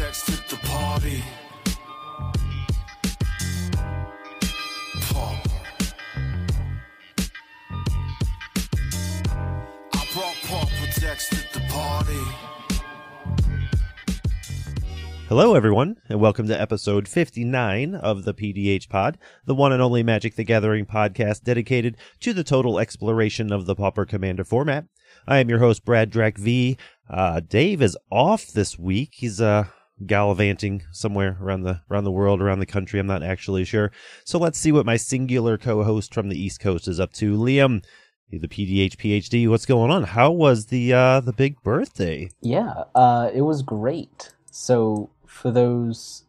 decks at the party. I brought decks at the party. Hello, everyone, and welcome to episode 59 of the PDH Pod, the one and only Magic the Gathering podcast dedicated to the total exploration of the Pauper Commander format. I am your host, Brad Drac V. Uh, Dave is off this week. He's uh, gallivanting somewhere around the around the world, around the country. I'm not actually sure. So let's see what my singular co-host from the East Coast is up to. Liam, the PDH PhD. What's going on? How was the uh, the big birthday? Yeah, uh, it was great. So for those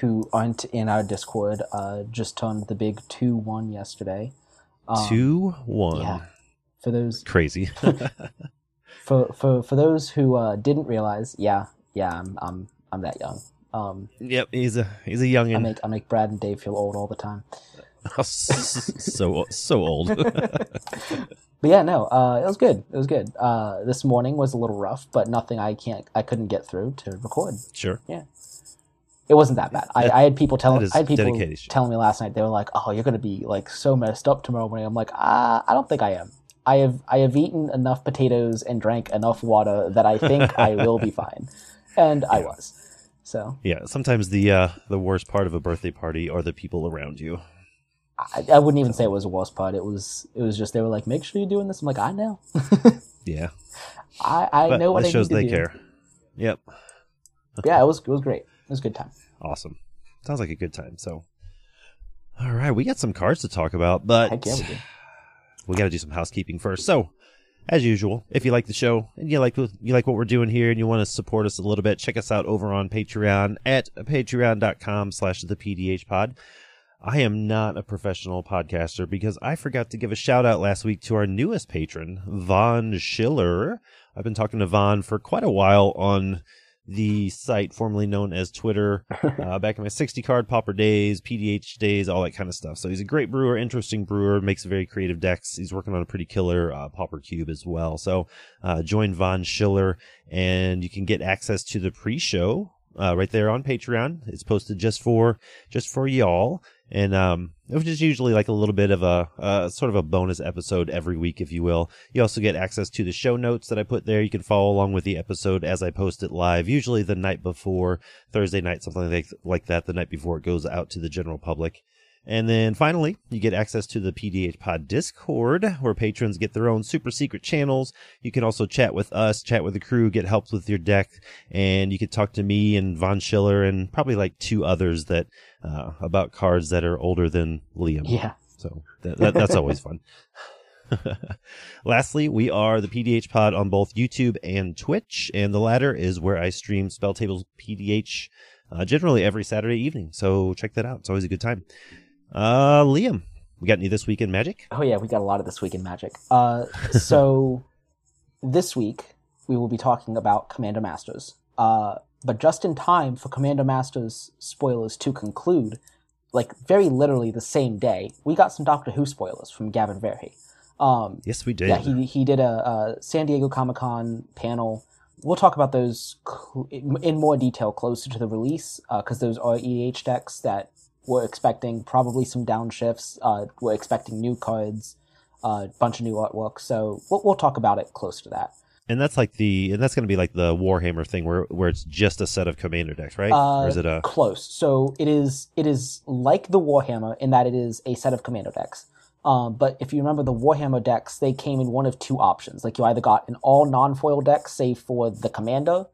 who aren't in our Discord, uh, just turned the big two one yesterday. Um, Two one. Yeah. For those Crazy. for for for those who uh, didn't realize, yeah, yeah, I'm I'm I'm that young. Um, Yep, he's a he's a I youngin. make I make Brad and Dave feel old all the time. so so old. But yeah, no, uh, it was good. It was good. Uh, this morning was a little rough, but nothing I can't I couldn't get through to record. sure. Yeah. It wasn't that bad. I, That- I had people telling I had people dedication. telling me last night they were like, "Oh, you're gonna be like so messed up tomorrow morning." I'm like, ah, I don't think I am. I have I have eaten enough potatoes and drank enough water that I think I will be fine, and I was. So Yeah, sometimes the uh the worst part of a birthday party are the people around you. I, I wouldn't even say it was the worst part. It was it was just they were like, "Make sure you're doing this." I'm like, I know, Yeah. I I But know what that I shows need to they do. care. Yep. Yeah, it was it was great. It was a good time. Awesome. Sounds like a good time. So all right, we got some cards to talk about, but Heck yeah, we we got to do some housekeeping first. So, as usual, if you like the show and you like you like what we're doing here and you want to support us a little bit, check us out over on Patreon at patreon.com slash the PDH pod. I am not a professional podcaster because I forgot to give a shout out last week to our newest patron, Von Schiller. I've been talking to Von for quite a while on the site formerly known as Twitter, uh, back in my 60 card Pauper days, PDH days, all that kind of stuff. So he's a great brewer, interesting brewer, makes very creative decks. He's working on a pretty killer uh, Pauper cube as well. So uh, join Von Schiller and you can get access to the pre-show uh, right there on Patreon. It's posted just for just for y'all, and um, which is usually like a little bit of a uh, sort of a bonus episode every week, if you will. You also get access to the show notes that I put there. You can follow along with the episode as I post it live, usually the night before Thursday night, something like like that, the night before it goes out to the general public. And then finally, you get access to the PDH Pod Discord, where patrons get their own super secret channels. You can also chat with us, chat with the crew, get help with your deck, and you can talk to me and Von Schiller and probably like two others that uh, about cards that are older than Liam. Yeah. So that, that, that's always fun. Lastly, we are the PDH Pod on both YouTube and Twitch, and the latter is where I stream Spell Tables PDH uh, generally every Saturday evening. So check that out; it's always a good time. Uh, Liam, we got any this week in Magic? Oh yeah, we got a lot of this week in Magic. Uh, so this week we will be talking about Commander Masters. Uh, but just in time for Commander Masters spoilers to conclude, like very literally the same day, we got some Doctor Who spoilers from Gavin Verhey. Um, Yes, we did. yeah, he he did a, a San Diego Comic Con panel. We'll talk about those cl- in more detail closer to the release because those are EDH decks that we're expecting probably some downshifts. Uh, we're expecting new cards, a uh, bunch of new artwork. So we'll, we'll talk about it close to that. and that's like the and that's going to be like the Warhammer thing where where it's just a set of commander decks, right? Uh, or is it a close? So it is it is like the Warhammer in that it is a set of commander decks. Um, but if you remember the Warhammer decks, they came in one of two options. Like you either got an all non-foil deck, save for the commander,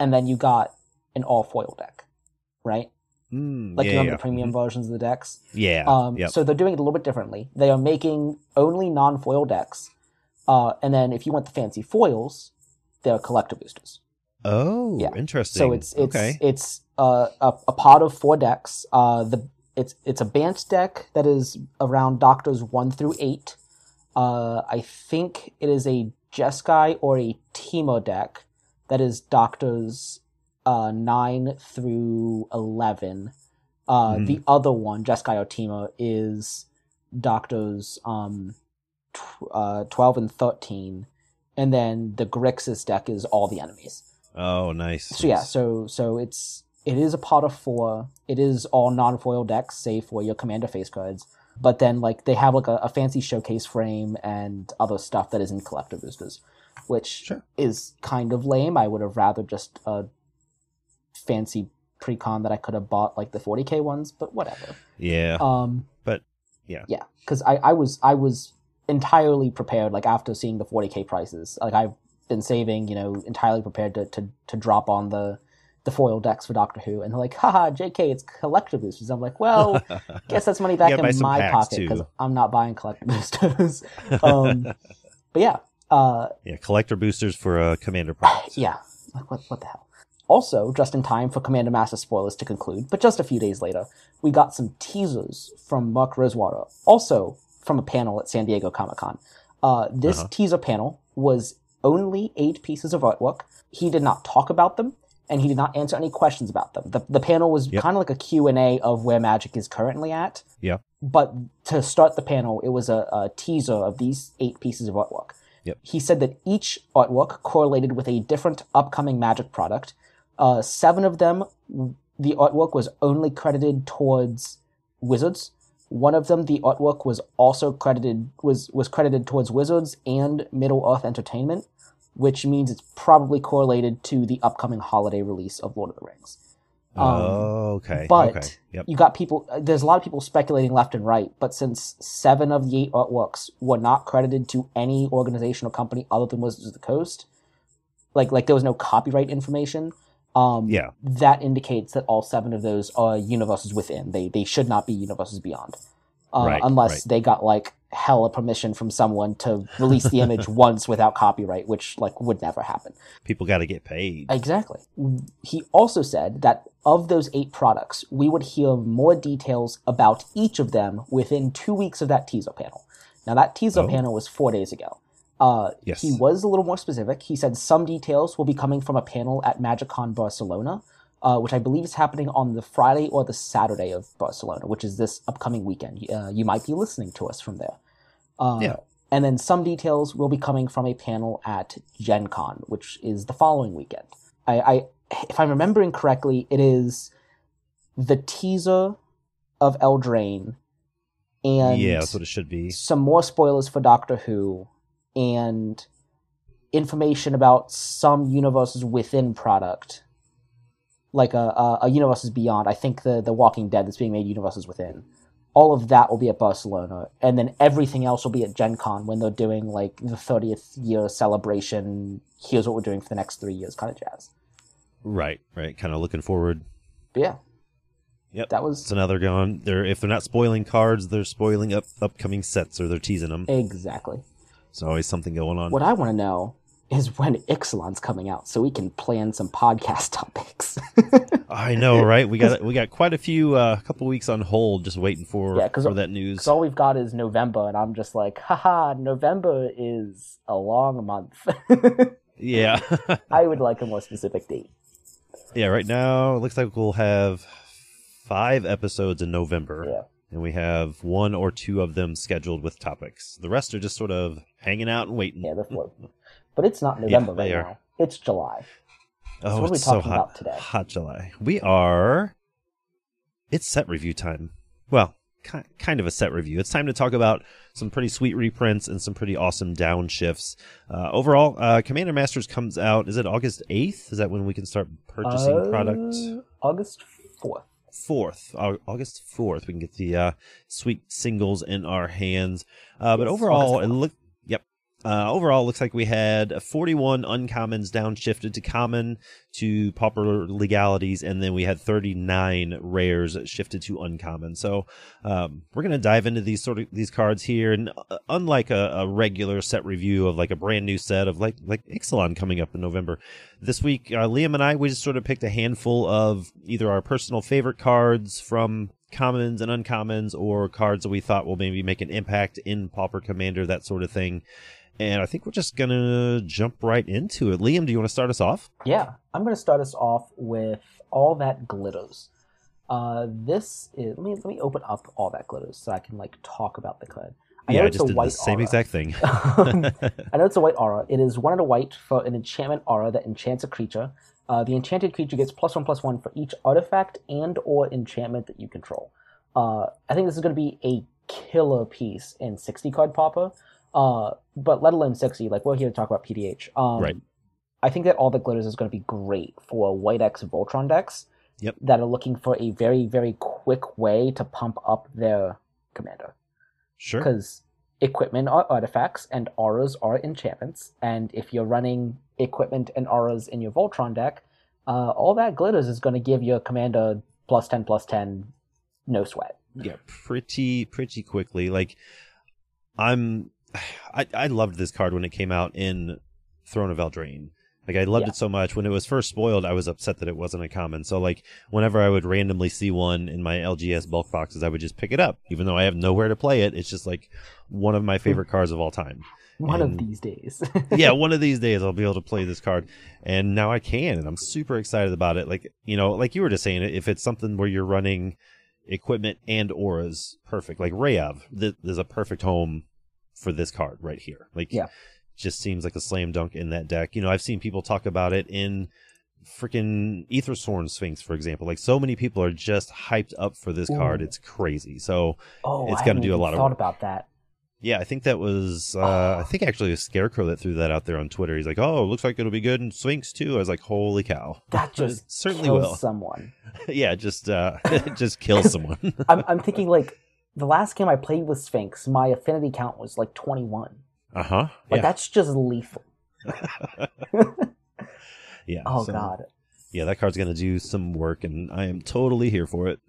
and then you got an all foil deck, right? Mm, Like yeah, you remember yeah. the premium versions of the decks. Yeah. Um, yep. So they're doing it a little bit differently. They are making only non-foil decks, uh, and then if you want the fancy foils, they're collector boosters. oh, yeah. interesting. So it's it's okay. it's uh, a a pot of four decks. Uh, the it's it's a Bant deck that is around Doctors one through eight. Uh, I think it is a Jeskai or a Temur deck that is Doctors uh, nine through eleven. Uh, Mhm. The other one, Jeskai or Temur, is Doctors um, tw- uh, twelve and thirteen, and then the Grixis deck is all the enemies. Oh, nice. So yeah, so so it's it is a pot of four. It is all non-foil decks, save for your commander face cards. But then like they have like a, a fancy showcase frame and other stuff that isn't collector boosters, which Sure. is kind of lame. I would have rather just a fancy pre-con that I could have bought like the 40k ones, but whatever. yeah. Um, But, yeah. yeah, because I, I was I was entirely prepared. Like after seeing the 40k prices, like I've been saving, you know, entirely prepared to to, to drop on the the foil decks for Doctor Who, and they're like, haha, JK, it's collector boosters. I'm like, well, guess that's money back in my pocket because I'm not buying collector boosters. um, but yeah, uh, yeah, collector boosters for a commander products. yeah, like what what the hell? Also, just in time for Commander Master spoilers to conclude, but just a few days later, we got some teasers from Mark Rosewater, also from a panel at San Diego Comic Con. Uh, this Uh-huh. teaser panel was only eight pieces of artwork. He did not talk about them, and he did not answer any questions about them. The, the panel was Yep. kind of like a Q&A of where Magic is currently at. Yeah. But to start the panel, it was a, a teaser of these eight pieces of artwork. Yep. He said that each artwork correlated with a different upcoming Magic product. Uh, seven of them, the artwork was only credited towards Wizards. One of them, the artwork was also credited was was credited towards Wizards and Middle Earth Entertainment, which means it's probably correlated to the upcoming holiday release of Lord of the Rings. Um, oh, okay. but okay. Yep. you got people there's a lot of people speculating left and right but since seven of the eight artworks were not credited to any organization or company other than wizards of the coast like like there was no copyright information um Yeah. that indicates that all seven of those are universes within they they should not be universes beyond uh, Right, unless right. they got like hella permission from someone to release the image once without copyright which like would never happen People got to get paid. Exactly. He also said that of those eight products, we would hear more details about each of them within two weeks of that teaser panel. Now, that teaser Oh. panel was four days ago. Uh, Yes. He was a little more specific. He said some details will be coming from a panel at MagicCon Barcelona, uh, which I believe is happening on the Friday or the Saturday of Barcelona, which is this upcoming weekend. Uh, you might be listening to us from there. Uh, Yeah. And then some details will be coming from a panel at Gen Con, which is the following weekend. I, I if I'm remembering correctly, it is the teaser of Eldraine and yeah, that's what it should be. some more spoilers for Doctor Who and information about some universes within product, like a, a, a universes beyond. I think the the Walking Dead that's being made universes within. All of that will be at Barcelona, and then everything else will be at Gen Con when they're doing like the 30th year celebration. Here's what we're doing for the next three years, kind of jazz. Right, right. Kind of looking forward. But yeah, Yep. that was So now they're gone. They're if they're not spoiling cards, they're spoiling up upcoming sets or they're teasing them. exactly. There's always something going on. What I want to know is when Ixalan's coming out, so we can plan some podcast topics. I know, right? We got we got quite a few uh, couple weeks on hold, just waiting for Yeah, 'cause- for that news. Because all we've got is November, and I'm just like, haha, November is a long month. yeah, I would like a more specific date. yeah. Right now, it looks like we'll have five episodes in November, Yeah. And we have one or two of them scheduled with topics. The rest are just sort of hanging out and waiting. Yeah, they're floating. But it's not November they right are. now. It's July. Oh, what are we it's so hot, about today? hot July. We are. It's set review time. Well, ki- kind of a set review. It's time to talk about some pretty sweet reprints and some pretty awesome downshifts. Uh, overall, uh, Commander Masters comes out. Is it August eighth? Is that when we can start purchasing Uh, product? August Fourth, Au- August fourth, we can get the uh, sweet singles in our hands. Uh, but overall, it look. Uh, overall, looks like we had 41 uncommons downshifted to common to pauper legalities, and then we had 39 rares shifted to uncommon. So um, we're gonna dive into these sort of these cards here, and uh, unlike a, a regular set review of like a brand new set of like like Ixalan coming up in November, this week uh, Liam and I we just sort of picked a handful of either our personal favorite cards from commons and uncommons or cards that we thought will maybe make an impact in Pauper Commander, that sort of thing. And I think we're just gonna jump right into it. Liam, do you want to start us off? Yeah, I'm going to start us off with All That Glitters. Uh, this is let me let me open up All That Glitters so I can like talk about the card. I know yeah, I just a did white the same aura. exact thing. I know it's a white aura. It is one and a white for an enchantment aura that enchants a creature. Uh, the enchanted creature gets plus one plus one for each artifact and or enchantment that you control. Uh, I think this is going to be a killer piece in 60 card Pauper. Uh, but let alone 60, like we're here to talk about PDH. Um, Right. I think that All That Glitters is going to be great for white X Voltron decks Yep. that are looking for a very, very quick way to pump up their commander Sure. because equipment are artifacts and auras are enchantments. And if you're running equipment and auras in your Voltron deck, uh, all that glitters is going to give your commander plus 10, plus 10, no sweat. yeah pretty pretty quickly like i'm i i loved this card when it came out in throne of eldraine like i loved Yeah. it so much when it was first spoiled i was upset that it wasn't a common so like whenever i would randomly see one in my lgs bulk boxes i would just pick it up even though i have nowhere to play it it's just like one of my favorite cards of all time One And- of these days. yeah, one of these days I'll be able to play this card, and now I can, and I'm super excited about it. Like you know, like you were just saying, if it's something where you're running equipment and auras, perfect. Like Rayav, th- there's a perfect home for this card right here. Like, Yeah. just seems like a slam dunk in that deck. You know, I've seen people talk about it in freaking Aethersorn Sphinx, for example. Like, so many people are just hyped up for this card. It's crazy. So oh, It's I gotta do a lot of thought work. about that. Yeah, I think that was. Uh, I think actually a scarecrow that threw that out there on Twitter. He's like, "Oh, looks like it'll be good in Sphinx too." I was like, "Holy cow!" That just certainly kills will. someone. yeah, just uh, just kill someone. I'm, I'm thinking like the last game I played with Sphinx, my affinity count was like 21. uh huh. Like Yeah, that's just lethal. yeah. Oh so, god. Yeah, that card's gonna do some work, and I am totally here for it.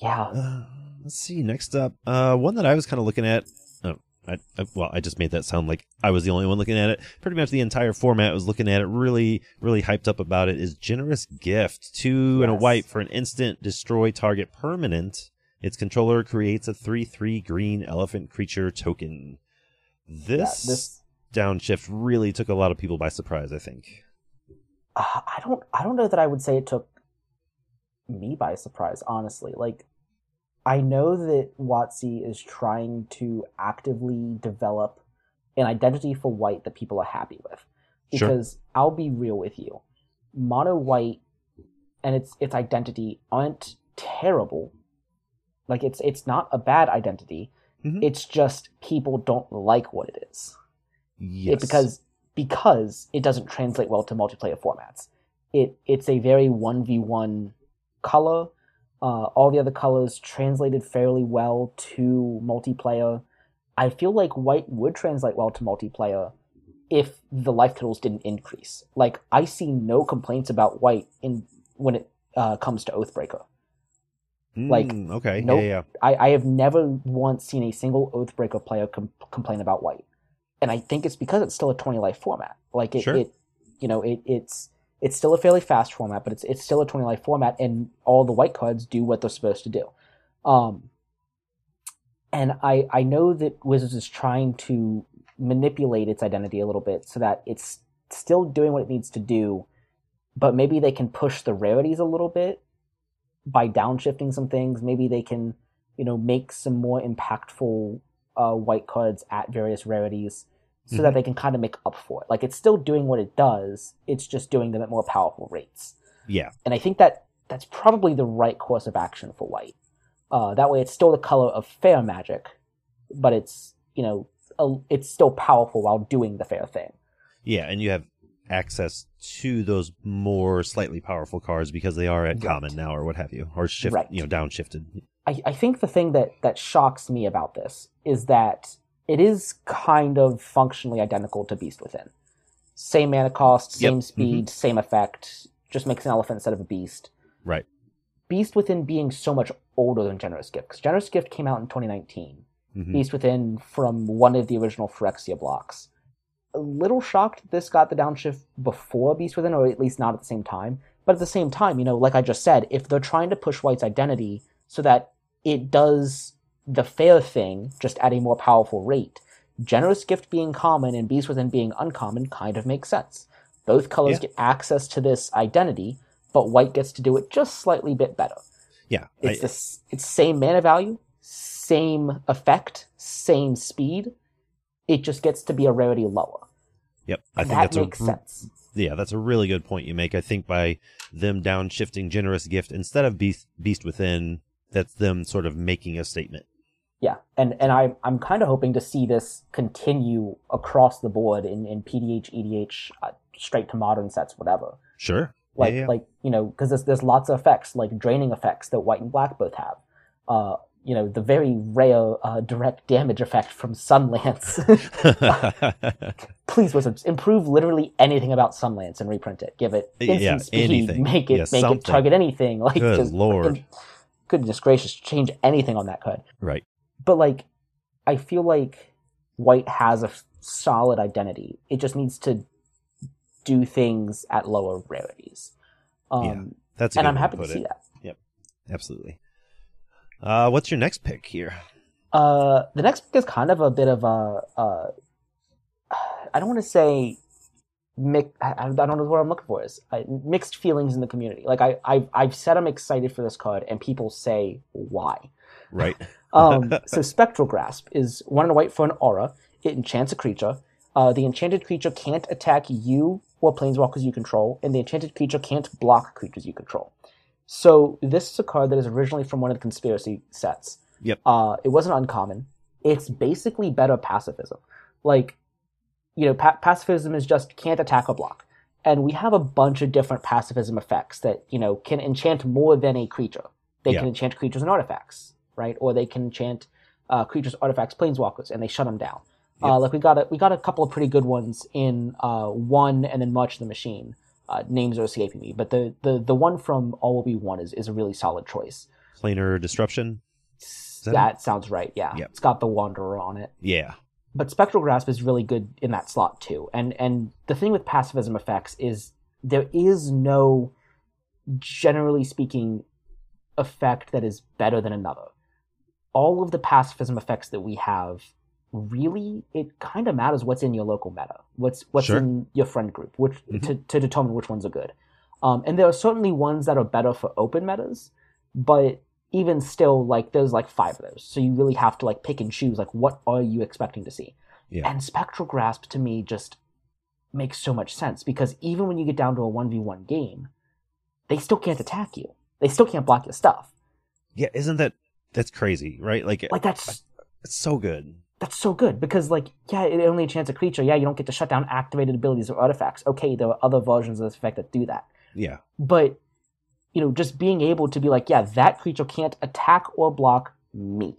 Yeah. Uh, let's see. Next up, uh, one that I was kind of looking at. Oh, I, I, well, I just made that sound like I was the only one looking at it. Pretty much the entire format was looking at it. Really, really hyped up about it. Is generous gift two and a Yes. white for an instant destroy target permanent. Its controller creates a three-three green elephant creature token. Yeah, This, this downshift really took a lot of people by surprise. I think. uh, I don't I don't know that I would say it took me by surprise, honestly. Like I know that WotC is trying to actively develop an identity for white that people are happy with. Sure. Because I'll be real with you. Mono white and its its identity aren't terrible. Like it's it's not a bad identity. Mhm. It's just people don't like what it is. Yes. It, because because it doesn't translate well to multiplayer formats. It it's a very one v one color. Uh, all the other colors translated fairly well to multiplayer. I feel like white would translate well to multiplayer if the life totals didn't increase. Like I see no complaints about white in when it uh, comes to Oathbreaker. Like, Mm, okay. nope. Yeah, yeah. I, I have never once seen a single Oathbreaker player com- complain about white, and I think it's because it's still a twenty life format. Like it, Sure. it you know, it, it's it's still a fairly fast format, but it's it's still a twenty life format, and all the white cards do what they're supposed to do. Um, and I I know that Wizards is trying to manipulate its identity a little bit so that it's still doing what it needs to do, but maybe they can push the rarities a little bit by downshifting some things. Maybe they can, you know, make some more impactful uh, white cards at various rarities so that Mhm. they can kind of make up for it. Like it's still doing what it does. It's just doing them at more powerful rates. Yeah. And I think that that's probably the right course of action for white. Uh, that way, it's still the color of fair magic, but it's you know a, it's still powerful while doing the fair thing. Yeah, and you have access to those more slightly powerful cards because they are at Right. common now or what have you, or shift, Right. you know, downshifted. I, I think the thing that, that shocks me about this is that it is kind of functionally identical to Beast Within. Same mana cost, Yep. same speed, same effect, just makes an elephant instead of a beast. Right. Beast Within being so much older than Generous Gift, because Generous Gift came out in 2019. Mhm. Beast Within from one of the original Phyrexia blocks. A little shocked this got the downshift before Beast Within, or at least not at the same time. But at the same time, you know, like I just said, if they're trying to push White's identity so that it does the fair thing, just at a more powerful rate, Generous Gift being common and Beast Within being uncommon kind of makes sense. Both colors Yeah. get access to this identity, but White gets to do it just slightly bit better. Yeah, It's I- the it's same mana value, same effect, same speed. It just gets to be a rarity lower. Yep, I think that that's makes a sense. yeah, that's a really good point you make. I think by them downshifting generous gift instead of beast beast within, that's them sort of making a statement. Yeah, and and I I'm kind of hoping to see this continue across the board in in PDH, EDH, uh, straight to modern sets, whatever. Sure. Like yeah, yeah. like you know because there's there's lots of effects like draining effects that white and black both have. Uh, you know the very rare uh, direct damage effect from Sunlance. Please, Wizards, improve literally anything about Sunlance and reprint it. Give it instant Yeah, speed. anything. Make it Yeah, make something. it target anything. Like Good just lord. goodness gracious, change anything on that card. right. but like i feel like white has a f- solid identity it just needs to do things at lower rarities um That's a and i'm happy to put see that yep Absolutely. Uh, what's your next pick here? uh the next pick is kind of a bit of a uh i don't want to say mix, I, I don't know what i'm looking for is uh, mixed feelings in the community like I, I've, I've said i'm excited for this card and people say why Right. Um, so Spectral Grasp is one and a white for an aura. It enchants a creature. Uh, the enchanted creature can't attack you or planeswalkers you control, and the enchanted creature can't block creatures you control. So this is a card that is originally from one of the conspiracy sets. Yep. Uh, it wasn't uncommon. It's basically better pacifism. Like, you know, pa- pacifism is just can't attack or block. And we have a bunch of different pacifism effects that, you know, can enchant more than a creature. They Yeah. can enchant creatures and artifacts, right? Or they can enchant uh, creatures, artifacts, planeswalkers, and they shut them down. Uh, like we got a we got a couple of pretty good ones in uh, one and then March of the Machine. Uh, names are escaping me, but the, the the one from All Will Be One is, is a really solid choice. Planar disruption. that That sounds right. Yeah, Yep. it's got the Wanderer on it. Yeah. But Spectral Grasp is really good in that slot too. And and the thing with pacifism effects is there is no, generally speaking, effect that is better than another. All of the pacifism effects that we have, really, it kind of matters what's in your local meta, what's what's Sure. in your friend group, which Mhm. to, to determine which ones are good. Um, and there are certainly ones that are better for open metas, but even still, like there's like five of those, so you really have to like pick and choose. Like, what are you expecting to see? Yeah. And Spectral Grasp to me just makes so much sense because even when you get down to a one v one game, they still can't attack you. They still can't block your stuff. Yeah. Isn't that that's crazy, right? Like, Like that's it's so good. that's so good because like yeah, it only enchants a creature. Yeah, you don't get to shut down activated abilities or artifacts. Okay, there are other versions of this effect that do that. Yeah. But you know, just being able to be like, yeah, that creature can't attack or block me,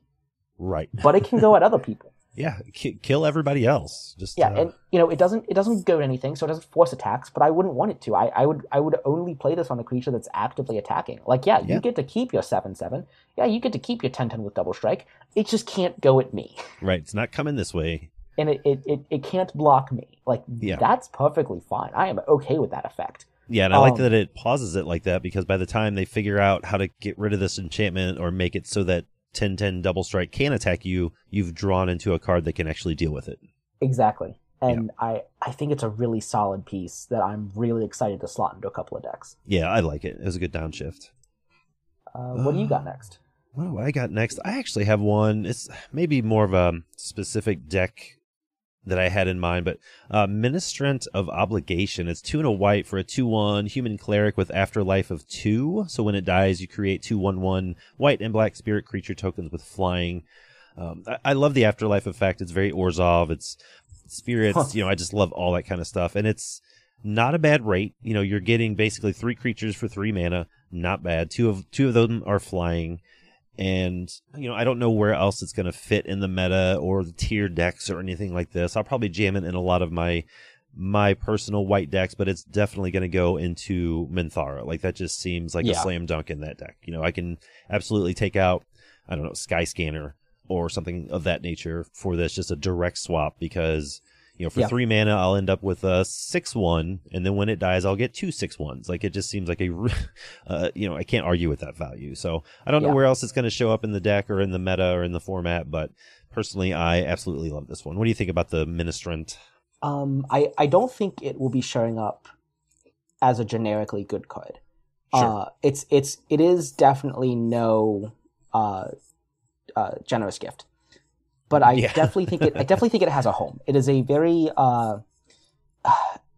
Right. but it can go at other people. Yeah. Ki- kill everybody else. Just Yeah, uh, and you know, it doesn't it doesn't go to anything, so it doesn't force attacks. But I wouldn't want it to. I, I would I would only play this on a creature that's actively attacking. Like, yeah, Yeah. you get to keep your seven seven. Yeah, you get to keep your 10-10 with double strike. It just can't go at me, right. It's not coming this way. and it it, it, it can't block me. Like, Yeah. that's perfectly fine. I am okay with that effect. Yeah, and I like Um, that it pauses it like that because by the time they figure out how to get rid of this enchantment or make it so that 10-10 double strike can attack you, you've drawn into a card that can actually deal with it. Exactly. And I, I think it's a really solid piece that I'm really excited to slot into a couple of decks. Yeah, I like it. It was a good downshift. Uh, what do you got next? What do I got next? I actually have one. It's maybe more of a specific deck that I had in mind, but uh, Ministrant of Obligation. It's two and a white for a 2 1 human cleric with afterlife of two. So when it dies, you create two 1 1 white and black spirit creature tokens with flying. Um, I, I love the afterlife effect. It's very Orzhov. It's spirits. Huh. You know, I just love all that kind of stuff. And it's not a bad rate. You know, you're getting basically three creatures for three mana. Not bad. Two of two of them are flying and you know I don't know where else it's going to fit in the meta or the tier decks or anything like this. I'll probably jam it in a lot of my my personal white decks, but it's definitely going to go into Minthara. Like that just seems like a slam dunk in that deck. You know, I can absolutely take out I don't know Sky Scanner or something of that nature for this, just a direct swap because you know for Yeah. three mana I'll end up with a six one, and then when it dies I'll get two six ones. Like it just seems like a uh, you know I can't argue with that value. So I don't know Yeah. where else it's going to show up in the deck or in the meta or in the format, but personally, I absolutely love this one. What do you think about the Ministrant? Um, I, I don't think it will be showing up as a generically good card. Sure. Uh, it's it's it is definitely no uh, uh, generous gift. But I Yeah. definitely think it. I definitely think it has a home. It is a very. Uh,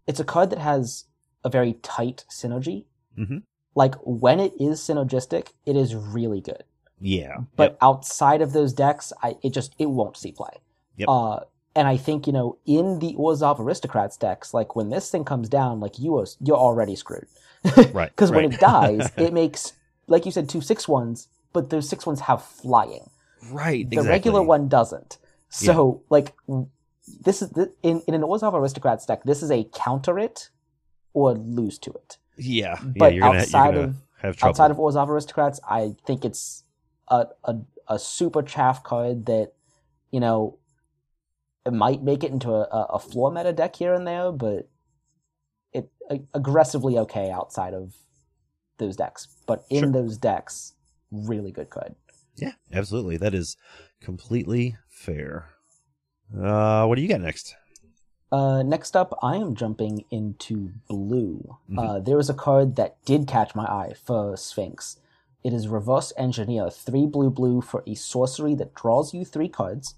it's a card that has a very tight synergy. Mhm. Like when it is synergistic, it is really good. Yeah. But Yep. outside of those decks, I it just it won't see play. Yep. Uh, and I think you know in the Orzhov Aristocrats decks, like when this thing comes down, like you are you're already screwed. Right. Because when it dies, it makes like you said two six ones, but those six ones have flying. Right. The exactly. regular one doesn't. So like this is the, in in an Orzhov Aristocrats deck, this is a counter it or lose to it. Yeah. yeah But you're gonna, outside you're gonna of have trouble. outside of Orzhov Aristocrats, I think it's a, a a super chaff card that you know it might make it into a, a- a floor meta deck here and there, but it a- aggressively okay outside of those decks. But in Sure. those decks, really good card. Yeah, absolutely. That is completely fair. Uh, what do you got next? Uh, next up, I am jumping into blue. Mhm. Uh, there was a card that did catch my eye for Sphinx. It is Reverse Engineer, three blue blue for a sorcery that draws you three cards,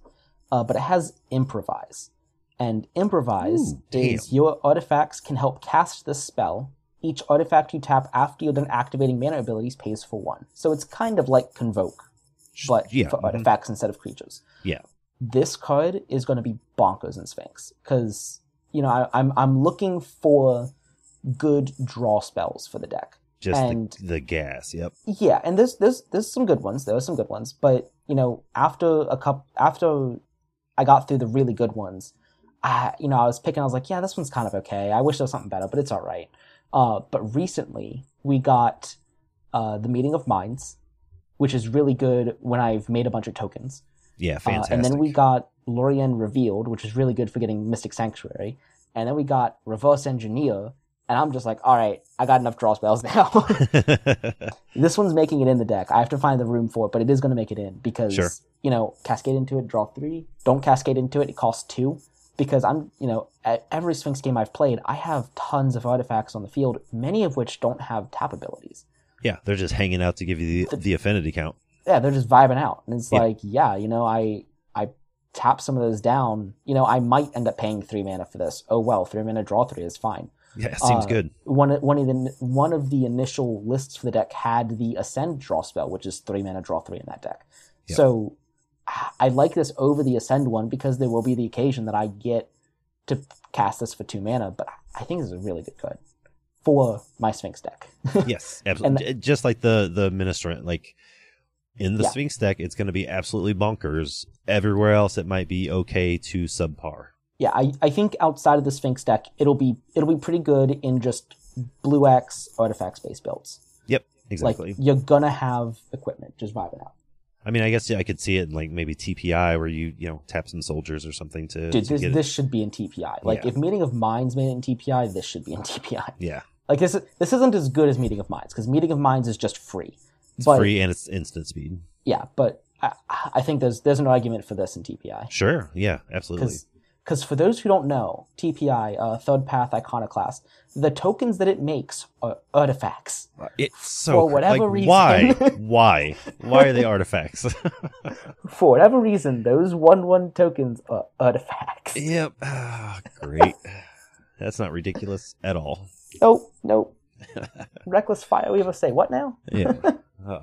uh, but it has Improvise. And Improvise Ooh, is your artifacts can help cast this spell. Each artifact you tap after you're done activating mana abilities pays for one. So it's kind of like Convoke, but yeah, for artifacts instead of creatures Yeah. this card is going to be bonkers in Sphinx because you know I, I'm I'm looking for good draw spells for the deck. just and- the, the gas. Yep. Yeah, and there's there's there's some good ones. There are some good ones, but you know after a cup after I got through the really good ones, I you know I was picking. I was like, yeah, this one's kind of okay. I wish there was something better, but it's all right. Uh, but recently we got uh, the meeting of minds, which is really good when I've made a bunch of tokens. Yeah. Uh, and then we got Lorien Revealed, which is really good for getting Mystic Sanctuary. And then we got Reverse Engineer, and I'm just like, all right, I got enough draw spells now. this one's making it in the deck. I have to find the room for it, but it is going to make it in because, Sure. you know, cascade into it, draw three. Don't cascade into it, it costs two. Because I'm, you know, at every Sphinx game I've played, I have tons of artifacts on the field, many of which don't have tap abilities. Yeah, they're just hanging out to give you the, the affinity count. yeah, they're just vibing out. And it's Yeah. like, yeah, you know, I I tap some of those down. You know, I might end up paying three mana for this. Oh well, three mana draw three is fine. Yeah, it seems Uh, good. One one of the one of the initial lists for the deck had the Ascend draw spell, which is three mana draw three in that deck. Yeah. So I like this over the Ascend one because there will be the occasion that I get to cast this for two mana. But I think this is a really good card for my Sphinx deck. yes, absolutely. J- Just like the the ministrant, like in the Yeah. Sphinx deck, it's going to be absolutely bonkers. Everywhere else, it might be okay to subpar. yeah, I, I think outside of the Sphinx deck, it'll be it'll be pretty good in just blue X artifacts based builds. Yep, exactly. Like you're gonna have equipment just vibing out. I mean, I guess yeah, I could see it in like maybe TPI where you you know tap some soldiers or something to, Dude, to this get it. this should be in TPI. Like Yeah. if Meeting of Minds made it in TPI, this should be in TPI. Yeah, Like this this isn't as good as Meeting of Minds because Meeting of Minds is just free. it's But- free and it's instant speed. Yeah, but I, I think there's there's an argument for this in TPI. Sure, yeah, absolutely. Because for those who don't know, TPI, uh, Third Path Iconoclast, the tokens that it makes are artifacts. It's so For whatever like, reason. Why? Why? Why are they artifacts? For whatever reason, those 1 1 tokens are artifacts. yep. Ah, great. That's not ridiculous at all. Nope, nope. Reckless Fire Weaver say, what now? Yeah.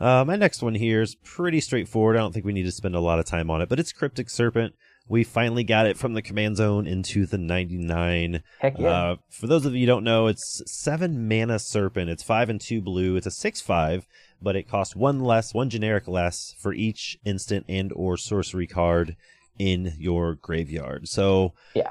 Uh, my next one here is pretty straightforward. I don't think we need to spend a lot of time on it, but it's Cryptic Serpent. We finally got it from the command zone into the 99. Heck yeah. Uh, for those of you who don't know, it's seven mana serpent. It's five and two blue. It's a six five, but it costs one less, one generic less for each instant and or sorcery card in your graveyard. So Yeah.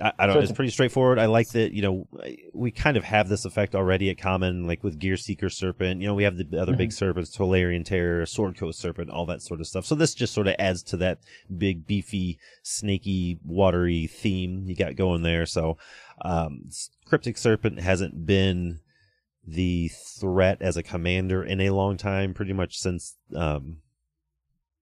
I, I don't. So know. it's It's pretty straightforward. I like that. You know, we kind of have this effect already at common, like with Gear Seeker Serpent. You know, we have the other big serpents, Tolarian Terror, Sword Coast Serpent, all that sort of stuff. So this just sort of adds to that big, beefy, snaky, watery theme you got going there. So, um, Cryptic Serpent hasn't been the threat as a commander in a long time, pretty much since um,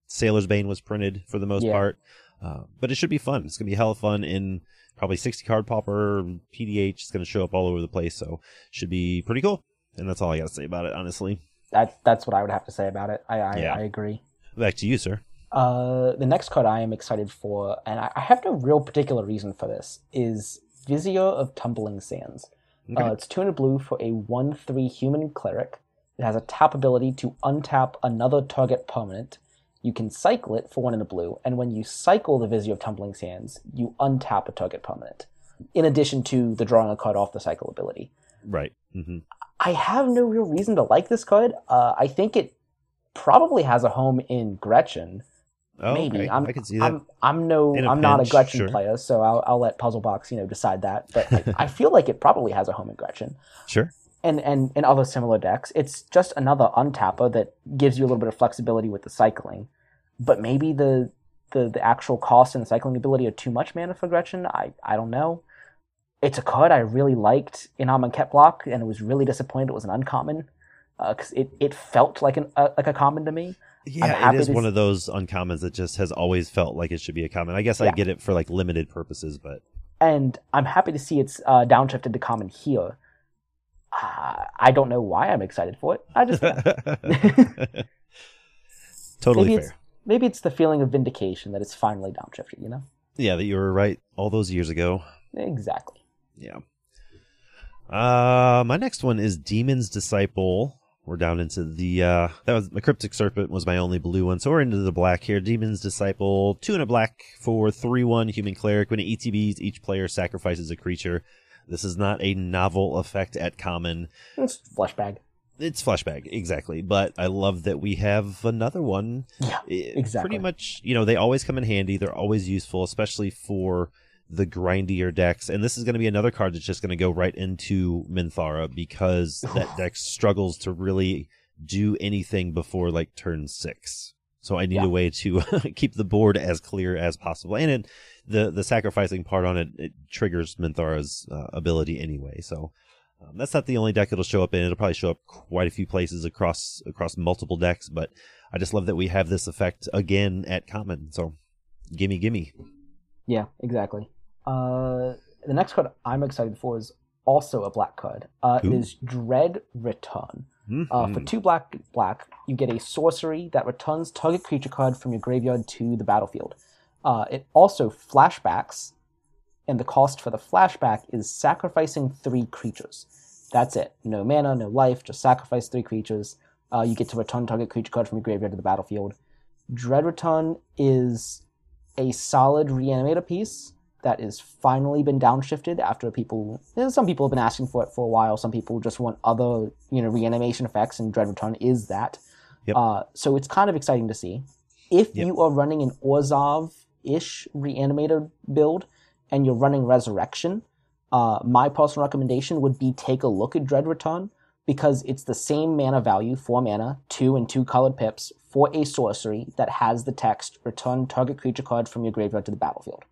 Sailor's Bane was printed for the most Yeah. part. Uh, but it should be fun. It's gonna be hella fun in probably 60 card Pauper PDH. It's gonna show up all over the place, so should be pretty cool. And that's all I gotta say about it, honestly. that, that's what I would have to say about it. I, I, Yeah. I agree. Back to you, sir. Uh, the next card I am excited for, and I, I have no real particular reason for this, is Vizier of Tumbling Sands. Okay. Uh, it's 200 blue for a 1 3 human cleric. It has a tap ability to untap another target permanent. You can cycle it for 1 in the blue, and when you cycle the Vizier of Tumbling Sands, you untap a target permanent, in addition to the drawing a card off the cycle ability. right. hmm I have no real reason to like this card. Uh, I think it probably has a home in Gretchen. Oh, Maybe okay. I'm, I can see that. I'm, I'm no, a I'm not a Gretchen sure. player, so I'll, I'll let Puzzlebox, you know, decide that. But I, I feel like it probably has a home in Gretchen, sure. and and in other similar decks, it's just another untapper that gives you a little bit of flexibility with the cycling. But maybe the the the actual cost and the cycling ability are too much mana for Gretchen. I I don't know. It's a card I really liked in Amonkhet block, and it was really disappointed it was an uncommon because it, it felt like an uh, like a common to me. Yeah, it happy is to one s- of those uncommons that just has always felt like it should be a common. I guess I get it for like limited purposes, but and I'm happy to see it's uh, downshifted to common here. Uh, I don't know why I'm excited for it. I just totally maybe fair. Maybe it's the feeling of vindication that it's finally downshifted. You know Yeah, that you were right all those years ago. exactly. Yeah. Uh, my next one is Demon's Disciple. We're down into the uh that was my Cryptic Serpent was my only blue one, so we're into the black here. Demon's Disciple, two and a black for three one human cleric. When it ETBs, each player sacrifices a creature. This is not a novel effect at common. It's Fleshbag. It's flashback, exactly. But I love that we have another one. Yeah, exactly. Pretty much, you know, they always come in handy. They're always useful, especially for the grindier decks. And this is going to be another card that's just going to go right into Minthara because that deck struggles to really do anything before like turn six. So I need Yeah. a way to keep the board as clear as possible. And it, the the sacrificing part on it, it triggers Minthara's uh, ability anyway. So um, that's not the only deck it'll show up in. It'll probably show up quite a few places across across multiple decks. But I just love that we have this effect again at common. So gimme, gimme. Yeah, exactly. Uh, the next card I'm excited for is also a black card. Uh, it is Dread Return. Uh, for Mhm. two black black, you get a sorcery that returns target creature card from your graveyard to the battlefield. Uh, it also flashbacks, and the cost for the flashback is sacrificing three creatures. That's it. No mana, no life, just sacrifice three creatures. Uh, you get to return target creature card from your graveyard to the battlefield. Dread Return is a solid reanimator piece that has finally been downshifted after people some people have been asking for it for a while some people just want other you know reanimation effects and dread return is that Yep. uh, so it's kind of exciting to see if Yep. you are running an orzhov-ish reanimator build and you're running resurrection uh, my personal recommendation would be take a look at dread return because it's the same mana value, four mana, two and two colored pips, for a sorcery that has the text return target creature card from your graveyard to the battlefield.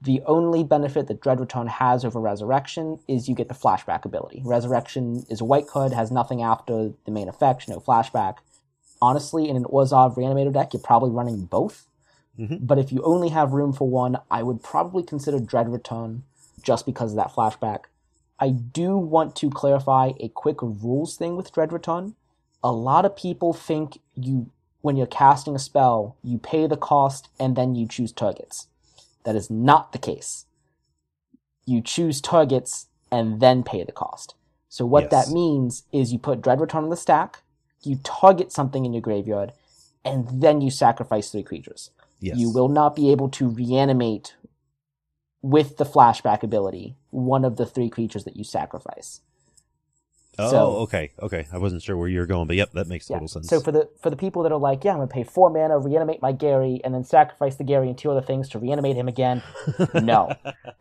The only benefit that Dread Return has over Resurrection is you get the flashback ability. Resurrection is a white card, has nothing after the main effect, no flashback. Honestly, in an Orzhov Reanimator deck, you're probably running both. Mhm. But if you only have room for one, I would probably consider Dread Return just because of that flashback. I do want to clarify a quick rules thing with Dread Return. A lot of people think you, when you're casting a spell, you pay the cost and then you choose targets. That is not the case. You choose targets and then pay the cost. So what Yes. that means is you put Dread Return on the stack, you target something in your graveyard, and then you sacrifice three creatures. Yes. You will not be able to reanimate with the flashback ability one of the three creatures that you sacrifice. Oh, so- okay, okay. I wasn't sure where you were going, but yep, that makes Yeah. total sense. So for the for the people that are like, yeah, I'm gonna pay four mana, reanimate my Gary, and then sacrifice the Gary and two other things to reanimate him again. no.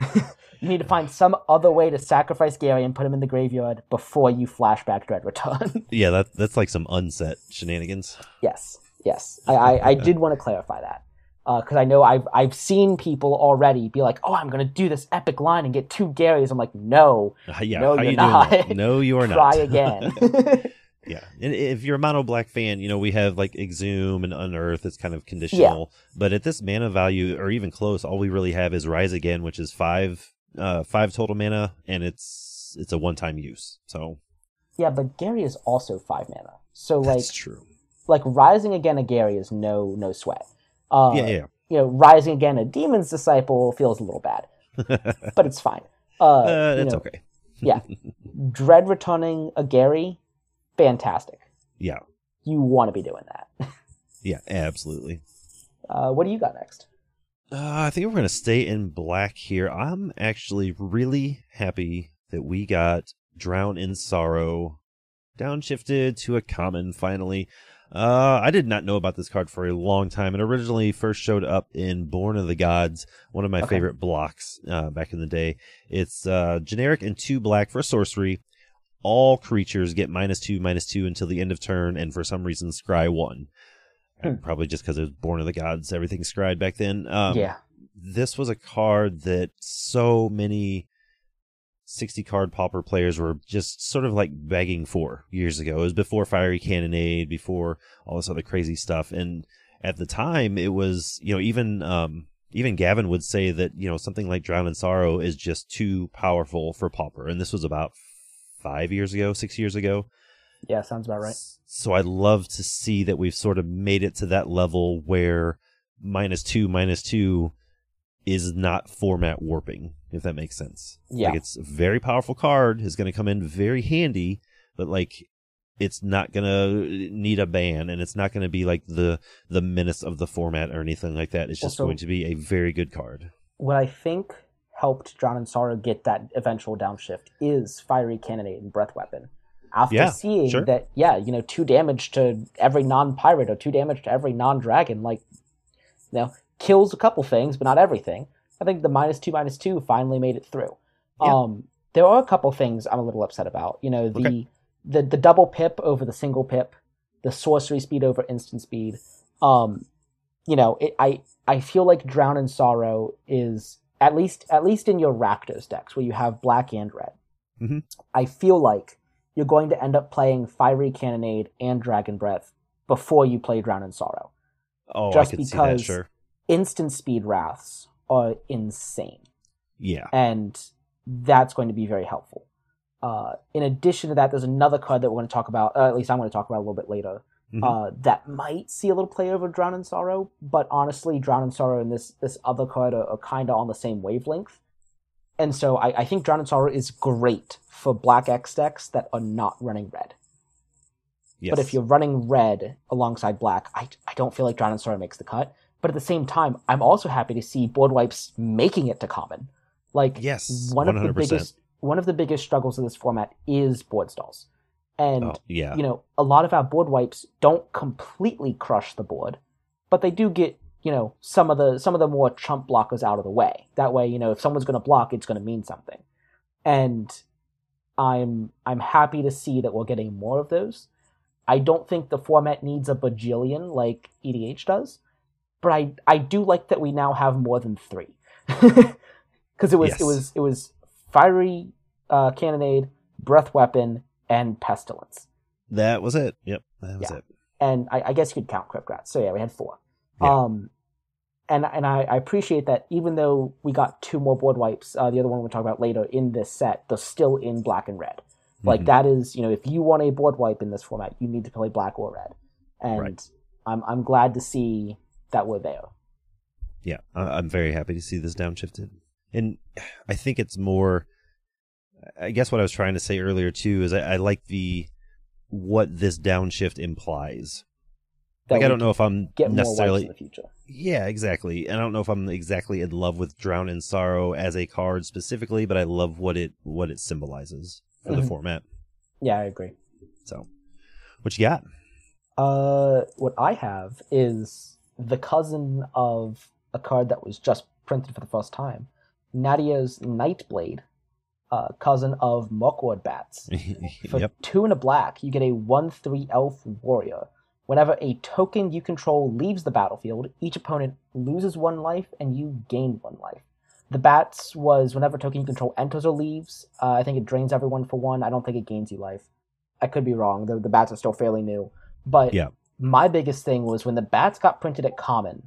you need to find some other way to sacrifice Gary and put him in the graveyard before you flashback Dread Return. yeah, that that's like some unset shenanigans. yes, yes. I, I, I did want to clarify that. Because I know I've I've seen people already be like, "Oh, I'm gonna do this epic line and get two Garys." I'm like, "No, Uh, yeah, No, you're you not. No, you are not. try again." Yeah, and if you're a mono black fan, you know we have like exhume and unearth. It's kind of conditional, but at this mana value or even close, all we really have is rise again, which is five, uh, five total mana, and it's it's a one time use. So yeah, but Gary is also five mana, so like that's true. like rising again a Gary is no no sweat. Uh, yeah, yeah. You know, rising again a Demon's Disciple feels a little bad, but it's fine. Uh, Uh, it's know, okay. yeah. Dread returning a Gary, fantastic. Yeah, You want to be doing that. yeah, absolutely. Uh, what do you got next? Uh, I think we're going to stay in black here. I'm actually really happy that we got Drown in Sorrow downshifted to a common finally. Uh, I did not know about this card for a long time. It originally first showed up in Born of the Gods, one of my Okay. favorite blocks uh, back in the day. It's uh, generic and two black for sorcery. All creatures get minus two, minus two until the end of turn, and for some reason, scry one. Hmm. Probably just because it was Born of the Gods, everything scried back then. Um, yeah. this was a card that so many 60 card pauper players were just sort of like begging for years ago. It was before Fiery Cannonade, before all this other crazy stuff. And at the time, it was, you know, even, um, even Gavin would say that, you know, something like Drown in Sorrow is just too powerful for pauper. And this was about five years ago, six years ago. Yeah, sounds about right. So I'd love to see that we've sort of made it to that level where minus two, minus two is not format warping, if that makes sense. Yeah. Like it's a very powerful card, is going to come in very handy, but like it's not going to need a ban and it's not going to be like the the menace of the format or anything like that. It's just Also- going to be a very good card. What I think helped Drown in Sorrow get that eventual downshift is Fiery Cannonade and Breath Weapon. After Yeah, seeing sure. that, yeah, you know, two damage to every non-pirate or two damage to every non-dragon, like, you know, kills a couple things, but not everything. I think the minus two, minus two finally made it through. Yeah. Um, there are a couple things I'm a little upset about. You know, the Okay. the the double pip over the single pip, the sorcery speed over instant speed. Um, you know, it, I I feel like Drown in Sorrow is at least at least in your Rakdos decks where you have black and red. Mhm. I feel like you're going to end up playing Fiery Cannonade and Dragon Breath before you play Drown in Sorrow. Oh, Just I could see that, because- sure. Instant speed wraths are insane Yeah. and that's going to be very helpful. Uh, in addition to that, there's another card that we're going to talk about. At least I'm going to talk about a little bit later. Mhm. Uh, that might see a little play over Drown in Sorrow, but honestly, Drown in Sorrow and this this other card are, are kind of on the same wavelength. And so I, I think Drown in Sorrow is great for Black X decks that are not running red. yes. But if you're running red alongside black, I, I don't feel like Drown in Sorrow makes the cut. But at the same time, I'm also happy to see board wipes making it to common. Like Yes, one of the biggest one of the biggest struggles of this format is board stalls. And oh, yeah. you know, a lot of our board wipes don't completely crush the board, but they do get, you know, some of the some of the more chump blockers out of the way. That way, you know, if someone's gonna block, it's gonna mean something. And I'm I'm happy to see that we're getting more of those. I don't think the format needs a bajillion like EDH does, but I I do like that we now have more than three. Because it was Yes. it was it was fiery uh, cannonade, breath weapon, and pestilence. that was it. Yep. That was Yeah. it. And I, I guess you could count Crypt Rats. So yeah, we had four. Yeah. Um, and and I, I appreciate that even though we got two more board wipes, uh, the other one we'll talk about later in this set, they're still in black and red. Like Mhm. that is, you know, if you want a board wipe in this format, you need to play black or red. And Right. I'm I'm glad to see that we're there. yeah, I'm very happy to see this downshifted. And I think it's more. I guess what I was trying to say earlier too is I, I like the what this downshift implies. That like I don't know if I'm necessarily. in the future. Yeah, exactly. And I don't know if I'm exactly in love with Drown in Sorrow as a card specifically, but I love what it what it symbolizes for the Mhm. format. Yeah, I agree. So, what you got? Uh, what I have is the cousin of a card that was just printed for the first time, Nadier's Nightblade, uh, cousin of Mirkwood Bats. For yep. two and a black, you get a 1 3 elf warrior. Whenever a token you control leaves the battlefield, each opponent loses one life and you gain one life. The bats was whenever a token you control enters or leaves, uh, I think it drains everyone for one. I don't think it gains you life. I could be wrong. The, the bats are still fairly new. But Yeah. My biggest thing was when the bats got printed at common,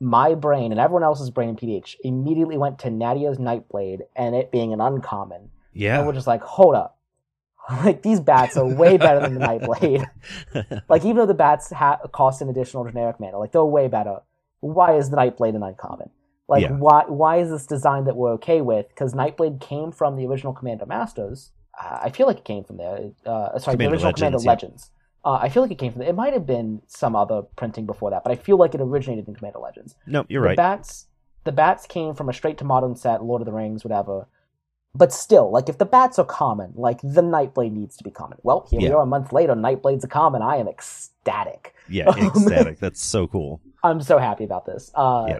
my brain and everyone else's brain in PDH immediately went to Nadier's Nightblade and it being an uncommon. Yeah. And we're just like, hold up, like these bats are way better than the Nightblade. like even though the bats ha- cost an additional generic mana, like they're way better. Why is the Nightblade an uncommon? Like Yeah. why why is this design that we're okay with? Because Nightblade came from the original Commander Masters. Uh, I feel like it came from there. Uh, sorry, Commander the original Legends, Commander yeah. Legends. Uh, I feel like it came from. It might have been some other printing before that, but I feel like it originated in Commander Legends no, you're the right. bats the bats came from a straight to modern set lord of the rings whatever but still like if the bats are common like the nightblade needs to be common well here we are a month later nightblade's a common i am ecstatic yeah, ecstatic. That's so cool. i'm so happy about this uh Yeah.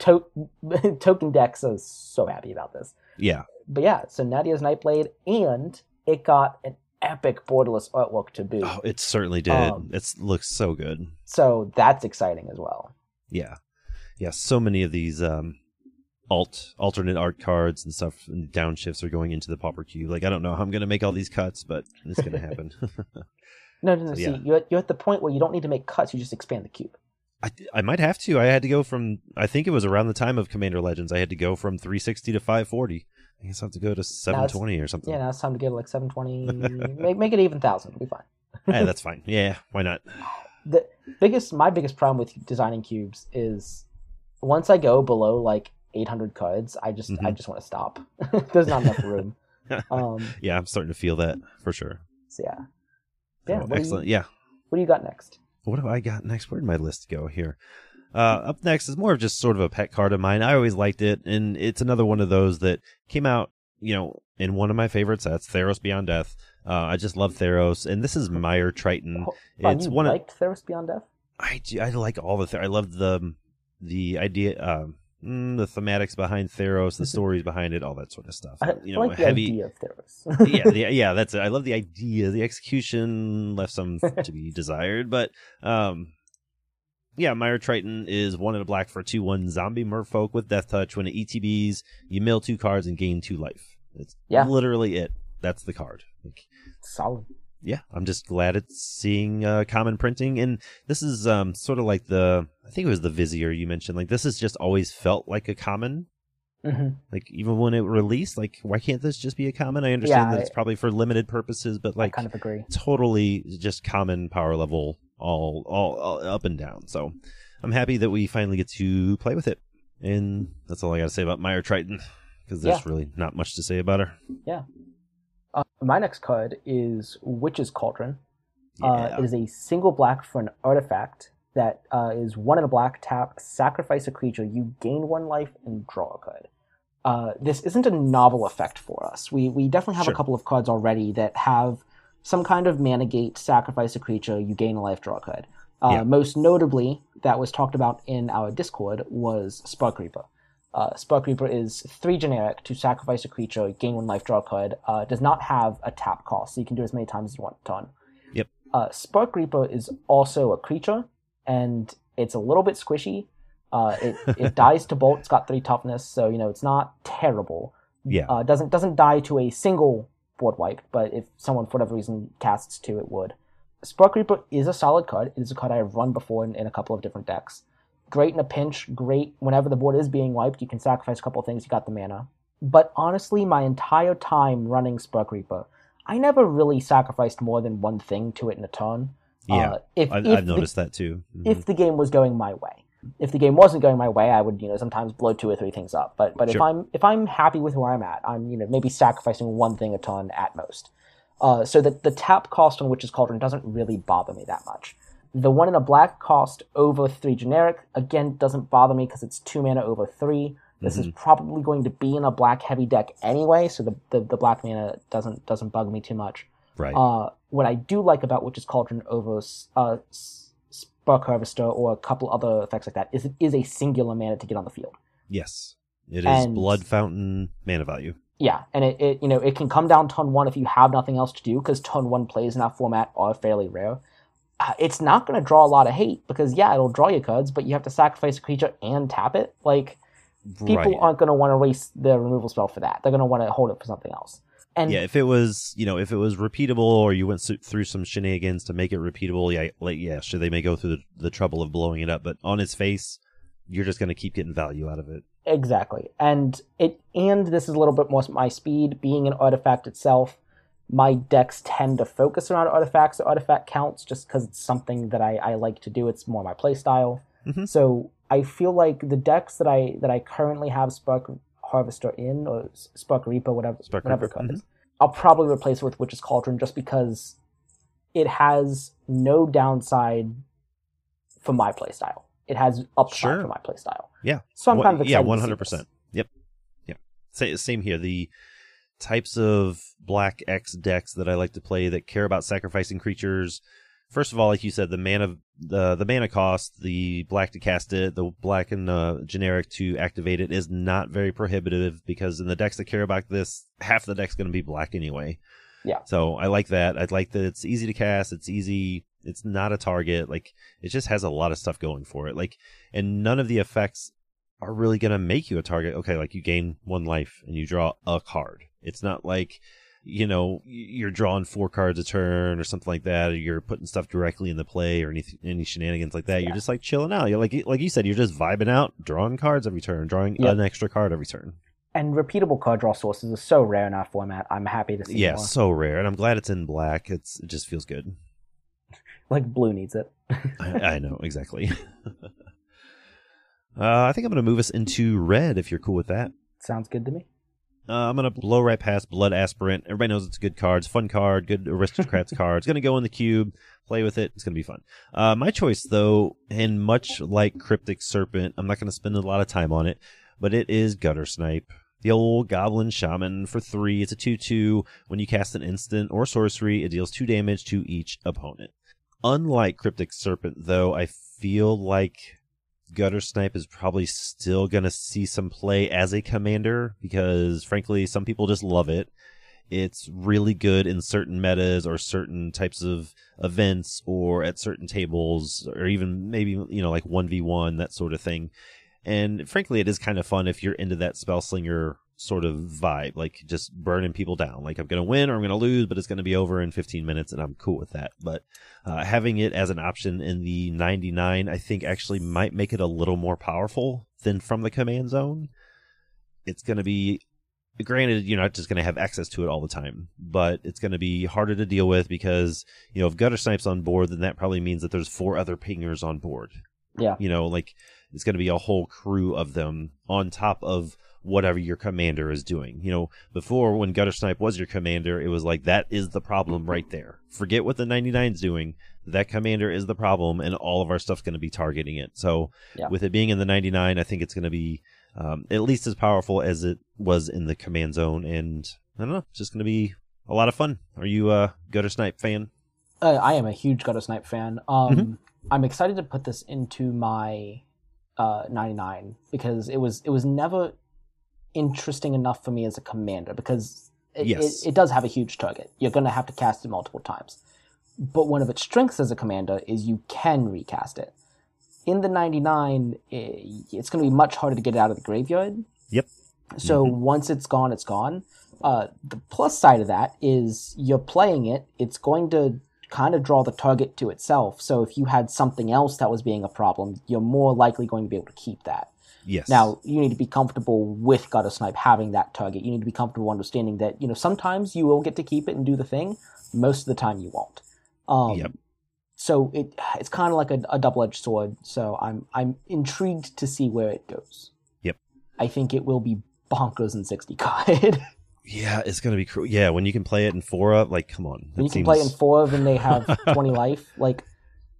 to- token decks are so happy about this Yeah, but yeah so nadier's nightblade and it got an epic borderless artwork to boot oh, it certainly did. Um, it looks so good. so that's exciting as well Yeah, yeah. So many of these um, alt alternate art cards and stuff and downshifts are going into the pauper cube. Like I don't know how I'm gonna make all these cuts, but it's gonna happen. no no no So, see yeah. you're, at- you're at the point where you don't need to make cuts you just expand the cube I, I might have to. I had to go from. I think it was around the time of Commander Legends. I had to go from 360 to 540. I guess I have to go to 720 or something. Yeah, now it's time to get like 720. make, make it even 1,000. It'll be fine. Eh, that's fine. Yeah, why not? The biggest, my biggest problem with designing cubes is once I go below like 800 cards, I just, I Mhm. just want to stop. There's not enough room. Um, Yeah, I'm starting to feel that for sure. so yeah. Yeah. Oh, excellent. you, Yeah. what do you got next? What have I got next? Where did my list go here? Uh, up next is more of just sort of a pet card of mine. I always liked it, and it's another one of those that came out, you know, in one of my favorite sets, Theros Beyond Death. Uh, I just love Theros, and this is Mire Triton. On, It's you one of liked Theros Beyond Death? I do, I like all the Ther- I love the the idea um mm, the thematics behind Theros, the stories behind it, all that sort of stuff. I, you know, like the heavy idea of Theros. yeah, the, yeah, that's it. I love the idea. The execution left some to be desired, but um yeah, Mire Triton is one in a black for two one zombie merfolk with death touch. When it ETBs, you mill two cards and gain two life. It's Yeah. literally it. That's the card. Like, Solid. yeah, I'm just glad it's seeing uh, common printing, and this is um, sort of like the I think it was the Vizier you mentioned. Like this has just always felt like a common. hmm Like even when it released, like why can't this just be a common? I understand Yeah, that it's probably for limited purposes, but like I kind of agree. totally just common power level, all, all all up and down. So I'm happy that we finally get to play with it, and that's all I got to say about Mire Triton because there's Yeah. really not much to say about her. Yeah. Uh, my next card is Witch's Cauldron. Uh, it is a single black for an artifact that uh, is one in a black tap, sacrifice a creature, you gain one life, and draw a card. Uh, this isn't a novel effect for us. We we definitely have Sure. a couple of cards already that have some kind of mana gate, sacrifice a creature, you gain a life, draw a card. Uh, Yeah. Most notably, that was talked about in our Discord was Spark Reaper. Uh, Spark Reaper is three generic to sacrifice a creature, gain one life, draw a card. Uh, does not have a tap cost, so you can do it as many times as you want a ton. Yep. Uh, Spark Reaper is also a creature, and it's a little bit squishy. Uh, it it dies to bolt. It's got three toughness, so you know it's not terrible. Yeah. Uh, doesn't doesn't die to a single board wipe, but if someone for whatever reason casts two, it would. Spark Reaper is a solid card. It is a card I have run before in, in a couple of different decks. Great in a pinch. Great whenever the board is being wiped. You can sacrifice a couple of things. You got the mana. But honestly, my entire time running Spark Reaper, I never really sacrificed more than one thing to it in a turn. Yeah, Uh, if, I, the- noticed that too. Mhm. if the game was going my way. If the game wasn't going my way, I would, you know, sometimes blow two or three things up. But but if I'm if I'm happy with where I'm at, I'm you know maybe sacrificing one thing a ton at most. Uh, so that the tap cost on Witch's Cauldron doesn't really bother me that much. The one in a black cost over three generic again doesn't bother me because it's two mana over three. This is probably going to be in a black heavy deck anyway, so the, the, the black mana doesn't doesn't bug me too much. right. Uh, what I do like about Witch's Cauldron over uh, Spark Harvester or a couple other effects like that is it is a singular mana to get on the field. yes, it is and- blood fountain mana value. Yeah, and it, it you know it can come down turn one if you have nothing else to do because turn one plays in that format are fairly rare. Uh, it's not going to draw a lot of hate because yeah, it'll draw you cards, but you have to sacrifice a creature and tap it. Like people right. aren't going to want to waste their removal spell for that. They're going to want to hold it for something else. And yeah, if it was, you know, if it was repeatable, or you went through some shenanigans to make it repeatable, yeah, like, yeah, sure, they may go through the, the trouble of blowing it up, but on its face, you're just going to keep getting value out of it. Exactly. And it and this is a little bit more my speed, being an artifact itself, my decks tend to focus around artifacts or artifact counts just because it's something that I, I like to do. It's more my play style. Mhm. So I feel like the decks that I that I currently have Spark Harvester in or Spark Reaper, whatever Spark whatever Reaper, it is, mm-hmm. I'll probably replace it with Witch's Cauldron just because it has no downside for my playstyle. It has upside Sure. for my playstyle. Yeah. So I'm kind of yeah, one hundred percent. Yep, yep. Sa- Same here. The types of black X decks that I like to play that care about sacrificing creatures. First of all, like you said, the mana the the mana cost, the black to cast it, the black and uh, generic to activate it is not very prohibitive because in the decks that care about this, half the deck's going to be black anyway. Yeah. So I like that. I like that it's easy to cast. It's easy. It's not a target. Like it just has a lot of stuff going for it. Like, and none of the effects are really going to make you a target. Okay, like you gain one life and you draw a card. It's not like, you know, you're drawing four cards a turn or something like that, or you're putting stuff directly in the play or any any shenanigans like that. You're just like chilling out. You're like like you said, you're just vibing out, drawing cards every turn, drawing Yep. an extra card every turn. And repeatable card draw sources are so rare in our format. I'm happy to see Yeah, more. so rare, and I'm glad it's in black. It's it just feels good. Like blue needs it. I, I know exactly. uh, I think I'm going to move us into red if you're cool with that. Sounds good to me. Uh, I'm gonna blow right past Blood Aspirant. Everybody knows it's a good card. It's a fun card. Good aristocrats card. It's gonna go in the cube. Play with it. It's gonna be fun. Uh, my choice though, and much like Cryptic Serpent, I'm not gonna spend a lot of time on it, but it is Guttersnipe. The old Goblin Shaman for three. It's a two-two. When you cast an instant or sorcery, it deals two damage to each opponent. Unlike Cryptic Serpent, though, I feel like Guttersnipe is probably still going to see some play as a commander because, frankly, some people just love it. It's really good in certain metas or certain types of events or at certain tables or even maybe, you know, like 1v1, that sort of thing. And frankly, it is kind of fun if you're into that spell slinger sort of vibe, like just burning people down. Like I'm going to win or I'm going to lose, but it's going to be over in 15 minutes and I'm cool with that. But uh, having it as an option in the 99, I think actually might make it a little more powerful than from the command zone. It's going to be, granted, you're not just going to have access to it all the time, but it's going to be harder to deal with because, you know, if Guttersnipe's on board, then that probably means that there's four other pingers on board. Yeah. You know, like it's going to be a whole crew of them on top of whatever your commander is doing. You know, before when Guttersnipe was your commander, it was like that is the problem right there. Forget what the 99's doing. That commander is the problem, and all of our stuff's going to be targeting it. So, Yeah. with it being in the 99, I think it's going to be um, at least as powerful as it was in the command zone. And I don't know, it's just going to be a lot of fun. Are you a Guttersnipe fan? Uh, I am a huge Guttersnipe fan. Um, I'm excited to put this into my uh, 99 because it was it was never interesting enough for me as a commander because it, Yes. it, it does have a huge target. You're going to have to cast it multiple times. But one of its strengths as a commander is you can recast it. In the 99, i- it's going to be much harder to get it out of the graveyard. Yep. So once it's gone, it's gone. Uh, the plus side of that is you're playing it, it's going to kind of draw the target to itself. So if you had something else that was being a problem, you're more likely going to be able to keep that. Yes. Now, you need to be comfortable with Guttersnipe having that target. You need to be comfortable understanding that, you know, sometimes you will get to keep it and do the thing. Most of the time you won't. Um, Yep. So it it's kind of like a, a double edged sword. So I'm I'm intrigued to see where it goes. Yep. I think it will be bonkers in 60 card. Yeah, it's gonna be cruel. Yeah, when you can play it in four up, like, come on. when you can play in seems- four and they have 20 life. Like,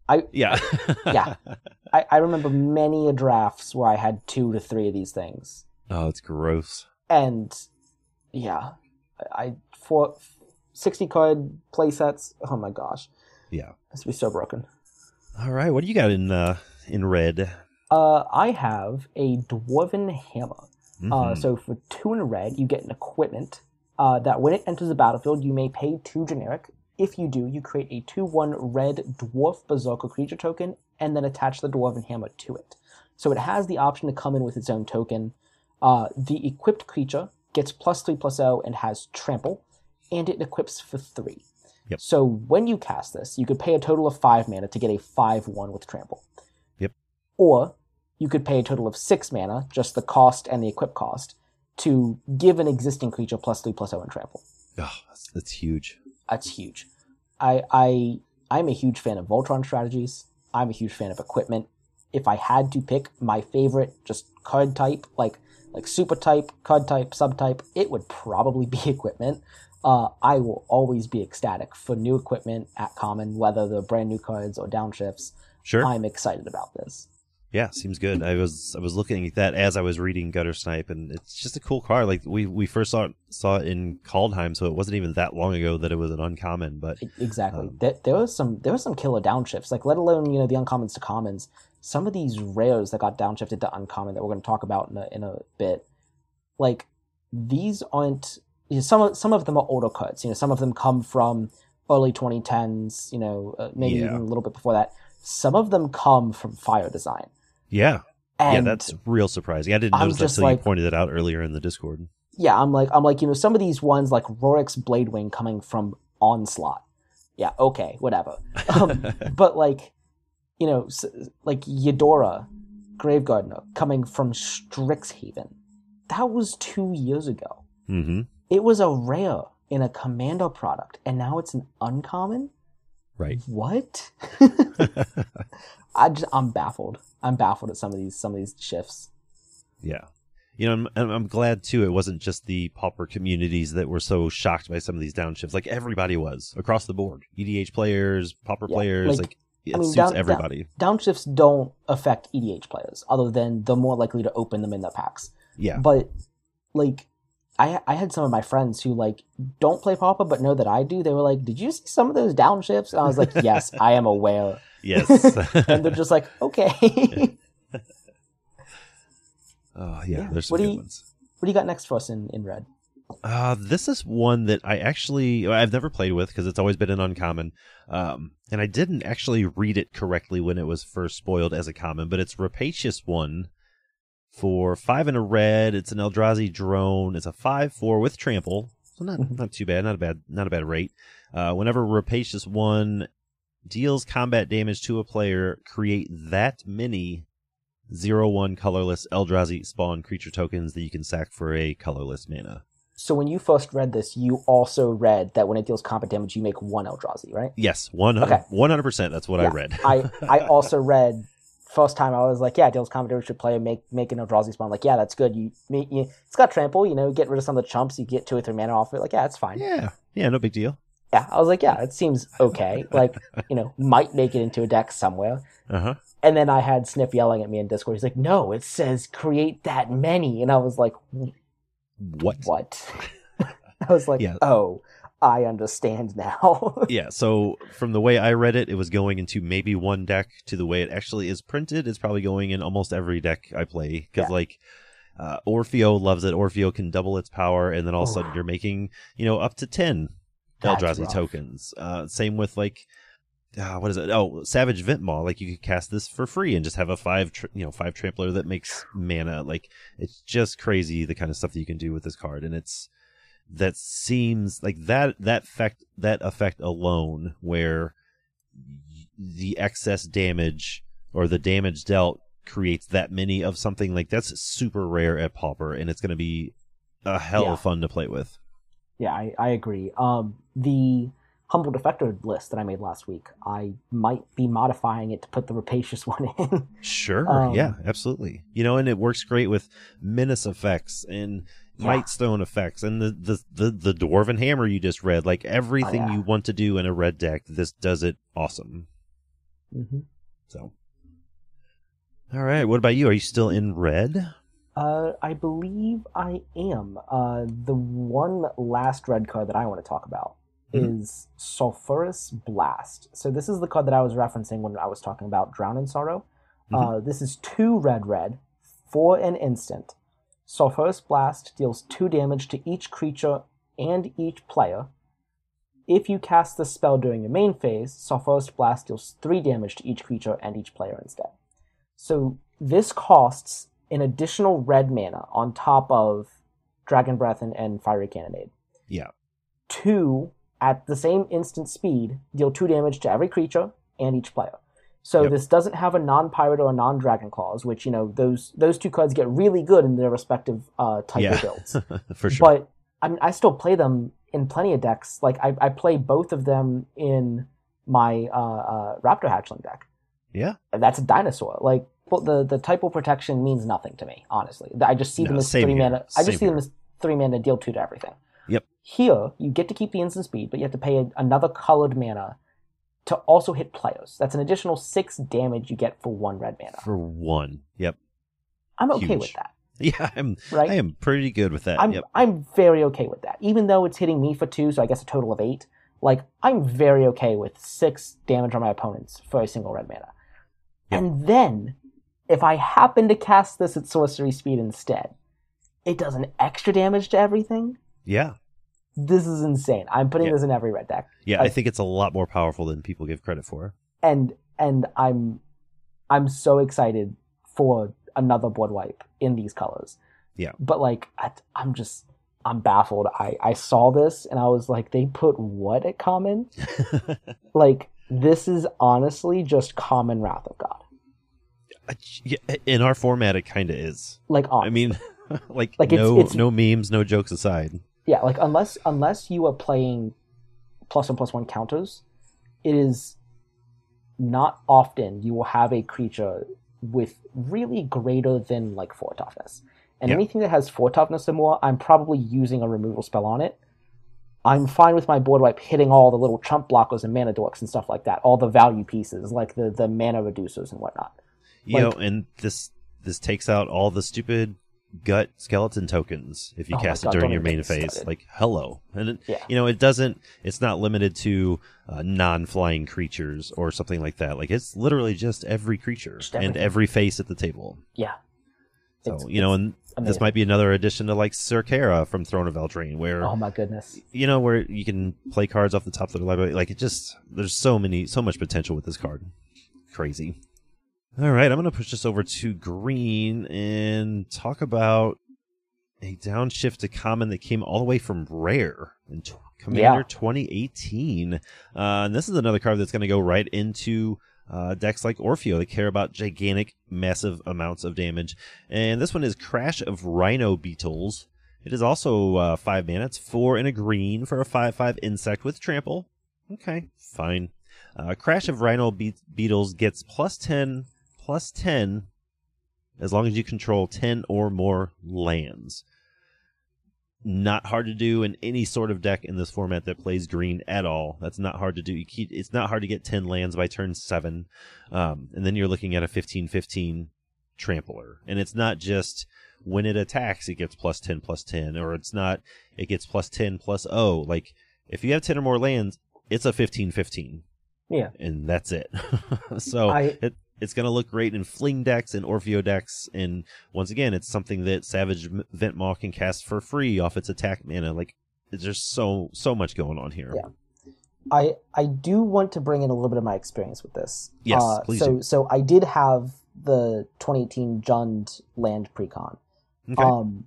I Yeah. Yeah. I, I remember many a drafts where I had two to three of these things. Oh, it's gross. And yeah, I, for 60 card play sets. Oh my gosh. Yeah. This would be so broken. All right, what do you got in uh in red? Uh, I have a dwarven hammer. Uh, Mhm. so for two in a red, you get an equipment uh, that when it enters the battlefield, you may pay two generic. If you do, you create a 2 1 red dwarf berserker creature token and then attach the dwarven hammer to it. So it has the option to come in with its own token. Uh, the equipped creature gets plus 3 plus 0 and has trample, and it equips for 3. Yep. So when you cast this, you could pay a total of 5 mana to get a 5 1 with trample. Yep. Or you could pay a total of 6 mana, just the cost and the equip cost, to give an existing creature plus 3 plus 0 and trample. oh, that's, that's huge. That's huge. I I I'm a huge fan of Voltron strategies. I'm a huge fan of equipment. If I had to pick my favorite just card type, like like super type, card type, subtype, it would probably be equipment. Uh, I will always be ecstatic for new equipment at common, whether they're brand new cards or downshifts. Sure. I'm excited about this. Yeah, seems good. I was I was looking at that as I was reading Guttersnipe, and it's just a cool card. Like we we first saw it saw it in Kaldheim, so it wasn't even that long ago that it was an uncommon. But Exactly. Um, there, there was some there was some killer downshifts. Like let alone you know the uncommons to commons. Some of these rares that got downshifted to uncommon that we're going to talk about in a, in a bit. Like these aren't you know, some of some of them are older cards. You know some of them come from early 2010s. You know uh, maybe Yeah. even a little bit before that. Some of them come from Fire Design. Yeah, And yeah, that's real surprising. I didn't I'm notice that just until you pointed it out earlier in the Discord. yeah, I'm like I'm like you know some of these ones like Rorix Bladewing coming from Onslaught. Yeah, okay, whatever. Um, but like you know like Yedora, Grave Gardener coming from Strixhaven. That was two years ago. mm-hmm. It was a rare in a Commander product, and now it's an uncommon. Right. What? I just, I'm baffled. I'm baffled at some of these some of these shifts. Yeah. You know, I'm, I'm I'm glad too. It wasn't just the pauper communities that were so shocked by some of these downshifts. Like everybody was across the board. EDH players, pauper Yeah, players, like, like, it I mean, suits down- down- everybody. Downshifts don't affect EDH players, other than they're more likely to open them in their packs. yeah. But like, I I had some of my friends who like don't play Pauper, but know that I do. They were like, "Did you see some of those downshifts?" And I was like, "Yes, I am aware." Yes. And they're just like, "Okay." oh yeah, Yeah. there's some What do good you- ones. what do you got next for us in in red? Uh, this is one that I actually I've never played with because it's always been an uncommon. Um, and I didn't actually read it correctly when it was first spoiled as a common, but it's Rapacious one for five and a red. It's an Eldrazi drone. It's a five four with trample, so not Mhm. not too bad. Not a bad not a bad rate. Uh, whenever Rapacious one deals combat damage to a player, create that many zero one colorless Eldrazi spawn creature tokens that you can sack for a colorless mana. So when you first read this, you also read that when it deals combat damage, you make one Eldrazi, right? Yes, one hundred percent. That's what I read. I I also read first time I was like, yeah, deals damage to player, make make an Eldrazi spawn. Like, yeah, that's good. You, me- you it's got trample. You know, get rid of some of the chumps. You get two or three mana off it. Like, yeah, it's fine. yeah, yeah, no big deal. Yeah, I was like, yeah, it seems okay. Like, you know, might make it into a deck somewhere. Uh huh. And then I had Sniff yelling at me in Discord. He's like, no, it says create that many. And I was like, What? what? I was like, Yeah. oh, I understand now. Yeah. So from the way I read it, it was going into maybe one deck. To the way it actually is printed, it's probably going in almost every deck I play. Because Yeah. like, uh, Orfeo loves it. Orfeo can double its power, and then all of a sudden you're making you know up to ten That's Eldrazi rough. tokens. Uh, same with like. Uh, what is it? Oh, Savage Ventmaw. Like you could cast this for free and just have a five, tr- you know, five trampler that makes mana. Like it's just crazy the kind of stuff that you can do with this card, and it's that seems like that that effect that effect alone, where the excess damage or the damage dealt creates that many of something like that's super rare at Pauper, and it's going to be a hell Yeah. of fun to play with. Yeah, I, I agree. Um, the humble defector list that I made last week, I might be modifying it to put the rapacious one in. Sure. Um, yeah, absolutely. You know, and it works great with menace effects and Yeah. might stone effects and the, the the the dwarven hammer you just read. Like everything Oh, yeah. you want to do in a red deck, this does it awesome. hmm So All right, what about you? Are you still in red? Uh, I believe I am. Uh, the one last red card that I want to talk about Mhm. is Sulphurous Blast. So this is the card that I was referencing when I was talking about Drown in Sorrow. Uh, this is two red red for an instant. Sulphurous Blast deals two damage to each creature and each player. If you cast the spell during your main phase, Sulphurous Blast deals three damage to each creature and each player instead. So this costs an additional red mana on top of Dragon Breath and, and Fiery Cannonade. Yeah. Two, at the same instant speed, deal two damage to every creature and each player. So Yep. this doesn't have a non-pirate or a non-dragon clause, which you know those those two cards get really good in their respective uh, type Yeah. of builds. For sure. But I mean, I still play them in plenty of decks. Like I, I play both of them in my uh, uh, Raptor Hatchling deck. Yeah. And that's a dinosaur. Like well, the the typo protection means nothing to me, honestly. I just see No, them as three here. mana. I Same just see them as three mana deal two to everything. Yep. Here, you get to keep the instant speed, but you have to pay a, another colored mana to also hit players. That's an additional six damage you get for one red mana. For one. Yep. I'm okay huge. with that. Yeah, I'm Right? I am pretty good with that. I'm yep. I'm very okay with that. Even though it's hitting me for two, so I guess a total of eight. Like I'm very okay with six damage on my opponents for a single red mana. Yep. And then, if I happen to cast this at sorcery speed instead, it does an extra damage to everything. Yeah. This is insane. I'm putting Yeah. this in every red deck, Yeah, I I- think it's a lot more powerful than people give credit for. and and I'm I'm so excited for another board wipe in these colors. Yeah. But like I, I'm just I'm baffled. I I saw this and I was like, they put what at common? Like this is honestly just common Wrath of God. Uh, yeah, in our format it kind of is. Like on I mean, like, Like, it's- no it's- no memes, no jokes aside. Yeah, like unless unless you are playing plus one plus one counters, it is not often you will have a creature with really greater than like four toughness. And Yeah. anything that has four toughness or more, I'm probably using a removal spell on it. I'm fine with my board wipe hitting all the little chump blockers and mana dorks and stuff like that, all the value pieces like the the mana reducers and whatnot. You Like- know, and this this takes out all the stupid gut skeleton tokens if you Oh cast God, it during your main phase. started. Like hello, and it, Yeah. you know it doesn't. It's not limited to uh, non-flying creatures or something like that. Like it's literally just every creature Just and every face at the table. Yeah. So It's- you know, and this might be another addition to like Syr Carah from Throne of Eldraine, where Oh my goodness. you know where you can play cards off the top of the library. Like it just there's so many so much potential with this card. Crazy. All right, I'm gonna push this over to green and talk about a downshift to common that came all the way from rare in t- Commander Yeah. 2018. Uh, and this is another card that's going to go right into uh, decks like Orfeo that care about gigantic, massive amounts of damage. And this one is Crash of Rhino Beetles. It is also uh, five mana. It's four and a green for a five-five insect with trample. Okay, fine. Uh, Crash of Rhino Be- Beetles gets plus ten, plus ten, as long as you control ten or more lands. Not hard to do in any sort of deck in this format that plays green at all. That's not hard to do. You keep, it's not hard to get ten lands by turn seven, um, and then you're looking at a 15-15 trampler, and it's not just when it attacks it gets plus 10 plus 10 or it's not it gets plus 10 plus O. like if you have 10 or more lands it's a 15 15 Yeah. and that's it so I- it, it's going to look great in fling decks and orfeo decks and once again it's something that savage M- ventmaw can cast for free off its attack mana like there's so so much going on here Yeah. I I do want to bring in a little bit of my experience with this. Yes, Uh, please So do. so I did have the 2018 Jund land precon. okay Um,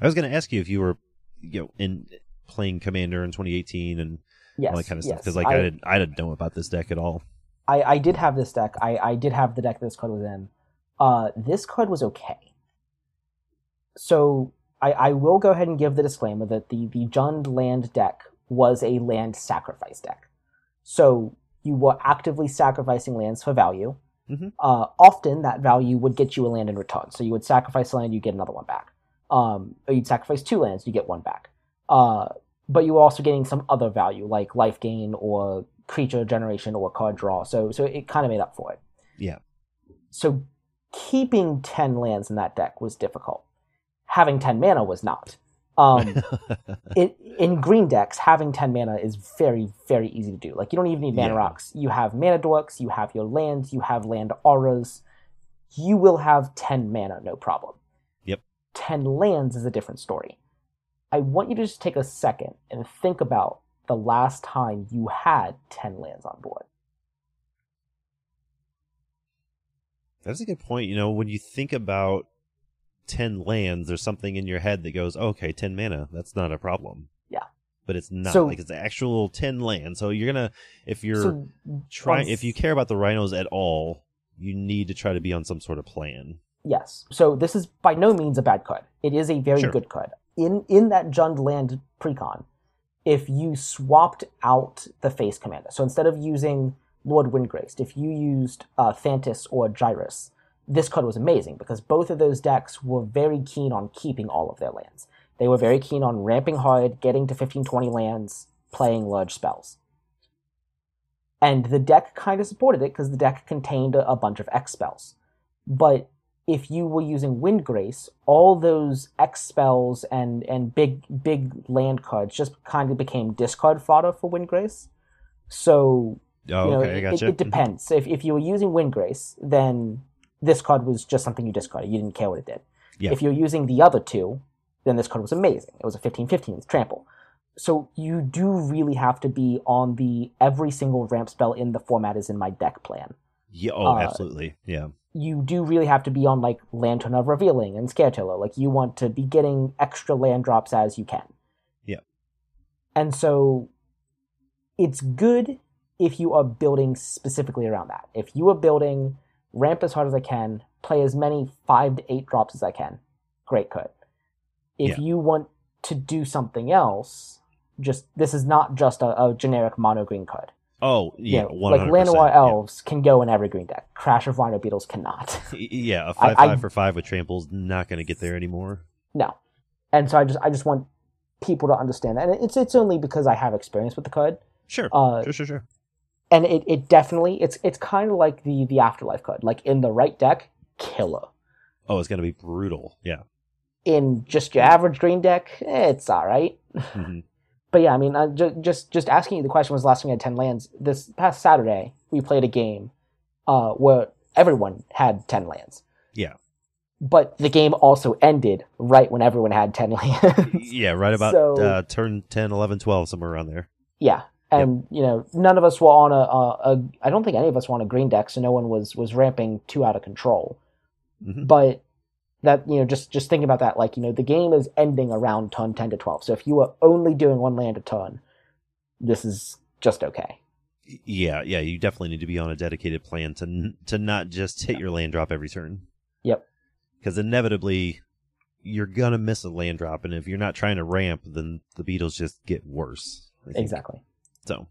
i was going to ask you if you were you know in playing commander in 2018 and yes, all that kind of stuff because like I, didn't i didn't know about this deck at all I, I did have this deck. I, I did have the deck this card was in. Uh, this card was okay. So I, I will go ahead and give the disclaimer that the, the Jund land deck was a land sacrifice deck. So you were actively sacrificing lands for value. Mhm. Uh, often that value would get you a land in return. So you would sacrifice a land, you get another one back. Um, or you'd sacrifice two lands, you get one back. Uh, but you were also getting some other value like life gain or creature generation or card draw. So so it kind of made up for it. Yeah. So keeping ten lands in that deck was difficult. Having ten mana was not. Um, in, in green decks, having ten mana is very very easy to do. Like you don't even need mana Yeah. rocks. You have mana dorks. You have your lands. You have land auras. You will have ten mana, no problem. Yep. Ten lands is a different story. I want you to just take a second and think about the last time you had 10 lands on board. That's a good point. You know, when you think about 10 lands, there's something in your head that goes, okay, 10 mana, that's not a problem. Yeah. But it's not. So- like, it's actual 10 lands. So you're going to, if you're So, trying, if you care about the rhinos at all, you need to try to be on some sort of plan. Yes. So this is by no means a bad card. It is a very Sure. good card. In in that Jund land precon, if you swapped out the face commander. So instead of using Lord Windgraced, if you used uh, Thantis or Gyrus, this card was amazing because both of those decks were very keen on keeping all of their lands. They were very keen on ramping hard, getting to 15 20 lands, playing large spells. And the deck kind of supported it because the deck contained a, a bunch of X spells. But if you were using Windgrace, all those X spells and, and big big land cards just kind of became discard fodder for Windgrace. So Oh, you know, okay, it, gotcha. it, it depends. If, if you were using Windgrace, then this card was just something you discarded. You didn't care what it did. Yeah. If you're using the other two, then this card was amazing. It was a 15-15 with trample. So you do really have to be on the every single ramp spell in the format is in my deck plan. Yeah, oh, uh, absolutely. Yeah. You do really have to be on like Lantern of Revealing and Scaretiller. Like you want to be getting extra land drops as you can. Yeah. And so it's good if you are building specifically around that. If you are building ramp as hard as I can, play as many five to eight drops as I can, great card. If Yeah. you want to do something else, just this is not just a, a generic mono green card. Oh, yeah. You know, like Llanowar yeah. Elves can go in every green deck. Crash of Rhino Beetles cannot. Yeah, a five I- five for five with trample's not going to get there anymore. No. And so I just I just want people to understand that. And it's it's only because I have experience with the card. Sure, Uh, sure, sure, sure. and it, it definitely it's it's kind of like the the afterlife card. Like in the right deck, killer. Oh, it's going to be brutal. Yeah. In just your average green deck, it's all right. hmm But yeah, I mean, uh, ju- just just asking you the question was the last time we had ten lands. This past Saturday, we played a game uh, where everyone had ten lands. Yeah. But the game also ended right when everyone had ten lands. Yeah, right about So- uh, turn 10, 11, 12, somewhere around there. Yeah, and you know, none of us were on a, a, a. I don't think any of us were on a green deck, so no one was was ramping too out of control. Mhm. But that you know, just just think about that, like you know, the game is ending around turn ten to twelve. So if you are only doing one land a turn, this is just okay. Yeah, yeah, you definitely need to be on a dedicated plan to n- to not just hit your land drop every turn. Yep. Because inevitably, you're gonna miss a land drop, and if you're not trying to ramp, then the beetles just get worse. Exactly. So,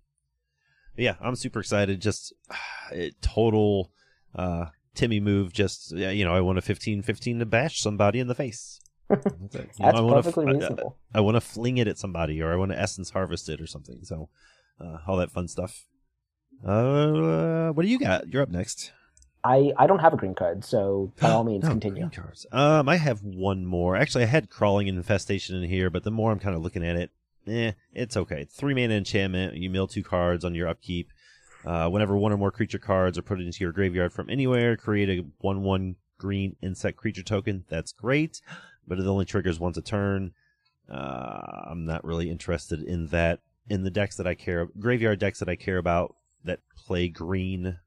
yeah, I'm super excited. Just it, total uh, Timmy move. Just you know, I want a 15-15 to bash somebody in the face. That's, it. Know, wanna f- I- I- reasonable. I want to fling it at somebody, or I want to essence harvest it, or something. So, uh, all that fun stuff. Uh, what do you got? You're up next. I I don't have a green card, so by all means, No, continue. Um, I have one more. Actually, I had crawling infestation in here, but the more I'm kind of looking at it, eh, it's okay. Three mana enchantment. You mill two cards on your upkeep. Uh, whenever one or more creature cards are put into your graveyard from anywhere, create a one-one green insect creature token. That's great, but it only triggers once a turn. Uh, I'm not really interested in that. In the decks that I care, graveyard decks that I care about that play green,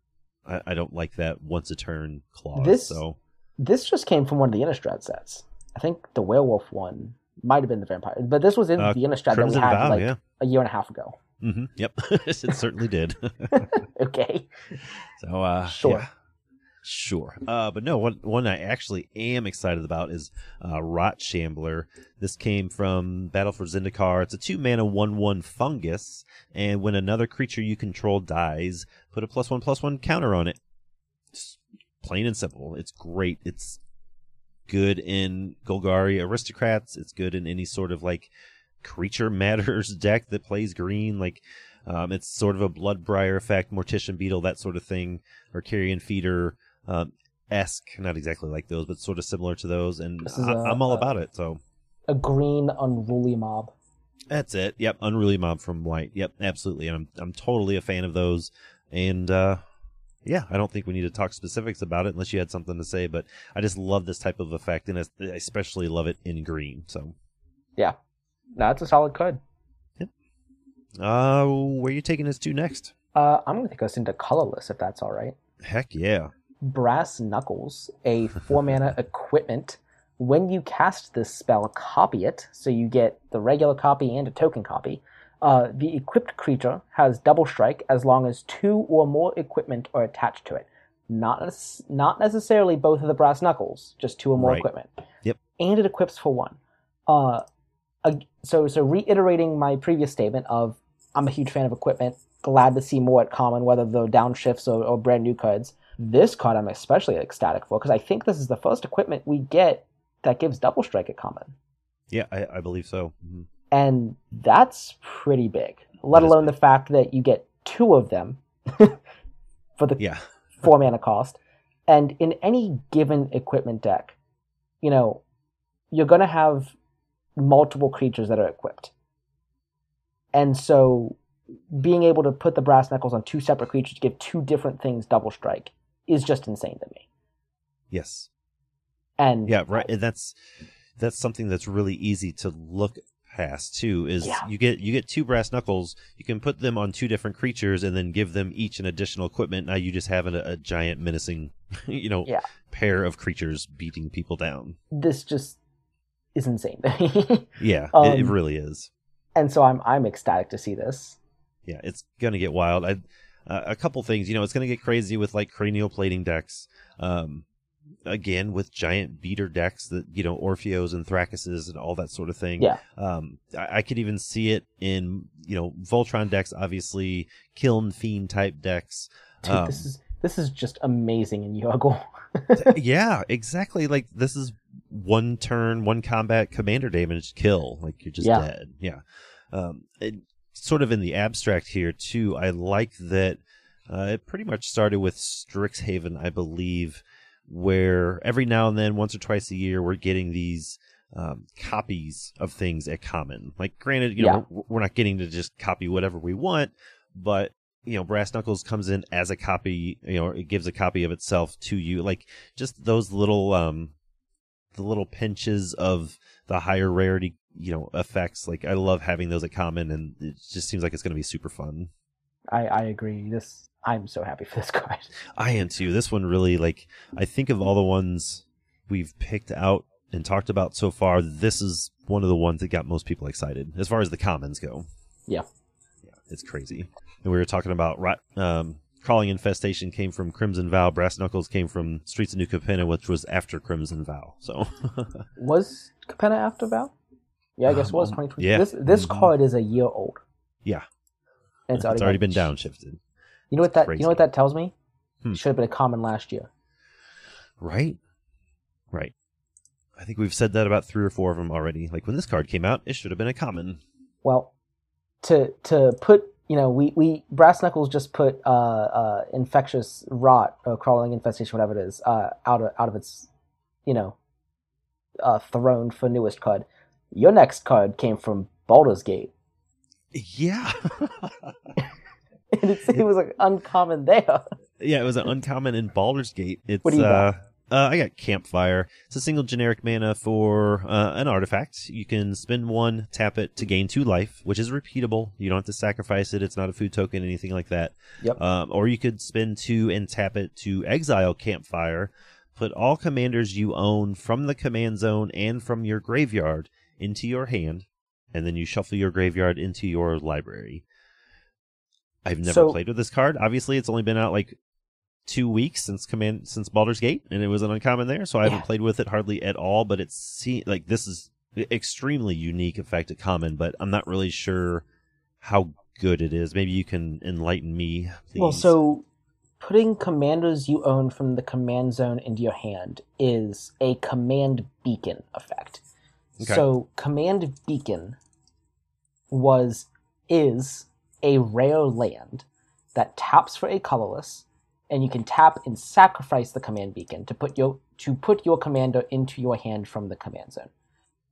I, I don't like that once a turn clause. This- so This just came from one of the Innistrad sets. I think the werewolf one might have been the vampire, but this was in Uh, the Innistrad that we Crimson had Vow, like yeah. a year and a half ago. Hmm Yep, it certainly did. Okay. so, uh, Sure. yeah. Sure. Uh, but no, one, one I actually am excited about is uh, Rot Shambler. This came from Battle for Zendikar. It's a two mana 1 1 fungus, and when another creature you control dies, put a plus one plus one counter on it. It's plain and simple. It's great. It's good in Golgari Aristocrats. It's good in any sort of like creature matters deck that plays green. Like, um, it's sort of a Bloodbriar effect, Mortician Beetle, that sort of thing, or Carrion Feeder um, esque, not exactly like those, but sort of similar to those. And I, a- I'm all a- about it. So A green unruly mob. that's it. Yep, Unruly Mob from White. Yep, absolutely. And I'm I'm totally a fan of those. And uh, yeah, I don't think we need to talk specifics about it unless you had something to say. But I just love this type of effect, and I especially love it in green. So, That's a solid card. Yep. Uh, where are you taking us to next? Uh, I'm going to take us into colorless if that's all right. Heck yeah. Brass Knuckles, a four mana equipment. When you cast this spell, copy it, so you get the regular copy and a token copy. Uh, the equipped creature has double strike as long as two or more equipment are attached to it. Not not necessarily both of the brass knuckles, just two or more Right. equipment. Yep. And it equips for one. Uh, so so reiterating my previous statement of I'm a huge fan of equipment. Glad to see more at common, whether they're downshifts or, or brand new cards. This card I'm especially ecstatic for because I think this is the first equipment we get that gives double strike at common, Yeah, I, I believe so. Mhm. and that's pretty big. Let That alone the fact that you get two of them for the Yeah, four mana cost. And in any given equipment deck, you know, you're going to have multiple creatures that are equipped. And so being able to put the brass knuckles on two separate creatures to give two different things double strike is just insane to me. yes, And yeah, right. And that's that's something that's really easy to look past too. Is Yeah. you get you get two brass knuckles, you can put them on two different creatures, and then give them each an additional equipment. Now you just have a, a giant menacing, you know, Yeah. pair of creatures beating people down. this just is insane to. Yeah, it, it Um, really is. and so I'm I'm ecstatic to see this. yeah, it's gonna get wild. I, uh, a couple things, you know, it's gonna get crazy with like cranial plating decks. Um, again with giant beater decks that you know Orpheos and Thrakuses and all that sort of thing. Yeah. Um, I, I could even see it in you know Voltron decks, obviously Kiln Fiend type decks. Dude, Um, this is this is just amazing in Yargle. yeah, exactly. Like this is one turn, one combat commander damage kill. Like you're just Yeah. dead. Yeah. Um, it, sort of in the abstract here too. I like that. Uh, it pretty much started with Strixhaven, I believe, where every now and then, once or twice a year, we're getting these um, copies of things at common. Like, granted, you know, Yeah. we're, we're not getting to just copy whatever we want, but you know, Brass Knuckles comes in as a copy. You know, it gives a copy of itself to you. Like, just those little, um, the little pinches of the higher rarity, you know, effects. Like, I love having those at common, and it just seems like it's going to be super fun. I I agree. This I'm so happy for this card. I am too. This one really like I think of all the ones we've picked out and talked about so far, this is one of the ones that got most people excited as far as the commons go. Yeah. Yeah, it's crazy. And we were talking about um, crawling infestation came from Crimson Vow, Brass Knuckles came from Streets of New Capenna, which was after Crimson Vow. So Was Capenna after Vow? Yeah, I guess it was Um, 2020. yeah. This this Mhm. card is a year old. yeah, And it's already, been done. downshifted. You know what that Crazy. you know what that tells me? Hmm. Should have been a common last year. Right? Right. I think we've said that about three or four of them already. Like when this card came out, it should have been a common. Well, to to put you know we we brass knuckles just put uh uh infectious rot or crawling infestation whatever it is uh out of out of its you know uh throne for newest card. Your next card came from Baldur's Gate. Yeah. And it's, it was like uncommon there. yeah, it was an uncommon in Baldur's Gate. It's What do you uh, got? Uh I got Campfire. It's a single generic mana for uh, an artifact. You can spend one, tap it to gain two life, which is repeatable. You don't have to sacrifice it. It's not a food token, anything like that. Yep. Um, or you could spend two and tap it to exile Campfire. Put all commanders you own from the command zone and from your graveyard into your hand, and then you shuffle your graveyard into your library. I've never So- played with this card. Obviously, it's only been out like two weeks since command since Baldur's Gate, and it was an uncommon there, so I haven't played with it hardly at all. But it's see like this is extremely unique effect at common, but I'm not really sure how good it is. Maybe you can enlighten me. Please. Well, so putting commandos you own from the command zone into your hand is a command beacon effect. Okay. So command beacon was is a rare land that taps for a colorless and you can tap and sacrifice the command beacon to put your to put your commander into your hand from the command zone.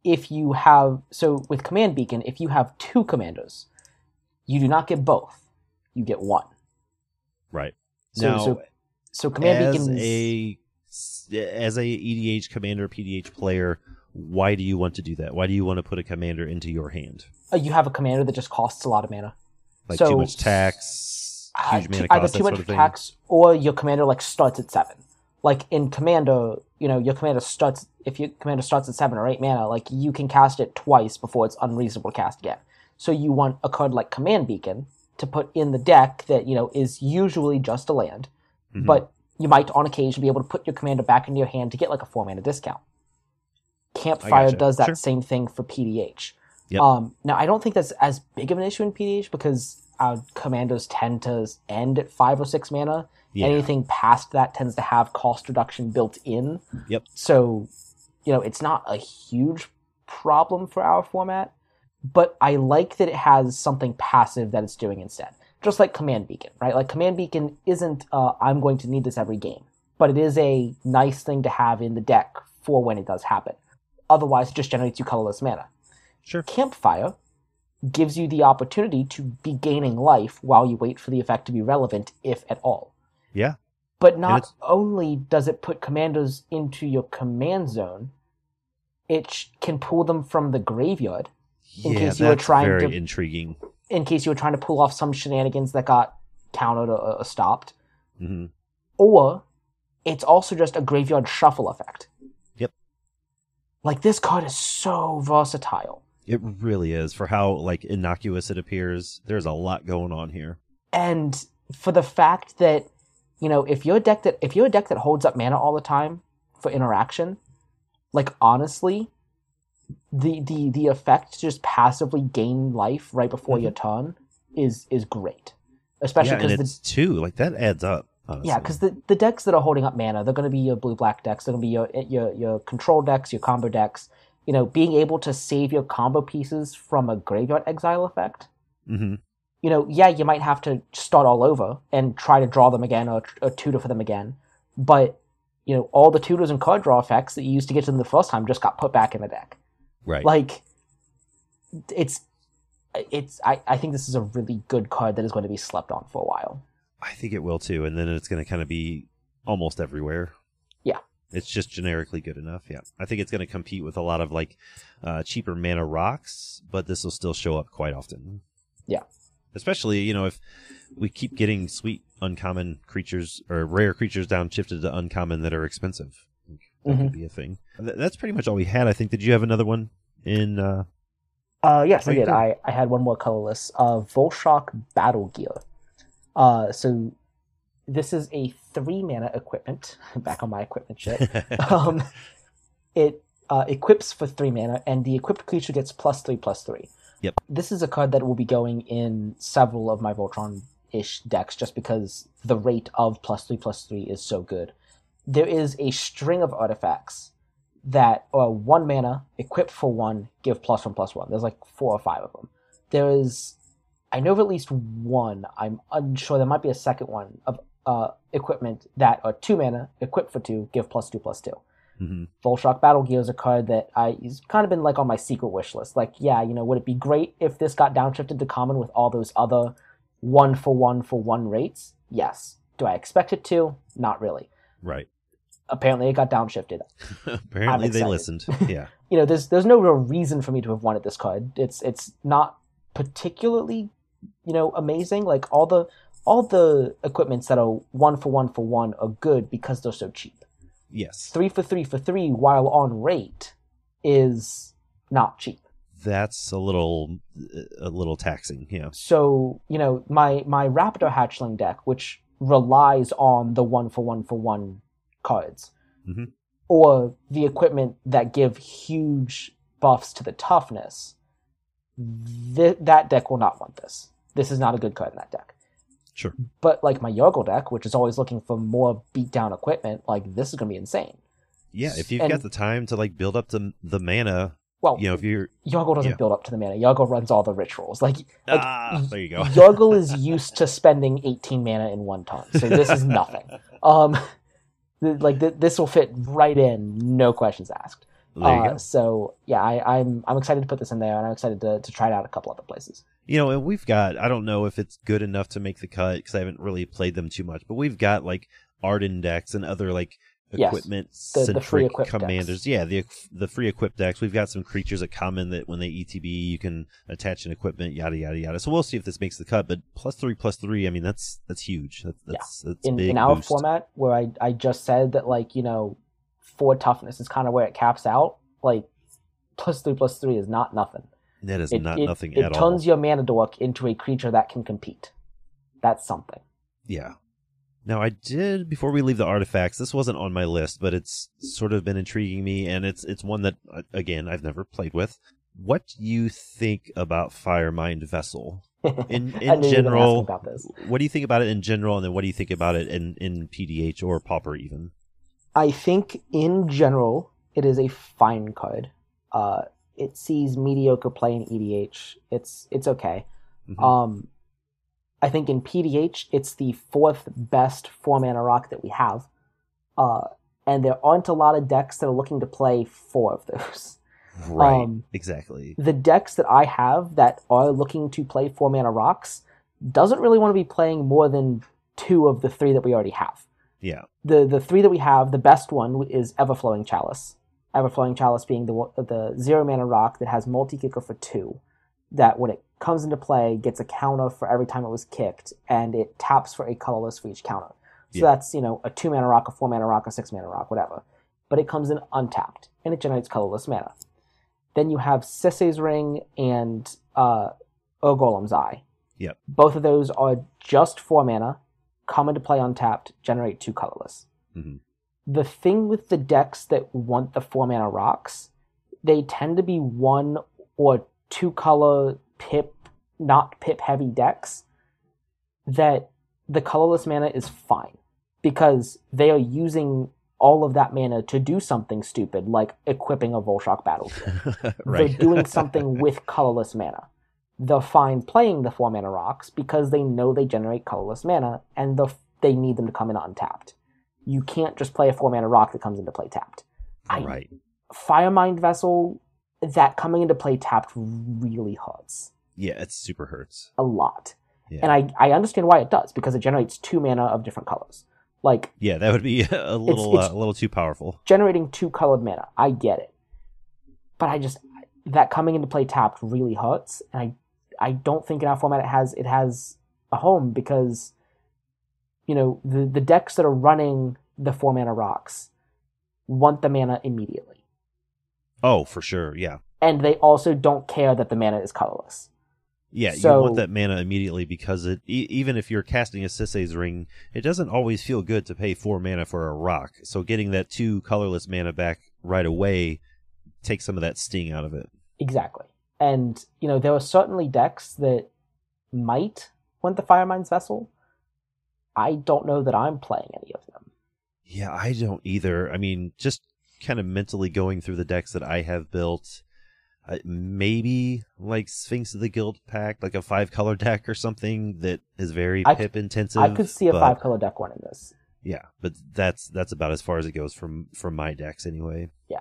If you have so with command beacon, if you have two commanders, you do not get both. You get one. right So now, so, so command as beacons a as a EDH commander PDH player, why do you want to do that? Why do you want to put a commander into your hand? uh, you have a commander that just costs a lot of mana. Like So- too much tax, Uh, huge mana t- cost, either that too sort of thing. tax or your commander like starts at seven. Like in commander, you know, your commander starts if your commander starts at seven or eight mana, like you can cast it twice before it's unreasonable to cast again. So you want a card like Command Beacon to put in the deck that you know is usually just a land, Mhm. but you might on occasion be able to put your commander back into your hand to get like a four mana discount. Campfire gotcha. does that Sure. same thing for PDH. Yep. Um, now, I don't think that's as big of an issue in PDH because our commandos tend to end at five or six mana. Yeah. Anything past that tends to have cost reduction built in. Yep. So, you know, it's not a huge problem for our format, but I like that it has something passive that it's doing instead. Just like Command Beacon, right? Like Command Beacon isn't, uh, I'm going to need this every game, but it is a nice thing to have in the deck for when it does happen. Otherwise, it just generates you colorless mana. Sure. Campfire gives you the opportunity to be gaining life while you wait for the effect to be relevant, if at all. Yeah. But not only does it put commandos into your command zone, it sh- can pull them from the graveyard in yeah, case you were trying very to- intriguing. in case you were trying to pull off some shenanigans that got countered or, or stopped. hmm Or it's also just a graveyard shuffle effect. Yep. Like this card is so versatile. It really is for how like innocuous it appears. There's a lot going on here. and for the fact that you know if you're a deck that if you're a deck that holds up mana all the time for interaction like honestly the the the effect to just passively gain life right before your turn is is great especially Mm-hmm. yeah, because it's two. Like that adds up. Honestly. yeah because the, the decks that are holding up mana they're going to be your blue black decks they're going to be your your your control decks your combo decks you know being able to save your combo pieces from a graveyard exile effect hmm you know, yeah, you might have to start all over and try to draw them again or, or tutor for them again. But, you know, all the tutors and card draw effects that you used to get to them the first time just got put back in the deck. Right. Like, it's, it's, I, I think this is a really good card that is going to be slept on for a while. I think it will too, and then it's going to kind of be almost everywhere. Yeah. It's just generically good enough. Yeah. I think it's going to compete with a lot of like uh, cheaper mana rocks, but this will still show up quite often. Yeah. Especially, you know, if we keep getting sweet uncommon creatures or rare creatures downshifted to uncommon that are expensive. That Mhm. could be a thing. Th- That's pretty much all we had. I think. Did you have another one in? Uh, Uh, yes, Oh, I did. did. I, I had one more colorless. Uh, Volshock Battle Gear. Uh, so this is a three mana equipment. Back on my equipment shit. um, it uh, equips for three mana, and the equipped creature gets plus three, plus three. Yep. This is a card that will be going in several of my Voltron ish decks just because the rate of plus three, plus three is so good. There is a string of artifacts that are one mana, equipped for one, give plus one, plus one. There's like four or five of them. There is, I know of at least one, I'm unsure, there might be a second one of uh, equipment that are two mana, equipped for two, give plus two, plus two. Mhm. Vulshok Battlegear is a card that I it's kind of been like on my secret wish list. Like, yeah, you know, would it be great if this got downshifted to common with all those other one for one for one rates? Yes. Do I expect it to? Not really. Right. Apparently, it got downshifted. Apparently they listened. Yeah. You know, there's there's no real reason for me to have wanted this card. It's it's not particularly, you know, amazing. Like all the all the equipments that are one for one for one are good because they're so cheap. yes. Three for three for three while on rate is not cheap. That's a little a little taxing. Yeah. So, you know, my my Raptor Hatchling deck, which relies on the one for one for one cards, Mhm. or the equipment that give huge buffs to the toughness, th- that deck will not want this. This is not a good card in that deck. Sure. But like my Yargle deck, which is always looking for more beat down equipment, like this is going to be insane. Yeah. If you've And- got the time to like build up the the mana, Well, you know, if you're Yargle doesn't yeah. build up to the mana. Yargle runs all the rituals. Like, like ah, there you go. Yargle is used to spending 18 mana in one turn, so this is nothing. Um, like th- this will fit right in, no questions asked. Uh, so yeah, I, I'm I'm excited to put this in there, and I'm excited to, to try it out a couple other places. You know, and we've got, I don't know if it's good enough to make the cut because I haven't really played them too much, but we've got like art decks and other like Yes, equipment free centric commanders. decks. Yeah, the the free equipped decks. We've got some creatures at common that when they ETB, you can attach an equipment, yada yada yada. So we'll see if this makes the cut. But plus three, plus three. I mean, that's that's huge. That's that's, that's In big in our boost. format, where I I just said that like you know, four toughness is kind of where it caps out. Like plus three plus three is not nothing. That is It, not it, nothing it at turns all. your mana dork into a creature that can compete. That's something. Yeah. Now I did before we leave the artifacts. This wasn't on my list, but it's sort of been intriguing me, and it's it's one that uh, again I've never played with. what do you think about Firemind Vessel? In in knew you were gonna ask general, about this. what do you think about it in general, and then what do you think about it in in PDH or Pauper even? I think in general it is a fine card. Uh, it sees mediocre play in EDH. It's it's okay. Mhm. Um, I think in PDH it's the fourth best four mana rock that we have, uh, and there aren't a lot of decks that are looking to play four of those. right, um, exactly. The decks that I have that are looking to play four mana rocks doesn't really want to be playing more than two of the three that we already have Yeah, the the three that we have, the best one is Everflowing Chalice. Everflowing Chalice being the the zero mana rock that has multi kicker for two, that when it comes into play gets a counter for every time it was kicked, and it taps for a colorless for each counter. So Yeah. that's you know a two mana rock, a four mana rock, a six mana rock, whatever. But it comes in untapped and it generates colorless mana. Then you have Sisay's Ring and uh, Ur-Golem's Eye. Yep. Both of those are just four mana, come into play untapped, generate two colorless. Mhm. The thing with the decks that want the four mana rocks, they tend to be one or two color pip, not pip heavy decks that the colorless mana is fine because they are using all of that mana to do something stupid like equipping a Vulshok battle. right. They're doing something with colorless mana. They're fine playing the four mana rocks because they know they generate colorless mana and the, they need them to come in untapped. You can't just play a four mana rock that comes into play tapped. I- right. Firemind Vessel, that coming into play tapped really hurts Yeah, it super hurts. a lot. Yeah. And I, I understand why it does because it generates two mana of different colors. Like Yeah, that would be a little it's- uh, a little too powerful. generating two colored mana. I get it, but I just that coming into play tapped really hurts, and I I don't think in our format it has it has a home because you know the the decks that are running the four mana rocks want the mana immediately, Oh, for sure. Yeah. and they also don't care that the mana is colorless. Yeah, you want that mana immediately because it e- even if you're casting a Sisay's ring, it doesn't always feel good to pay four mana for a rock. So getting that two colorless mana back right away takes some of that sting out of it. Exactly. And, you know, there are certainly decks that might want the Firemind's Vessel. I don't know that I'm playing any of them. Yeah, I don't either. I mean, just kind of mentally going through the decks that I have built, uh, maybe like Sphinx of the Guildpact, like a five color deck or something that is very I- pip intensive. I could see a but- five color deck one in this. Yeah, but that's that's about as far as it goes from from my decks anyway. Yeah.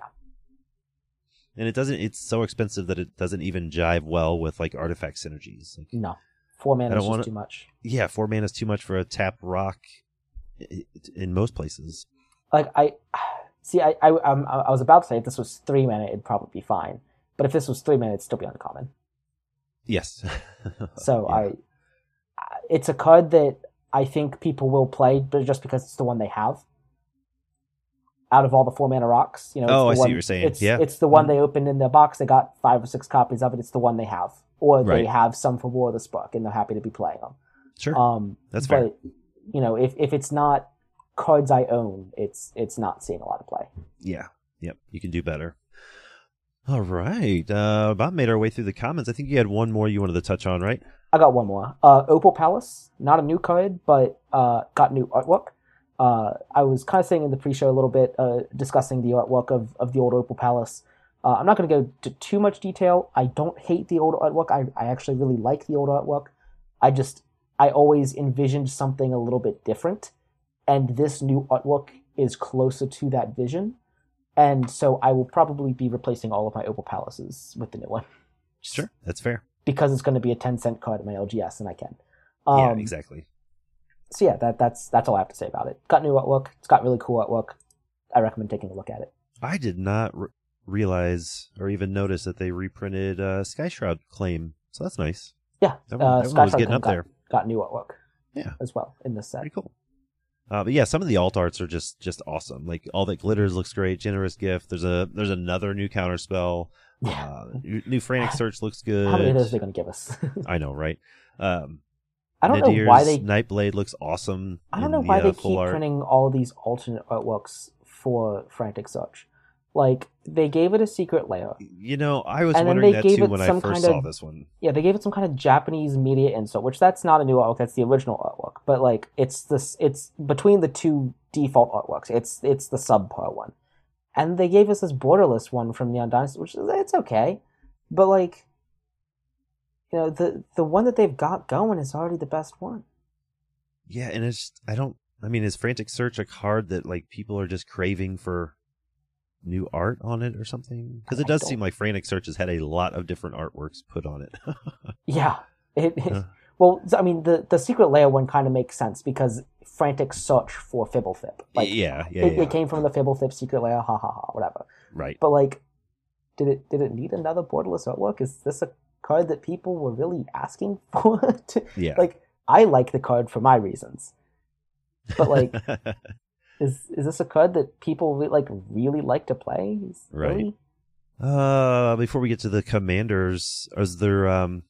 And it doesn't. It's so expensive that it doesn't even jive well with like artifact synergies. Like, No. Four mana I is wanna- too much. yeah, four mana is too much for a tap rock i- i- in most places. Like, I. See, I, I, um, I was about to say if this was three mana, it'd probably be fine. But if this was three mana, it'd still be uncommon. Yes. So Yeah. I. It's a card that I think people will play, but just because it's the one they have. Out of all the four mana rocks, you know. It's Oh, the I see one, what you're saying. It's, Yeah. it's the one Mhm. they opened in their box. They got five or six copies of it. It's the one they have, or they have some for War of the Spark, and they're happy to be playing them. Sure. Um, That's fair. but you know, if if it's not cards I own, it's it's not seeing a lot of play. Yeah. Yep. You can do better. All right. Uh, about made our way through the comments. I think you had one more you wanted to touch on, right? I got one more. Uh, Opal Palace, not a new card, but uh, got new artwork. Uh, I was kind of saying in the pre-show a little bit, uh, discussing the artwork of, of the old Opal Palace. Uh, I'm not going to go to too much detail. I don't hate the old artwork. I, I actually really like the old artwork. I just I always envisioned something a little bit different, and this new artwork is closer to that vision. And so I will probably be replacing all of my Opal Palaces with the new one. Sure. That's fair. Because it's going to be a 10 cent card in my LGS, and I can. yeah, Um, exactly. So yeah, that that's that's all I have to say about it. Got new artwork. It's got really cool artwork. I recommend taking a look at it. I did not re- realize or even notice that they reprinted uh, Skyshroud Claim. So that's nice. Yeah, Everyone, uh, everyone Sky was getting up got, there. got new artwork. Yeah. as well in this set. Pretty cool. Uh, but yeah, some of the alt arts are just just awesome. Like all that glitters looks great. Generous gift. There's a there's another new counter spell. Yeah. Uh, new, new frantic search looks good. How many of those are they going to give us? I know, right? Um, I don't Nadir's know why they. Nightblade looks awesome. I don't know the, why uh, they keep art. printing all these alternate artworks for Frantic Search. Like they gave it a secret layer. You know, I was And wondering that too when I first kind saw this one. Yeah, they gave it some kind of Japanese media insert, which that's not a new artwork. That's the original artwork. But like, it's this. It's between the two default artworks. It's it's the subpar one, and they gave us this borderless one from Neon Dynasty, which is it's okay, but like, you know, the the one that they've got going is already the best one. Yeah, and it's I don't. I mean, is Frantic Search a card that like people are just craving for new art on it or something? Because it I does seem like Frantic Search has had a lot of different artworks put on it. Yeah. It, it- well, I mean, the the secret layer one kind of makes sense because frantic search for Fblthp. Like, yeah, yeah, it, yeah. it came from the Fblthp secret layer. Ha ha ha. Whatever. right. But like, did it did it need another borderless artwork? Is this a card that people were really asking for? to, Yeah. Like, I like the card for my reasons, but like, is is this a card that people re- like really like to play? Is- Right. Really? Uh, before we get to the commanders, is there um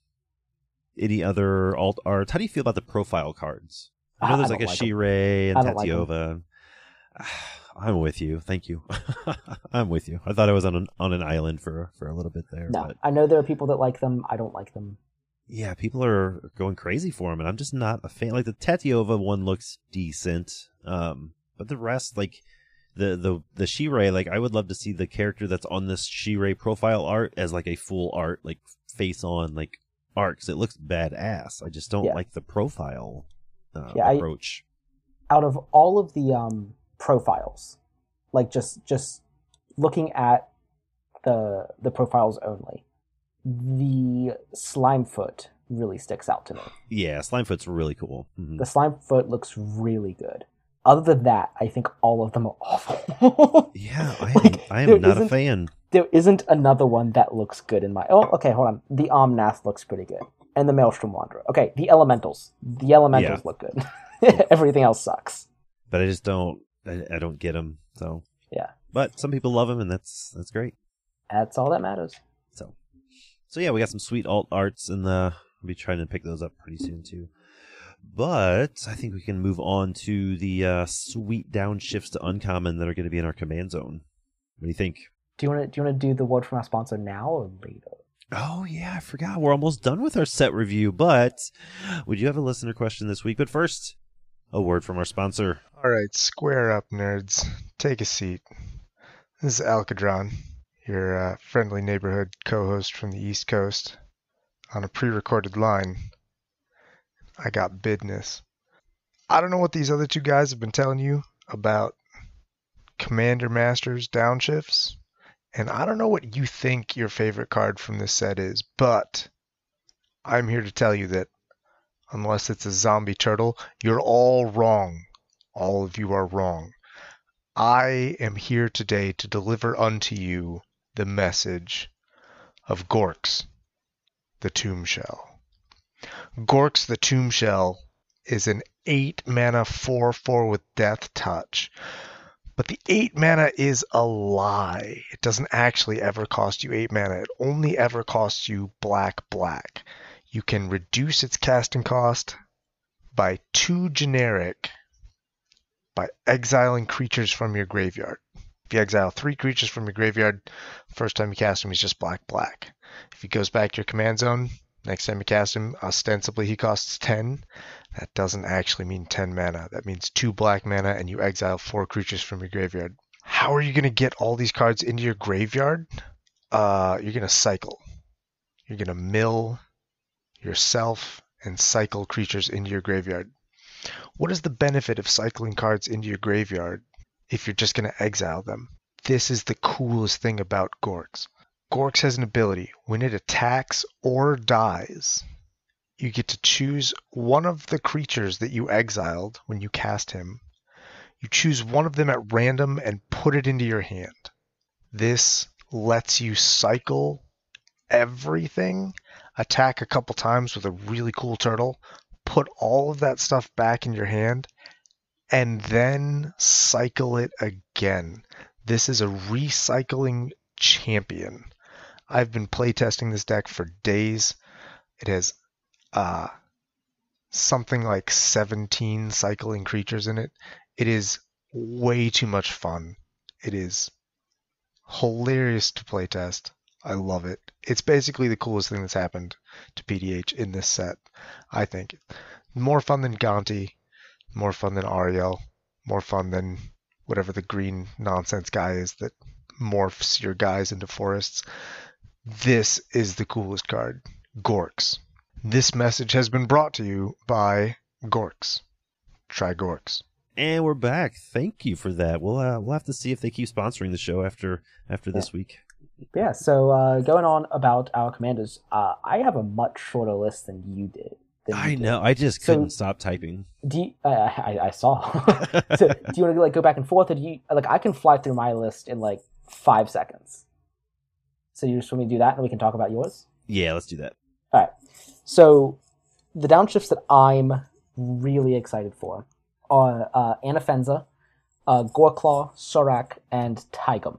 any other alt art? How do you feel about the profile cards? I know there's I like a like. Shirei and I don't like 'em. Tatyova. I'm with you. Thank you. I'm with you. I thought I was on an on an island for for a little bit there. No, But I know there are people that like them. I don't like them. yeah, people are going crazy for them, and I'm just not a fan. Like the Tatyova one looks decent, um, but the rest, like the the the Shirei, like I would love to see the character that's on this Shirei profile art as like a full art, like face on, like art, 'cause it looks badass. I just don't Yeah. like the profile uh, Yeah, I- approach. out of all of the um, profiles, like just just looking at the the profiles only, the Slimefoot really sticks out to me. Yeah, Slimefoot's really cool. Mhm. The Slimefoot looks really good. Other than that, I think all of them are awful. Yeah, I am, Like, I am not a fan. There isn't another one that looks good in my. Oh, okay, hold on. The Omnath looks pretty good, and the Maelstrom Wanderer. Okay, the Elementals. The Elementals Yeah. look good. Everything else sucks. But I just don't. I, I don't get him. So Yeah, but some people love him, and that's that's great. that's all that matters. So, so yeah, we got some sweet alt arts, and uh, we'll be trying to pick those up pretty soon too. But I think we can move on to the uh, sweet downshifts to uncommon that are going to be in our command zone. What do you think? Do you want to do you want to do the word from our sponsor now or later? Oh yeah, I forgot. We're almost done with our set review, but we do have a listener question this week. But first, a word from our sponsor. All right, square up, nerds. Take a seat. This is Alcadron, your uh, friendly neighborhood co-host from the East Coast, on a pre-recorded line. I got business. I don't know what these other two guys have been telling you about Commander Masters downshifts, and I don't know what you think your favorite card from this set is, but I'm here to tell you that unless it's a zombie turtle, you're all wrong. All of you are wrong. I am here today to deliver unto you the message of Gorex, the Tomb Shell. Gorex, the Tombshell, is an 8 mana 4 4 with Death Touch. But the 8 mana is a lie. It doesn't actually ever cost you 8 mana, it only ever costs you black black. You can reduce its casting cost by 2 generic by exiling creatures from your graveyard. If you exile three creatures from your graveyard, first time you cast him, he's just black black. If he goes back to your command zone, next time you cast him, ostensibly he costs 10. That doesn't actually mean 10 mana. That means 2 black mana and you exile 4 creatures from your graveyard. How are you going to get all these cards into your graveyard? Uh, you're going to cycle. You're going to mill yourself and cycle creatures into your graveyard. What is the benefit of cycling cards into your graveyard if you're just going to exile them? This is the coolest thing about Gorex. Gorex has an ability. When it attacks or dies, you get to choose one of the creatures that you exiled when you cast him. You choose one of them at random and put it into your hand. This lets you cycle everything, attack a couple times with a really cool turtle, put all of that stuff back in your hand, and then cycle it again. This is a recycling champion. I've been playtesting this deck for days. It has uh, something like 17 cycling creatures in it. It is way too much fun. It is hilarious to playtest. I love it. It's basically the coolest thing that's happened to PDH in this set. I think more fun than Gonti, more fun than Ariel, more fun than whatever the green nonsense guy is that morphs your guys into forests. This is the coolest card, Gorex. This message has been brought to you by Gorex. Try Gorex. And we're back. Thank you for that. We'll uh, we'll have to see if they keep sponsoring the show after after this week. Yeah, so uh, going on about our commanders, uh, I have a much shorter list than you did. than you I did. know. I just So- couldn't stop typing. Do you, uh, I, I saw. so, do you want to like go back and forth, or do you like I can fly through my list in like five seconds? So you just want me to do that, and we can talk about yours. Yeah, let's do that. All right. So the downshifts that I'm really excited for are uh, Anafenza, uh, Goreclaw, Surrak, and Taigam.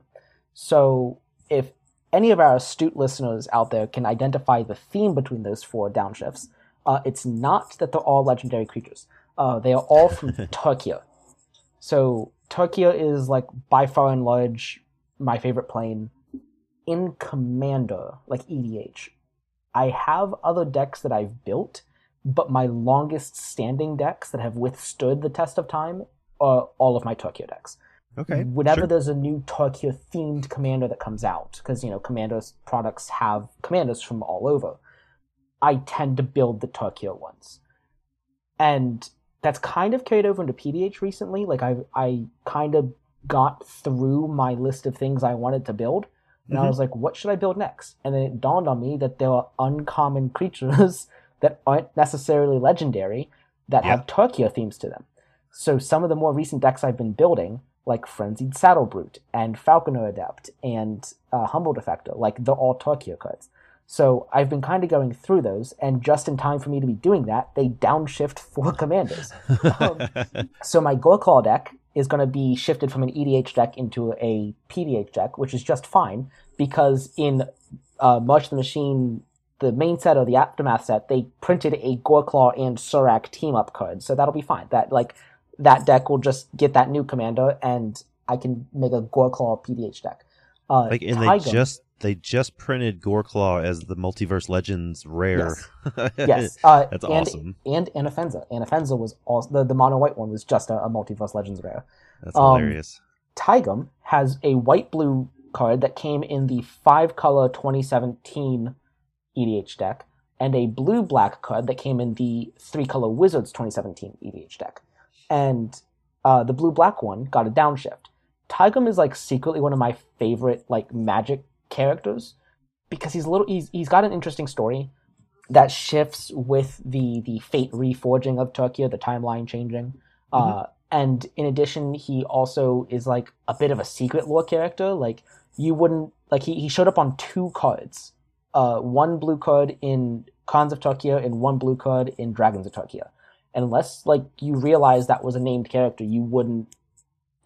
So if any of our astute listeners out there can identify the theme between those four downshifts, uh, it's not that they're all legendary creatures. Uh, they are all from Tarkir. So Tarkir is like by far and large my favorite plane. In Commander, like EDH, I have other decks that I've built, but my longest standing decks that have withstood the test of time are all of my Tarkir decks. Okay. Whenever sure. there's a new Tarkir themed commander that comes out, because you know Commander's products have commanders from all over, I tend to build the Tarkir ones, and that's kind of carried over into PDH recently. Like I I kind of got through my list of things I wanted to build, and I Mhm. was like, what should I build next? And then it dawned on me that there are uncommon creatures that aren't necessarily legendary that Yeah. have Tarkir themes to them. So some of the more recent decks I've been building, like Frenzied Saddlebrute and Falconer Adept and uh, Humble Defector, like they're all Tarkir cards. So I've been kind of going through those, and just in time for me to be doing that, they downshift four commanders. um, So my Goreclaw deck is going to be shifted from an EDH deck into a PDH deck, which is just fine because in uh, March the Machine, the main set or the aftermath set, they printed a Goreclaw and Surrak team up card, so that'll be fine. That like that deck will just get that new commander, and I can make a Goreclaw PDH deck. Uh, like, and they just they just printed Goreclaw as the Multiverse Legends rare. yes, uh, That's and, awesome. And Anafenza, Anafenza was also the, the mono white one was just a, a Multiverse Legends rare. That's Um, hilarious. Taigam has a white blue card that came in the five color 2017 EDH deck, and a blue black card that came in the three color Wizards 2017 EDH deck. And uh, the blue black one got a downshift. Taigam is like secretly one of my favorite like magic characters because he's a little he's, he's got an interesting story that shifts with the the fate reforging of Tarkir, the timeline changing. Uh, and in addition, he also is like a bit of a secret lore character. Like you wouldn't like he, he showed up on two cards, uh, one blue card in Khans of Tarkir and one blue card in Dragons of Tarkir. Unless like you realize that was a named character, you wouldn't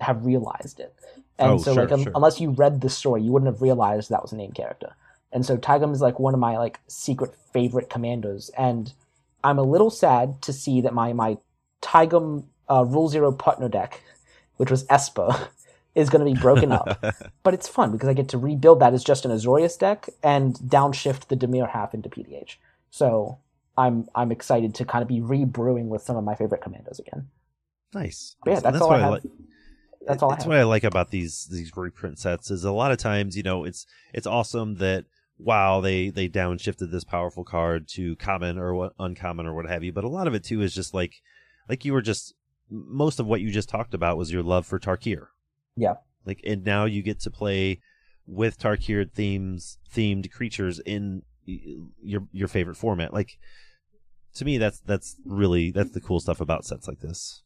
have realized it. And Oh, so sure, like un- sure. unless you read the story, you wouldn't have realized that was a named character. And so Taigam is like one of my like secret favorite commanders, and I'm a little sad to see that my my Taigam uh, Rule Zero partner deck, which was Esper, is going to be broken up. but it's fun because I get to rebuild that as just an Azorius deck and downshift the Dimir half into PDH. So I'm I'm excited to kind of be rebrewing with some of my favorite commandos again. nice. But yeah, Nice. that's, all I have. like- that's all I That's have. what I like about these these reprint sets is a lot of times you know it's it's awesome that wow they they downshifted this powerful card to common or what uncommon or what have you, but a lot of it too is just like like you were just most of what you just talked about was your love for Tarkir. Yeah. Like and now you get to play with Tarkir themes themed creatures in your your favorite format. Like to me that's that's really that's the cool stuff about sets like this.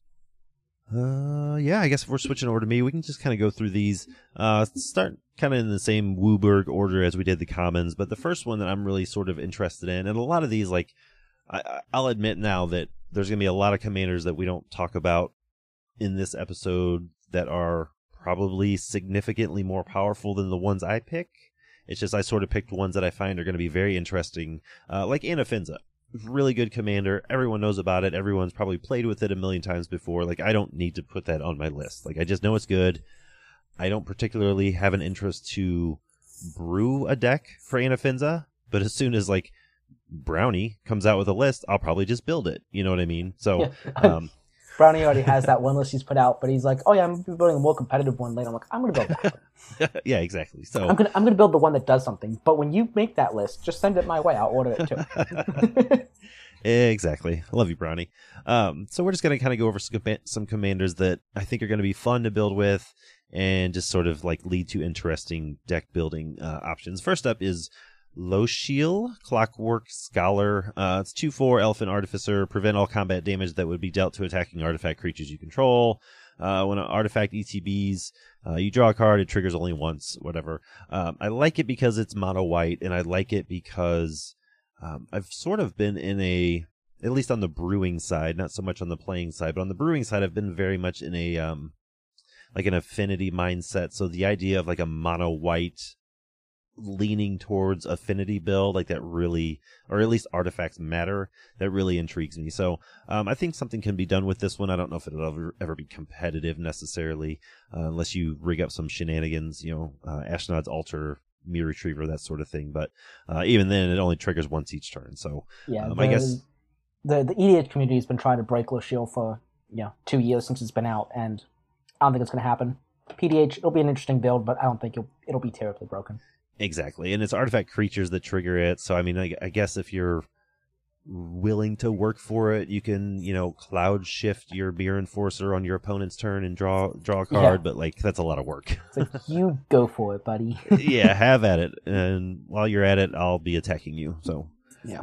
Uh, yeah, I guess if we're switching over to me, we can just kind of go through these. Uh, start kind of in the same WUBRG order as we did the commons, but the first one that I'm really sort of interested in, and a lot of these, like, I, I'll admit now that there's going to be a lot of commanders that we don't talk about in this episode that are probably significantly more powerful than the ones I pick. It's just I sort of picked ones that I find are going to be very interesting, uh, like Anafenza really good commander. Everyone knows about it. Everyone's probably played with it a million times before. Like I don't need to put that on my list. Like I just know it's good. I don't particularly have an interest to brew a deck for Anafenza, but as soon as like Brownie comes out with a list, I'll probably just build it. You know what I mean? So, Yeah. um, Brownie already has that one list he's put out, but he's like, "Oh yeah, I'm building a more competitive one later." I'm like, "I'm gonna build that. One. yeah, exactly. So, I'm gonna I'm gonna build the one that does something." But when you make that list, just send it my way. I'll order it too. Exactly. I love you, Brownie. Um, so we're just going to kind of go over some, some commanders that I think are going to be fun to build with and just sort of like lead to interesting deck building uh, options. First up is Losheel, Clockwork Scholar. Uh, it's 2 4 Elephant Artificer. Prevent all combat damage that would be dealt to attacking artifact creatures you control. Uh, when an artifact ETBs, uh, you draw a card, it triggers only once, whatever. Um, I like it because it's mono white, and I like it because um, I've sort of been in a, at least on the brewing side, not so much on the playing side, but on the brewing side, I've been very much in a, um, like an affinity mindset. So the idea of like a mono white leaning towards affinity build, like that really, or at least artifacts matter, that really intrigues me. So um, I think something can be done with this one. I don't know if it'll ever, ever be competitive necessarily, uh, unless you rig up some shenanigans, you know, uh, Ashnod's Altar, Myr Retriever, that sort of thing. But uh, even then, it only triggers once each turn. So yeah, Um, the, I guess- the the EDH community has been trying to break Shield for you know two years since it's been out, and I don't think it's going to happen. PDH, it'll be an interesting build, but I don't think it'll it'll be terribly broken. Exactly, and it's artifact creatures that trigger it. So I mean, I, I guess if you're willing to work for it, you can you know cloud shift your beer enforcer on your opponent's turn and draw draw a card. Yeah. But like that's a lot of work. It's like you go for it, buddy. yeah, have at it, and while you're at it, I'll be attacking you. So Yeah.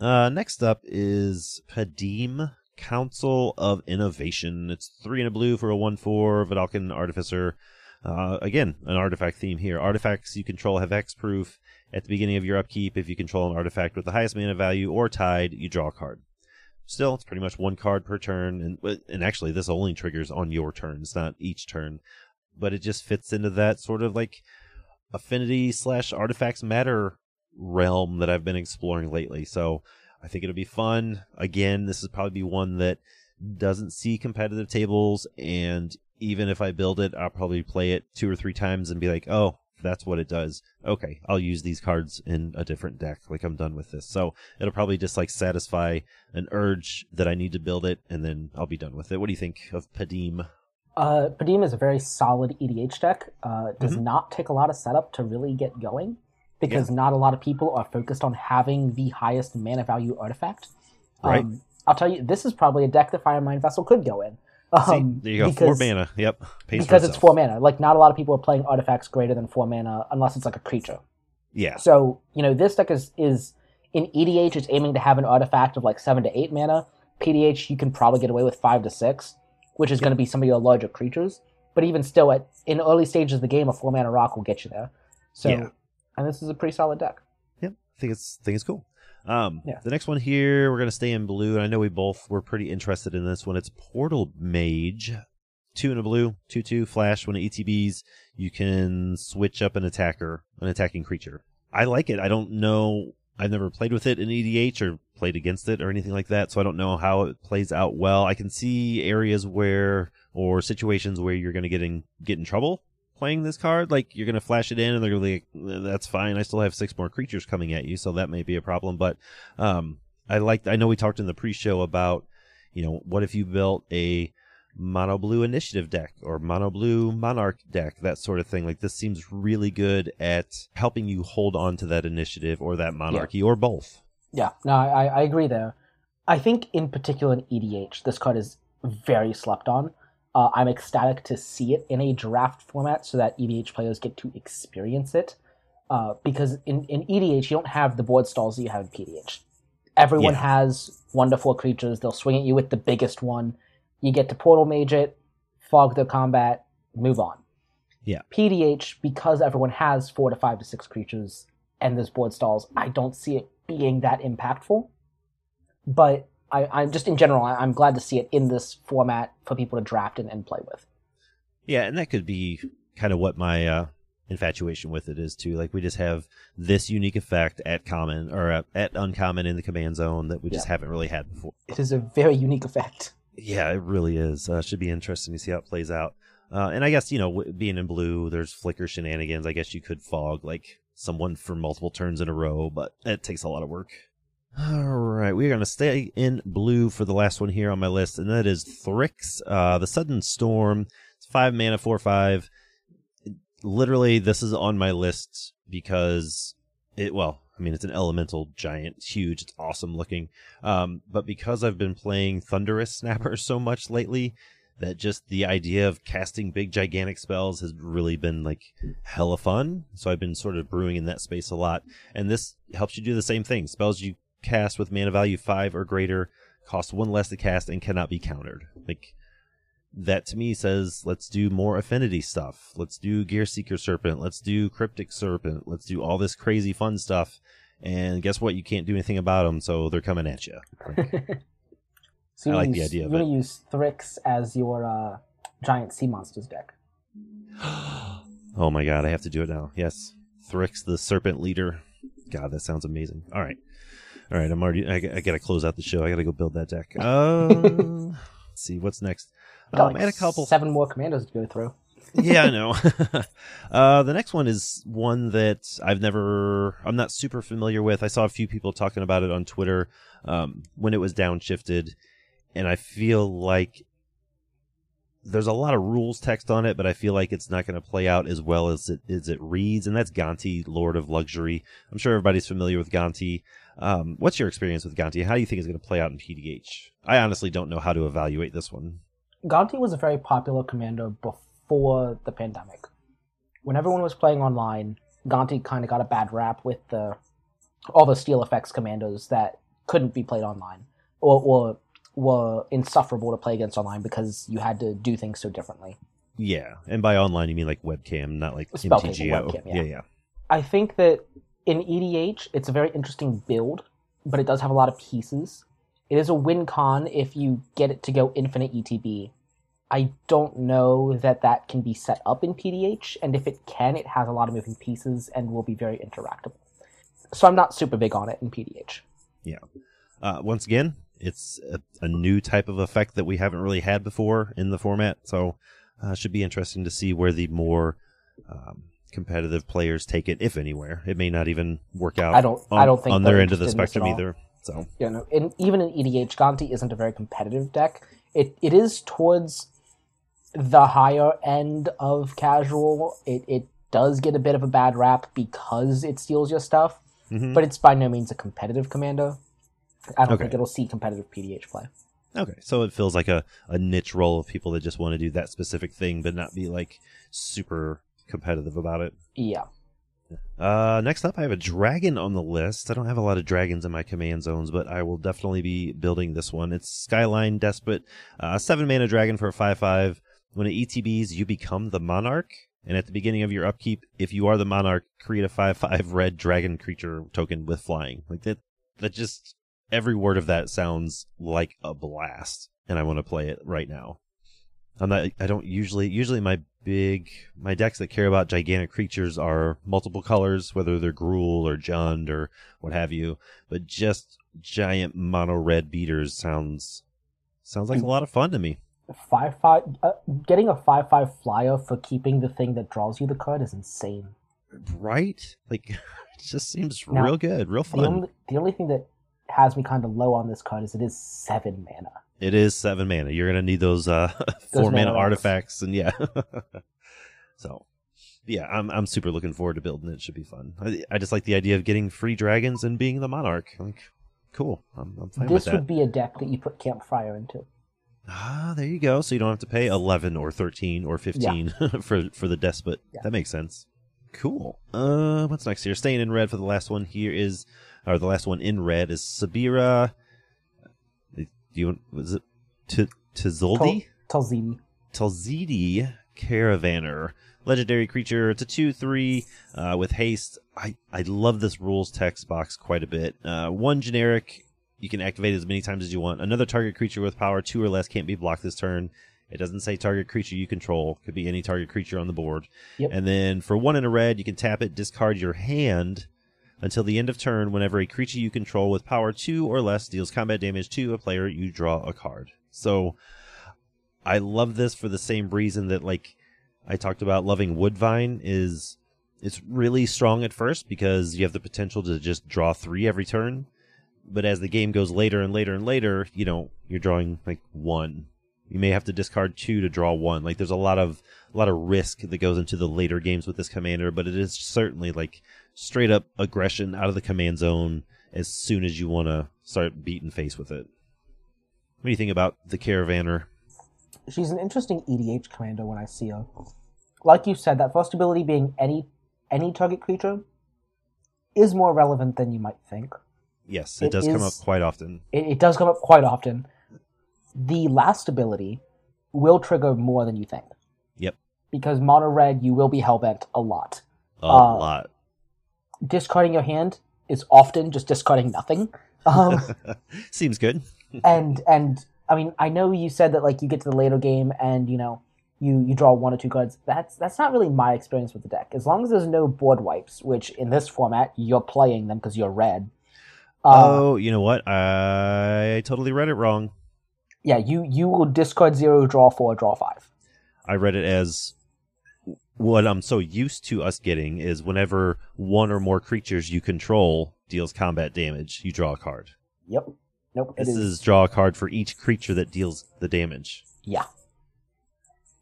Uh, next up is Padeem Consul of Innovation. It's three and a blue for a one four Vedalken Artificer. Uh, again, an artifact theme here. Artifacts you control have hexproof. At the beginning of your upkeep, if you control an artifact with the highest mana value or tied, you draw a card. Still, it's pretty much one card per turn, and and actually, this only triggers on your turn. It's not each turn, but it just fits into that sort of like affinity slash artifacts matter realm that I've been exploring lately. So I think it'll be fun. Again, this is probably one that doesn't see competitive tables, and even if I build it, I'll probably play it two or three times and be like, oh, that's what it does. Okay, I'll use these cards in a different deck. Like I'm done with this. So it'll probably just like satisfy an urge that I need to build it, and then I'll be done with it. What do you think of Padeem? Uh, Padeem is a very solid EDH deck. Uh, it does Mhm. not take a lot of setup to really get going because not a lot of people are focused on having the highest mana value artifact. Right. Um, I'll tell you, this is probably a deck that Firemind Vessel could go in. See, Um, there you go. Four mana. Yep. Pays because it's four mana. Like not a lot of people are playing artifacts greater than four mana unless it's like a creature. Yeah. So you know this deck is is in EDH it's aiming to have an artifact of like seven to eight mana. PDH you can probably get away with five to six, which is going to be some of your larger creatures. But even still, at in early stages of the game, a four mana rock will get you there. So, Yeah. and this is a pretty solid deck. Yep, I think it's think it's cool. Um, Yeah. The next one here, we're gonna stay in blue, and I know we both were pretty interested in this one. It's Portal Mage, two in a blue, two two flash. When it ETBs, you can switch up an attacker, an attacking creature. I like it. I don't know. I've never played with it in EDH or played against it or anything like that, so I don't know how it plays out well. I can see areas where or situations where you're gonna get in get in trouble playing this card. Like you're gonna flash it in, and they're gonna be like, "That's fine. I still have six more creatures coming at you, so that may be a problem." But um, I like. I know we talked in the pre-show about, you know, what if you built a mono blue initiative deck or mono blue monarch deck, that sort of thing. Like this seems really good at helping you hold on to that initiative or that monarchy or both. Yeah, no, I, I agree there. I think in particular in EDH, this card is very slept on. Uh, I'm ecstatic to see it in a draft format so that EDH players get to experience it. Uh, because in, in EDH, you don't have the board stalls that you have in PDH. Everyone Yeah. has one to four creatures. They'll swing at you with the biggest one. You get to portal mage it, fog the combat, move on. Yeah. PDH, because everyone has four to five to six creatures and there's board stalls, I don't see it being that impactful. But I, I'm just in general, I, I'm glad to see it in this format for people to draft and, and play with. Yeah, and that could be kind of what my uh, infatuation with it is too. Like we just have this unique effect at common or at, at uncommon in the command zone that we just Yeah. haven't really had before. It is a very unique effect. Yeah, it really is. Uh, should be interesting to see how it plays out. Uh, and I guess you know, w- being in blue, there's flicker shenanigans. I guess you could fog like someone for multiple turns in a row, but it takes a lot of work. All right, we're gonna stay in blue for the last one here on my list, and that is Thryx, uh, the Sudden Storm. It's five mana, four five. Literally, this is on my list because it. Well, I mean, it's an elemental giant, it's huge, it's awesome looking. Um, but because I've been playing Thunderous Snapper so much lately, that just the idea of casting big gigantic spells has really been like hella fun. So I've been sort of brewing in that space a lot. And this helps you do the same thing. Spells you cast with mana value five or greater cost one less to cast and cannot be countered. Like that to me says let's do more affinity stuff. Let's do Gearseeker Serpent. Let's do Cryptic Serpent. Let's do all this crazy fun stuff. And guess what? You can't do anything about them, so they're coming at you. So you I like use, the idea of You're it. gonna use Thryx as your uh, giant sea monsters deck. oh my god, I have to do it now. Yes. Thryx, the serpent leader. God, that sounds amazing. All right. All right, I'm already, I, I gotta close out the show. I gotta go build that deck. Uh, let's see, what's next? Got Um, like and a couple. seven more commandos to go through. yeah, I know. uh, the next one is one that I've never, I'm not super familiar with. I saw a few people talking about it on Twitter um, when it was downshifted, and I feel like there's a lot of rules text on it, but I feel like it's not going to play out as well as it as it reads, and that's Gonti, Lord of Luxury. I'm sure everybody's familiar with Gonti. Um, what's your experience with Gonti? How do you think it's going to play out in PDH? I honestly don't know how to evaluate this one. Gonti was a very popular commander before the pandemic. When everyone was playing online, Gonti kind of got a bad rap with the all the steal effects commandos that couldn't be played online or, or were insufferable to play against online because you had to do things so differently. Yeah, and by online you mean like webcam, not like Spell MTGO. webcam, yeah. yeah, yeah. I think that in EDH, it's a very interesting build, but it does have a lot of pieces. It is a win con if you get it to go infinite ETB. I don't know that that can be set up in PDH, and if it can, it has a lot of moving pieces and will be very interactable. So I'm not super big on it in PDH. Yeah. Uh, once again, it's a, a new type of effect that we haven't really had before in the format, so uh, should be interesting to see where the more um, competitive players take it, if anywhere. It may not even work out. I don't- On, I don't think on their end of the interested in this at spectrum either. So You know, and even in EDH, Gonti isn't a very competitive deck. It it is towards the higher end of casual. It it does get a bit of a bad rap because it steals your stuff, mhm. but it's by no means a competitive commander. I don't Okay. think it'll see competitive PDH play. Okay, so it feels like a, a niche role of people that just want to do that specific thing, but not be like super competitive about it. Yeah. Uh, next up, I have a dragon on the list. I don't have a lot of dragons in my command zones, but I will definitely be building this one. It's Skyline Despot, uh, seven mana dragon for a five five. When it ETBs, you become the monarch, and at the beginning of your upkeep, if you are the monarch, create a five five red dragon creature token with flying. Like that. That just every word of that sounds like a blast, and I want to play it right now. I'm not. I don't usually. Usually, my big my decks that care about gigantic creatures are multiple colors, whether they're Gruul or Jund or what have you. But just giant mono red beaters sounds sounds like a lot of fun to me. Five five. Uh, getting a five five flyer for keeping the thing that draws you the card is insane. Right? Like, it just seems Now, real good, real The fun. only the only thing that has me kind of low on this card is it is seven mana. It is seven mana. You're gonna need those uh four mana artifacts, and yeah. so, yeah, I'm I'm super looking forward to building it. it should be fun. I, I just like the idea of getting free dragons and being the monarch. Like, cool. I'm, I'm fine with that. This would be a deck that you put Campfire into. Ah, there you go. So you don't have to pay eleven or thirteen or fifteen for for the despot. Yeah. That makes sense. Cool. Uh, what's next here? Staying in red for the last one here is, or the last one in red is Sabira. Do you want? Was it T- Tizoldi? Talzini. Talzidi Caravaner. Legendary creature. It's a 2 3 uh, with haste. I, I love this rules text box quite a bit. Uh, one generic. You can activate it as many times as you want. Another target creature with power 2 or less can't be blocked this turn. It doesn't say target creature you control. Could be any target creature on the board. Yep. And then for one in a red, you can tap it, discard your hand until the end of turn. Whenever a creature you control with power 2 or less deals combat damage to a player, you draw a card. So I love this for the same reason that like I talked about loving Woodvine is it's really strong at first because you have the potential to just draw three every turn. But as the game goes later and later and later, you know, you're drawing like one. You may have to discard two to draw one. Like there's a lot of a lot of risk that goes into the later games with this commander, but it is certainly like straight up aggression out of the command zone as soon as you want to start beating face with it. What do you think about the Caravaner? She's an interesting EDH commander when I see her. Like you said, that first ability being any any target creature is more relevant than you might think. Yes, it, It does come up quite often. It, it does come up quite often. The last ability will trigger more than you think. Yep, Because mono red, you will be hellbent a lot. a Uh, lot. Discarding your hand is often just discarding nothing. Um, Seems good. and and I mean, I know you said that like you get to the later game and you know you you draw one or two cards. That's that's not really my experience with the deck. As long as there's no board wipes, which in this format you're playing them because you're red. Uh, oh, you know what? I totally read it wrong. Yeah, you you will discard zero, draw four, draw five. I read it as what I'm so used to us getting is whenever one or more creatures you control deals combat damage, you draw a card. Yep. Nope. This is. is draw a card for each creature that deals the damage. Yeah.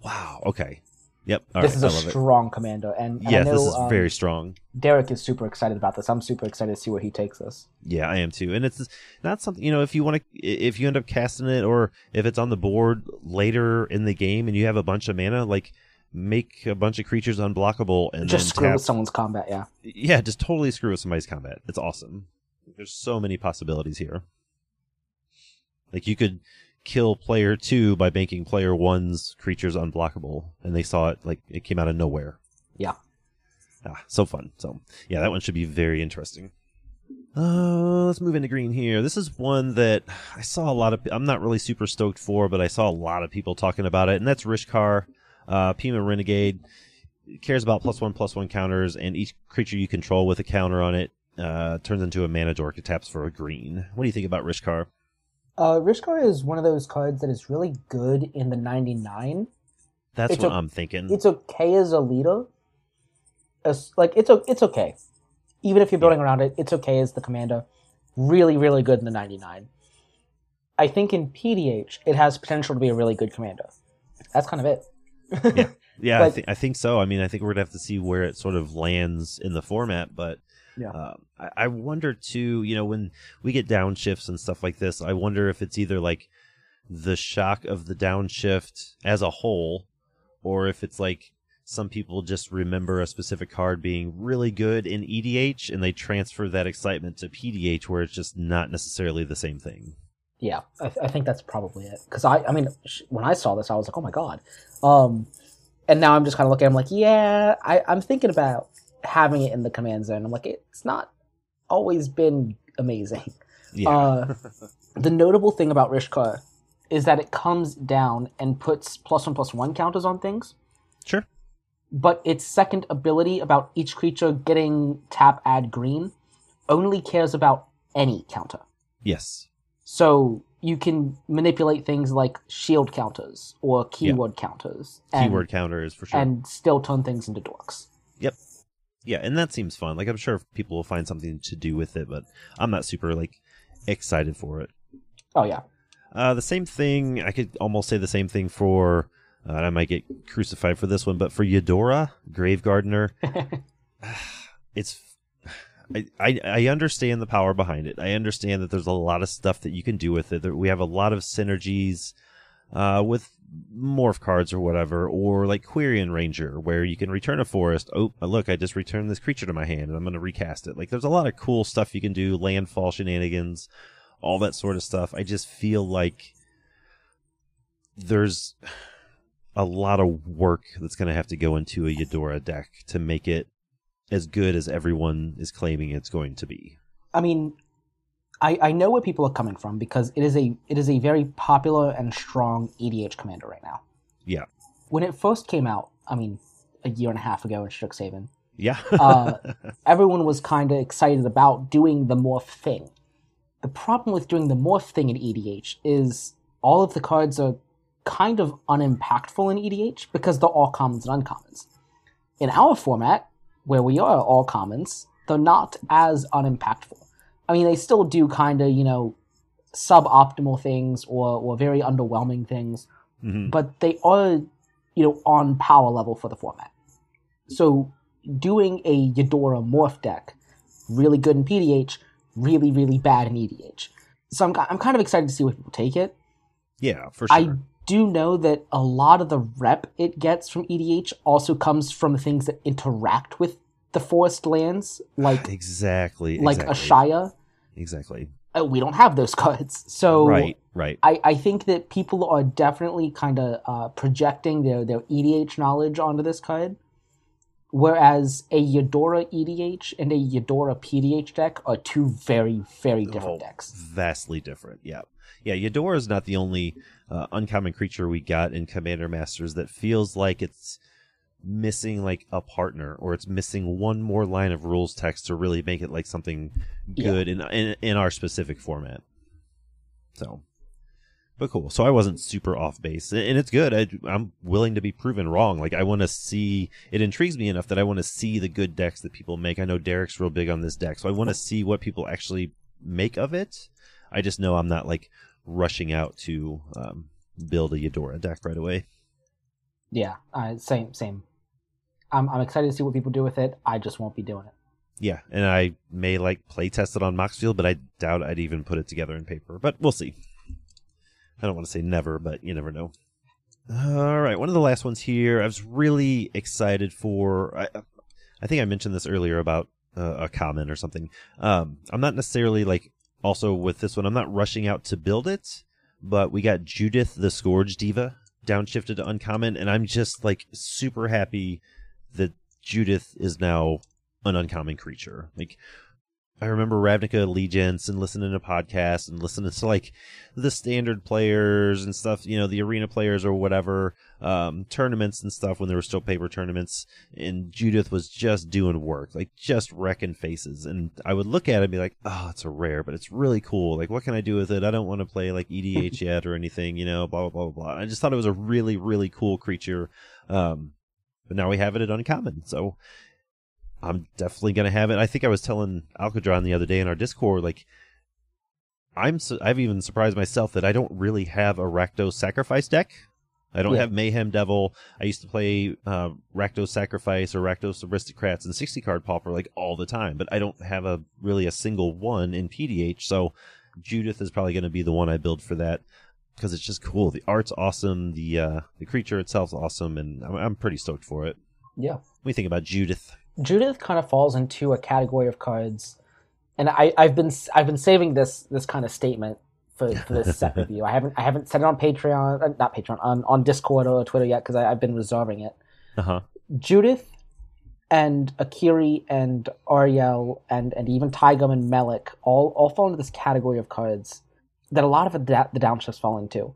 Wow. Okay. Yep. All this right, is a strong commander, and, and Yes, know, this is um, very strong. Derek is super excited about this. I'm super excited to see where he takes this. Yeah, I am too. And it's not something you know. If you want to, if you end up casting it, or if it's on the board later in the game, and you have a bunch of mana, like make a bunch of creatures unblockable, and Just then screw tap. with someone's combat. Yeah. Yeah, just totally screw with somebody's combat. It's awesome. There's so many possibilities here. Like you could kill player two by making player one's creatures unblockable, and they saw it like it came out of nowhere. Yeah. Ah, so fun. So yeah, that one should be very interesting. Uh, let's move into green here. This is one that I saw a lot of. I'm not really super stoked for, but I saw a lot of people talking about it, and that's Rishkar, uh, Peema Renegade. Cares about plus one plus one counters, and each creature you control with a counter on it uh, turns into a mana dork. It taps for a green. What do you think about Rishkar? Uh, Rishkar is one of those cards that is really good in the 99. That's It's what i I'm thinking. It's okay as a leader. As, like it's o- it's okay. Even if you're building around it, it's okay as the commander. Really, really good in the 99. I think in PDH, it has potential to be a really good commander. That's kind of it. Yeah. Yeah, I, But- think I think so. I mean, I think we're gonna have to see where it sort of lands in the format, but Yeah. um, I, I wonder too. You know, when we get downshifts and stuff like this, I wonder if it's either like the shock of the downshift as a whole, or if it's like some people just remember a specific card being really good in EDH and they transfer that excitement to PDH, where it's just not necessarily the same thing. Yeah, I, I think that's probably it. Because I, I mean, sh- when I saw this, I was like, oh my god. Um, and now I'm just kind of looking. I'm like, yeah, I, I'm thinking about having it in the command zone. I'm like, it's not always been amazing. Yeah. Uh, the notable thing about Rishkar is that it comes down and puts plus one plus one counters on things. sure. But its second ability about each creature getting tap add green only cares about any counter. Yes. So you can manipulate things like shield counters or keyword counters. and- Keyword counter is for sure. And still turn things into dorks. Yeah, and that seems fun. Like I'm sure people will find something to do with it, but I'm not super like excited for it. Oh yeah. Uh, the same thing. I could almost say the same thing for. Uh, I might get crucified for this one, but for Yedora, Grave Gardener, it's. I, I I understand the power behind it. I understand that there's a lot of stuff that you can do with it. There- We have a lot of synergies uh, with morph cards or whatever, or like Quirion Ranger, where you can return a forest. Oh, look, I just returned this creature to my hand, and I'm going to recast it. Like, there's a lot of cool stuff you can do, landfall shenanigans, all that sort of stuff. I just feel like there's a lot of work that's going to have to go into a Yedora deck to make it as good as everyone is claiming it's going to be. I mean, I, I know where people are coming from because it is a it is a very popular and strong EDH commander right now. Yeah. When it first came out, I mean, a year and a half ago in Strixhaven, Yeah. uh, everyone was kind of excited about doing the morph thing. The problem with doing the morph thing in EDH is all of the cards are kind of unimpactful in EDH because they're all commons and uncommons. In our format, where we are all commons, they're not as unimpactful. I mean, they still do kind of, you know, suboptimal things or, or very underwhelming things, Mhm. but they are, you know, on power level for the format. So doing a Yedora morph deck, really good in PDH, really, really bad in EDH. So I'm, I'm kind of excited to see what people take it. Yeah, for sure. I do know that a lot of the rep it gets from EDH also comes from things that interact with the forest lands, like exactly. like exactly. Ashaya. Exactly. Uh, we don't have those cards, so Right. Right. I, I think that people are definitely kind of uh, projecting their, their EDH knowledge onto this card. Whereas a Yedora EDH and a Yedora PDH deck are two very, very different Oh, decks. Vastly different. Yeah. Yeah. Yedora is not the only uh, uncommon creature we got in Commander Masters that feels like it's missing like a partner or it's missing one more line of rules text to really make it like something Yeah. good in, in in our specific format. So, but cool. So I wasn't super off base, and it's good. I, I'm willing to be proven wrong. Like I want to see. It intrigues me enough that I want to see the good decks that people make. I know Derek's real big on this deck, so I want to see what people actually make of it. I just know I'm not like rushing out to um, build a Yedora deck right away. Yeah, uh, same, same. I'm, I'm excited to see what people do with it. I just won't be doing it. Yeah, and I may like play test it on Moxfield, but I doubt I'd even put it together in paper. But we'll see. I don't want to say never, but you never know. All right, one of the last ones here. I was really excited for. I, I think I mentioned this earlier about uh, a comment or something. Um, I'm not necessarily like also with this one. I'm not rushing out to build it, but we got Judith the Scourge Diva downshifted to uncommon, and I'm just like super happy that Judith is now an uncommon creature. Like I remember Ravnica Allegiance and listening to podcasts and listening to like the standard players and stuff, you know, the arena players or whatever, um, tournaments and stuff when there were still paper tournaments. And Judith was just doing work, like just wrecking faces. And I would look at it and be like, oh, it's a rare, but it's really cool. Like, what can I do with it? I don't want to play like EDH yet or anything, you know, blah, blah, blah, blah. I just thought it was a really, really cool creature. Um, but now we have it at uncommon. So I'm definitely gonna have it. I think I was telling Alcadron the other day in our Discord, like I'm su- I've even surprised myself that I don't really have a Rakdos Sacrifice deck. I don't Yeah. have Mayhem Devil. I used to play uh, Rakdos Sacrifice or Rakdos Aristocrats and 60 card Pauper like all the time, but I don't have a really a single one in PDH. So Judith is probably going to be the one I build for that because it's just cool. The art's awesome. The uh, the creature itself's awesome, and I'm, I'm pretty stoked for it. Yeah. What do you think about Judith? Judith kind of falls into a category of cards, and I, I've been I've been saving this this kind of statement for, for this set review. I haven't I haven't said it on Patreon, uh, not Patreon, on, on Discord or Twitter yet because I've been reserving it. Uh huh. Judith and Akiri and Aryel and and even Taigam and Melek all all fall into this category of cards that a lot of the, da- the downshifts fall into,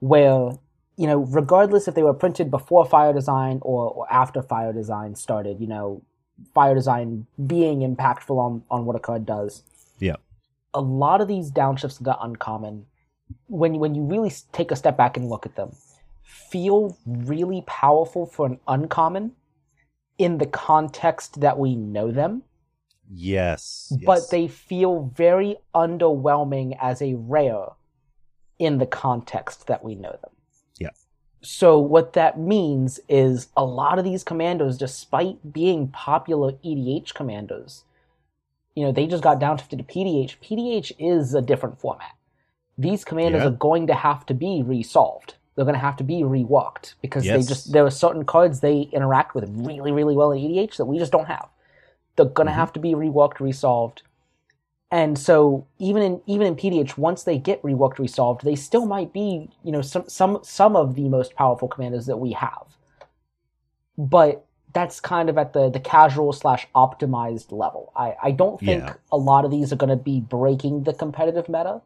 where you know regardless if they were printed before Fire Design or, or after Fire Design started, you know, Fire Design being impactful on on what a card does. Yeah. A lot of these downshifts that are uncommon, when when you really take a step back and look at them, feel really powerful for an uncommon in the context that we know them, Yes. but yes. they feel very underwhelming as a rare in the context that we know them. Yeah. So what that means is a lot of these commandos, despite being popular EDH commandos, you know, they just got downshifted to PDH. PDH is a different format. These commandos Yeah. are going to have to be resolved. They're going to have to be reworked because they just there are certain cards they interact with really, really well in EDH that we just don't have. They're going to Mhm. have to be reworked, resolved. And so even in even in PDH, once they get reworked, resolved, they still might be, you know, some some some of the most powerful commanders that we have. But that's kind of at the the casual slash optimized level. I I don't think Yeah. a lot of these are going to be breaking the competitive meta.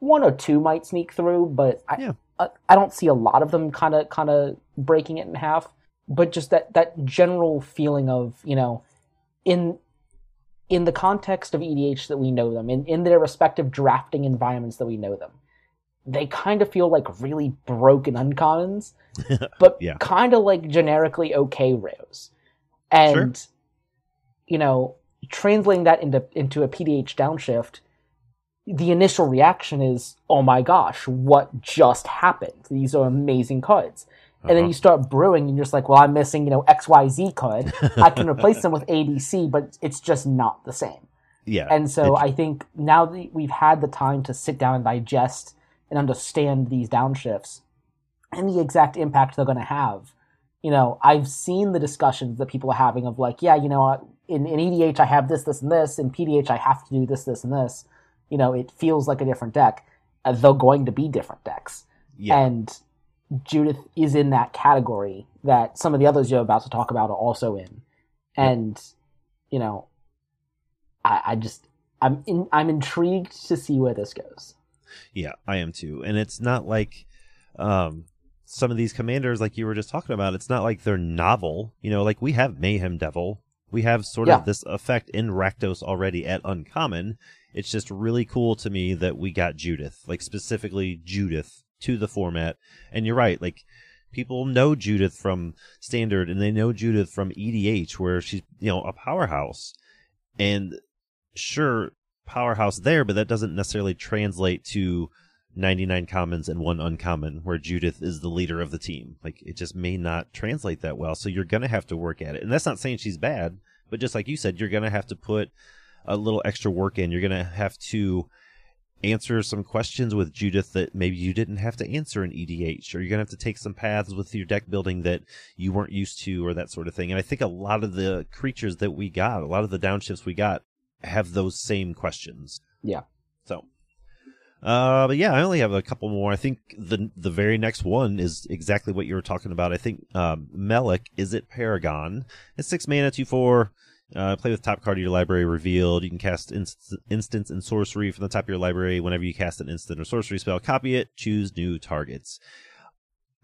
One or two might sneak through, but I Yeah. I, I don't see a lot of them kind of kind of breaking it in half. But just that that general feeling of you know, in in the context of EDH that we know them, in, in their respective drafting environments that we know them, they kind of feel like really broken uncommons, but Yeah. kind of like generically okay rares. And you know, translating that into into a PDH downshift, the initial reaction is, "Oh my gosh, what just happened? These are amazing cards." And then Uh-huh. you start brewing, and you're just like, "Well, I'm missing, you know, X Y Z card. I can replace them with abc but it's just not the same." yeah, And so I think now that we've had the time to sit down and digest and understand these downshifts and the exact impact they're going to have, you know, I've seen the discussions that people are having of like, yeah, you know, in, in EDH I have this, this, and this. In PDH I have to do this, this, and this. You know, it feels like a different deck. Uh, they're going to be different decks. yeah, And Judith is in that category that some of the others you're about to talk about are also in. And, you know, I, I just I'm in, I'm intrigued to see where this goes. Yeah, I am too. And it's not like um some of these commanders like you were just talking about, it's not like they're novel. You know, like we have Mayhem Devil. We have sort Yeah. of this effect in Rakdos already at uncommon. It's just really cool to me that we got Judith, like specifically Judith to the format. And you're right, like people know Judith from standard and they know Judith from EDH where she's, you know, a powerhouse. And sure powerhouse there, but that doesn't necessarily translate to 99 commons and one uncommon where Judith is the leader of the team. Like it just may not translate that well. So you're going to have to work at it. And that's not saying she's bad, but just like you said, you're going to have to put a little extra work in. You're going to have to answer some questions with Judith that maybe you didn't have to answer in EDH, or you're going to have to take some paths with your deck building that you weren't used to, or that sort of thing. And I think a lot of the creatures that we got, a lot of the downshifts we got, have those same questions. Yeah. So, uh, but yeah, I only have a couple more. I think the the very next one is exactly what you were talking about. I think um, Melek is it Paragon? It's six mana, two four. Uh, play with top card of your library revealed. You can cast inst- and sorcery from the top of your library. Whenever you cast an instant or sorcery spell, copy it. Choose new targets.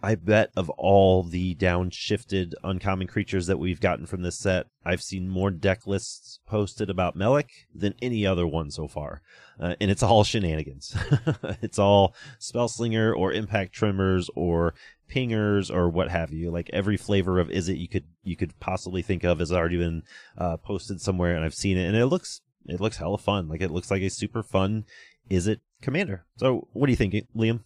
I bet of all the downshifted uncommon creatures that we've gotten from this set, I've seen more deck lists posted about Melek than any other one so far. Uh, and it's all shenanigans. it's all Spellslinger or Impact Tremors or Pingers or what have you. Like every flavor of Izzet you could you could possibly think of has already been uh, posted somewhere, and I've seen it, and it looks it looks hella fun. Like it looks like a super fun Izzet commander. So what do you think, Liam?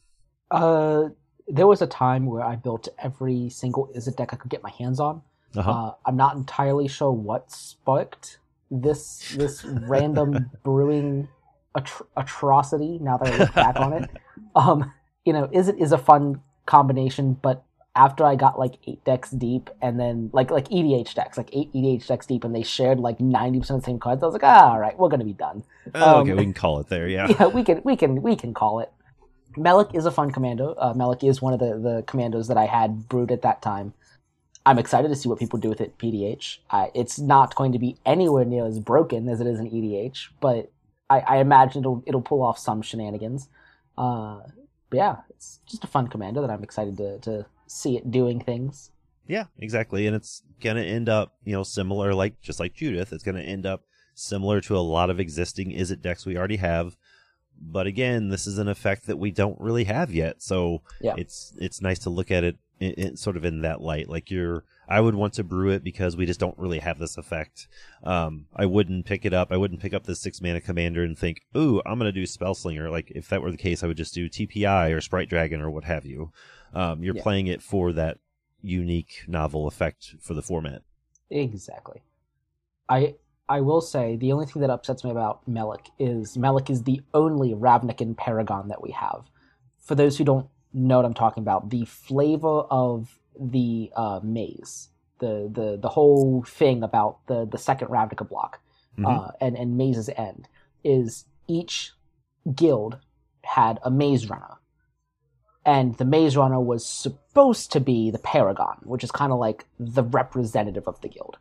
Uh, there was a time where I built every single Izzet deck I could get my hands on. Uh-huh. Uh, I'm not entirely sure what sparked this this random brewing atro- atrocity. Now that I look back on it, um, you know, Izzet is a fun combination, but after I got like eight decks deep, and then like like EDH decks, like eight EDH decks deep, and they shared like ninety percent of the same cards, I was like, ah, all right, we're gonna be done. Oh, um, okay, we can call it there. Yeah. yeah, we can we can we can call it. Melek is a fun commando. Uh, Melek is one of the the commandos that I had brewed at that time. I'm excited to see what people do with it. PDH. Uh, it's not going to be anywhere near as broken as it is in EDH, but I, I imagine it'll it'll pull off some shenanigans. Uh, but yeah, it's just a fun commander that I'm excited to to see it doing things. Yeah, exactly. And it's gonna end up, you know, similar like just like Judith, it's gonna end up similar to a lot of existing Izzet decks we already have. But again, this is an effect that we don't really have yet. So Yeah. it's it's nice to look at it in, in, sort of in that light. Like you're I would want to brew it because we just don't really have this effect. Um, I wouldn't pick it up. I wouldn't pick up the six mana commander and think, "Ooh, I'm gonna do Spellslinger." Like if that were the case, I would just do TPI or Sprite Dragon or what have you. Um, you're Yeah. playing it for that unique novel effect for the format. Exactly. I I will say the only thing that upsets me about Melek is Melek is the only Ravnican Paragon that we have. For those who don't know what I'm talking about, the flavor of the uh, maze, the, the the whole thing about the the second Ravnica block, Mhm. uh, and and Maze's End is each guild had a maze runner, and the maze runner was supposed to be the Paragon, which is kind of like the representative of the guild.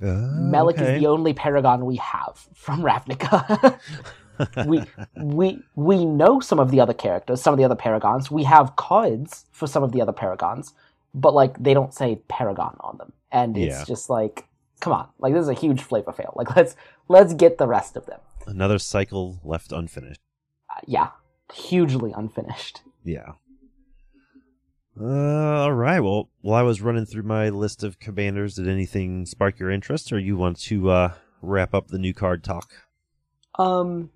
Melek is the only Paragon we have from Ravnica. we we we know some of the other characters, some of the other Paragons. We have cards for some of the other Paragons, but like they don't say Paragon on them, and it's Yeah. just like, come on, like this is a huge flavor fail. Like let's let's get the rest of them. Another cycle left unfinished. Uh, yeah, hugely unfinished. Yeah. Uh, all right. Well, while I was running through my list of commanders, did anything spark your interest, or you want to uh, wrap up the new card talk? Um,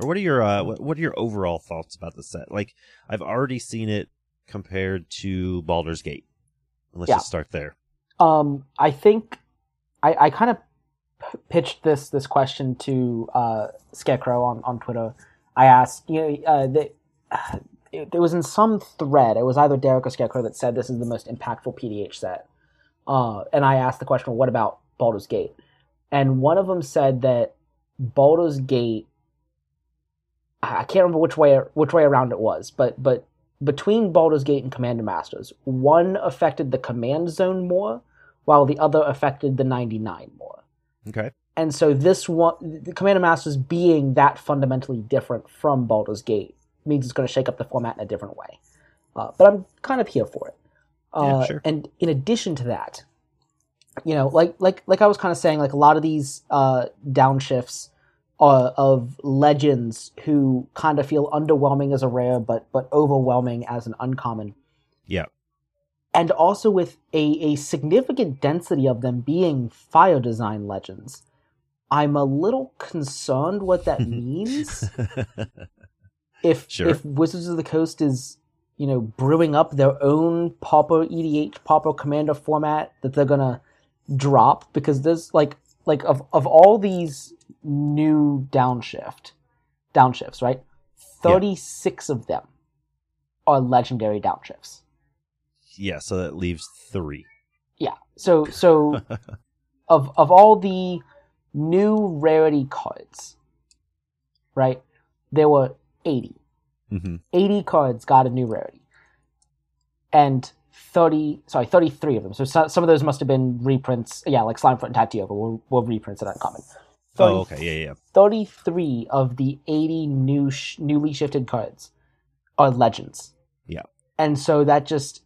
Or what are your uh, what, what are your overall thoughts about the set? Like, I've already seen it compared to Baldur's Gate. Let's Yeah. just start there. um, I think I, I kind of p- pitched this this question to uh, Scarecrow on, on Twitter. I asked, you know, uh, that it, it was in some thread. It was either Derek or Scarecrow that said this is the most impactful PDH set. Uh, and I asked the question, what about Baldur's Gate? And one of them said that Baldur's Gate. I I can't remember which way which way around it was, but but between Baldur's Gate and Commander Masters, one affected the command zone more, while the other affected the 99 more. Okay. And so this one, the Commander Masters being that fundamentally different from Baldur's Gate means it's going to shake up the format in a different way. Uh, but I'm kind of here for it. Yeah, Uh, sure. And in addition to that, you know, like like like I was kind of saying, like a lot of these uh, downshifts uh, of legends who kind of feel underwhelming as a rare, but but overwhelming as an uncommon Yeah. and also with a, a significant density of them being fire design legends, I'm a little concerned what that means. if Sure. if Wizards of the Coast is you know brewing up their own Pauper EDH Pauper Commander format that they're gonna drop because there's like like of of all these new downshift downshifts, right? Thirty six of them are legendary downshifts. yeah. So that leaves three. Yeah. So so of of all the new rarity cards, right? There were 80. hmm 80 cards got a new rarity. And 30, sorry, 33 of them. So some, some of those must have been reprints. Yeah, like Slimefoot and Tatyova were, were reprints at Uncommon. 30 Oh, okay. Yeah, yeah. 33 of the 80 new sh- newly shifted cards are legends. Yeah. And so that just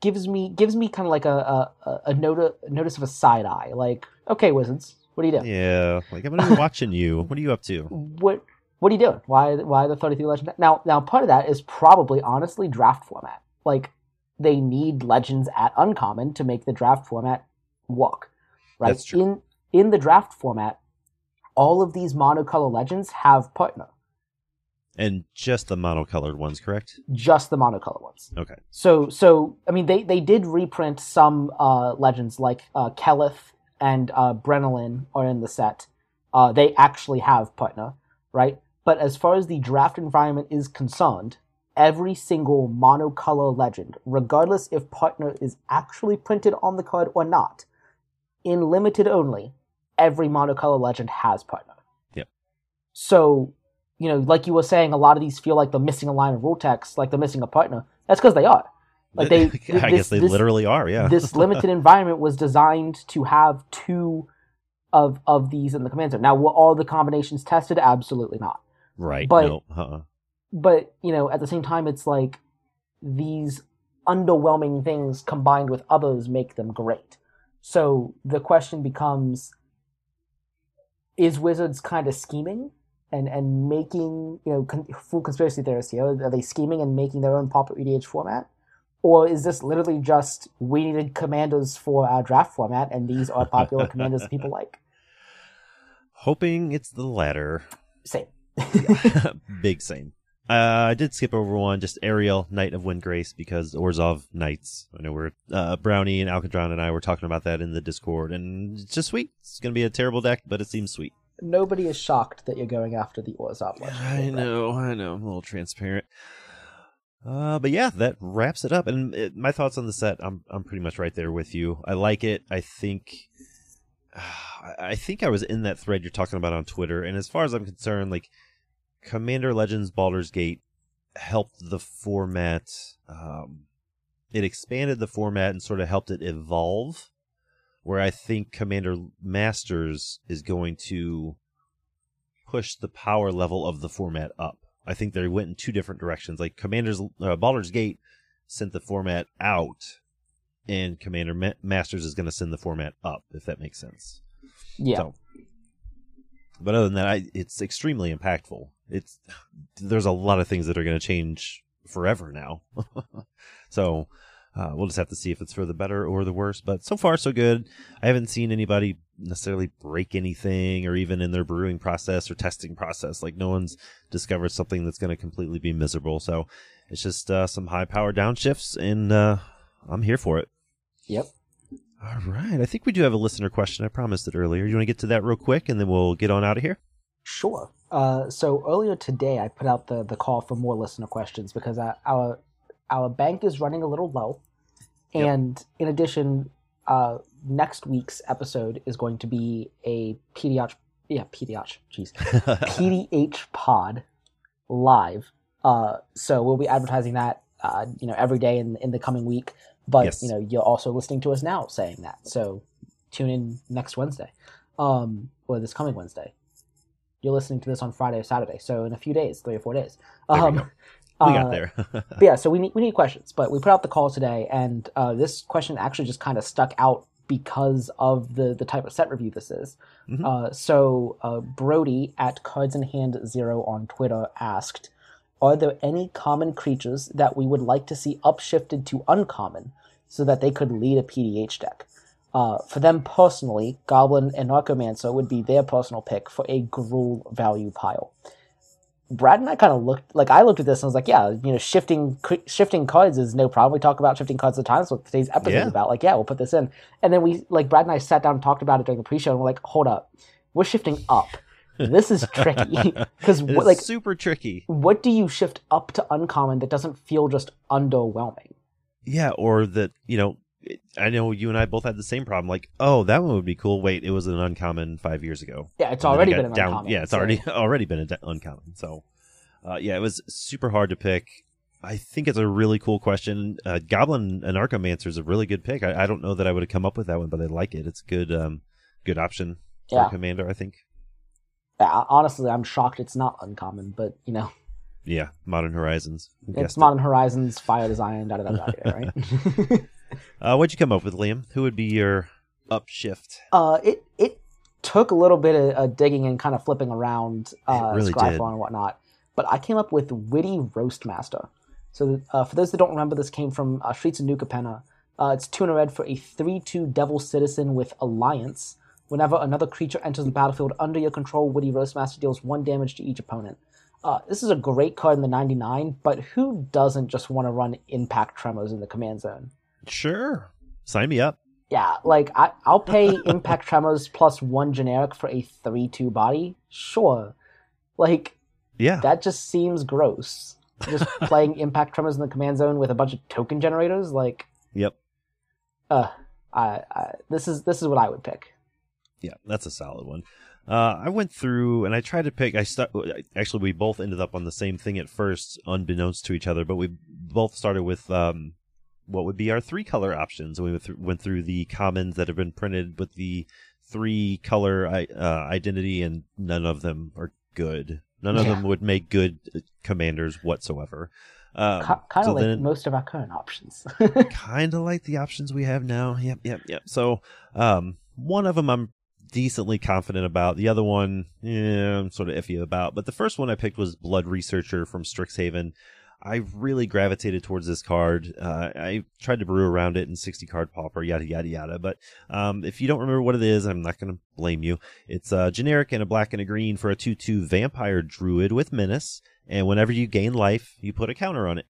gives me gives me kind of like a a, a, notice of a side eye. Like, okay, Wizards, what are you doing? Yeah. Like I'm watching you. What are you up to? What what are you doing? Why why the 33 legend? Now now part of that is probably honestly draft format. Like they need legends at uncommon to make the draft format work. Right? That's true. In in the draft format, all of these monocolor legends have partner. And just the monocolored ones, correct? Just the monocolor ones. Okay. So so I mean they they did reprint some uh, legends like uh, Keleth and uh, Brenolin are in the set. Uh, they actually have partner, right? But as far as the draft environment is concerned, every single monocolor legend, regardless if partner is actually printed on the card or not, in limited only, every monocolor legend has partner. Yep. So, you know, like you were saying, a lot of these feel like they're missing a line of rule text, like they're missing a partner. That's because they are. Like they, I this- guess they this- literally are. Yeah. this limited environment was designed to have two of of these in the command zone. Now, were all the combinations tested? Absolutely not. right. but- no. Uh-uh. But you know, at the same time, it's like these underwhelming things combined with others make them great. So the question becomes: Is Wizards kind of scheming and and making you know con- full conspiracy theorists here? Are they scheming and making their own popular EDH format? Or is this literally just we needed commanders for our draft format, and these are popular commanders that people like? Hoping it's the latter. Same. Big same. Uh, I did skip over one, just Aryel, Knight of Windgrace, because Orzhov Knights. I know we're, uh, Brownie and Alcadron and I were talking about that in the Discord, and it's just sweet. It's gonna be a terrible deck, but it seems sweet. Nobody is shocked that you're going after the Orzhov. legend. I know, I know. I'm a little transparent. Uh, but yeah, that wraps it up. And it, my thoughts on the set, I'm I'm pretty much right there with you. I like it. I think, I think I was in that thread you're talking about on Twitter. And as far as I'm concerned, like Commander Legends Baldur's Gate helped the format. Um, it expanded the format and sort of helped it evolve. Where I think Commander Masters is going to push the power level of the format up. I think they went in two different directions. Like Commander's uh, Baldur's Gate sent the format out, and Commander Ma- Masters is going to send the format up. If that makes sense. Yeah. So, but other than that, I, it's extremely impactful. It's there's a lot of things that are going to change forever now. so uh, we'll just have to see if it's for the better or the worse. But so far, so good. I haven't seen anybody necessarily break anything or even in their brewing process or testing process. Like no one's discovered something that's going to completely be miserable. So it's just uh, some high power downshifts, and uh, I'm here for it. Yep. All right. I think we do have a listener question. I promised it earlier. You want to get to that real quick, and then we'll get on out of here? Sure. Uh, so earlier today, I put out the, the call for more listener questions because I, our our bank is running a little low, Yep. and in addition, uh, next week's episode is going to be a PDH, yeah, PDH, jeez, PDH pod live. Uh, so we'll be advertising that, uh, you know, every day in in the coming week. But Yes. you know, you're also listening to us now saying that. So tune in next Wednesday, um, or this coming Wednesday. You're listening to this on Friday or Saturday, so in a few days, three or four days. There we Um, go. we got uh, there. but yeah, so we need we need questions, but we put out the call today, and uh, this question actually just kind of stuck out because of the the type of set review this is. Mhm. Uh, so uh, Brody at Cards in Hand Zero on Twitter asked, "Are there any common creatures that we would like to see upshifted to uncommon so that they could lead a PDH deck?" Uh, for them personally, Goblin Anarchomancer would be their personal pick for a Gruul value pile. Brad and I kind of looked like I looked at this and was like, yeah, you know, shifting shifting cards is no problem. We talk about shifting cards at times. What today's episode Yeah. is about, like, yeah, we'll put this in. And then we like Brad and I sat down and talked about it during the pre-show, and we're like, hold up, we're shifting up. This is tricky because like, super tricky. what do you shift up to uncommon that doesn't feel just underwhelming? Yeah, or that you know, I know you and I both had the same problem. Like, oh, that one would be cool. Wait, it was an uncommon five years ago. Yeah, it's already been an down. uncommon. Yeah, it's so- already already been an uncommon. So, uh, yeah, it was super hard to pick. I think it's a really cool question. Uh, Goblin Anarchomancer is a really good pick. I, I don't know that I would have come up with that one, but I like it. It's a good, um, good option for Yeah. commander. I think. Yeah, honestly, I'm shocked it's not uncommon, but you know, Yeah, Modern Horizons. It's guessed it? Modern Horizons, Fire Design, da da da da, right? Uh, what'd you come up with, Liam? Who would be your upshift? Uh, it it took a little bit of uh, digging and kind of flipping around uh, really Scryfall and whatnot, but I came up with Witty Roastmaster. So uh, for those that don't remember, this came from uh, Streets of New Capenna. Uh, it's two and a red for a three-two Devil Citizen with Alliance. Whenever another creature enters the battlefield under your control, Witty Roastmaster deals one damage to each opponent. Uh, this is a great card in the 99, but who doesn't just want to run Impact Tremors in the command zone? Sure, sign me up. Yeah, like I, I'll pay Impact Tremors plus one generic for a three-two body. Sure, like Yeah, that just seems gross. Just playing Impact Tremors in the command zone with a bunch of token generators, like, yep. uh, I, I this is this is what I would pick. Yeah, that's a solid one. Uh, I went through and I tried to pick. I actually we both ended up on the same thing at first, unbeknownst to each other. But we both started with um, what would be our three color options. We went through, went through the commons that have been printed with the three color i- uh, identity, and none of them are good. None of Yeah. them would make good uh, commanders whatsoever. Um, kind of so like then- most of our current options. kind of like the options we have now. Yep, yep, yep. So, um, one of them I'm decently confident about. The other one, yeah, I'm sort of iffy about. But the first one I picked was Blood Researcher from Strixhaven. I really gravitated towards this card. Uh, I tried to brew around it in 60 card pauper, yada yada yada. But um, if you don't remember what it is, I'm not going to blame you. It's a generic and a black and a green for a 2-2 vampire druid with menace. And whenever you gain life, you put a counter on it.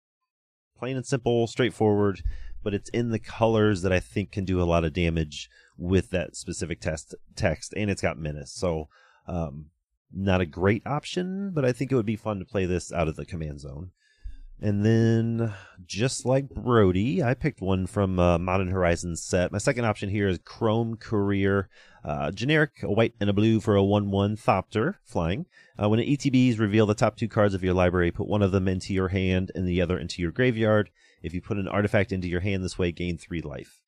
Plain and simple, straightforward, but it's in the colors that I think can do a lot of damage with that specific test text, and it's got menace. So, um, not a great option, but I think it would be fun to play this out of the command zone. And then, just like Brody, I picked one from uh, Modern Horizons set. My second option here is Chrome Courier. Uh, generic, a white and a blue for a 1 1 Thopter flying. Uh, when ETBs, reveal the top two cards of your library. Put one of them into your hand and the other into your graveyard. If you put an artifact into your hand this way, gain three life.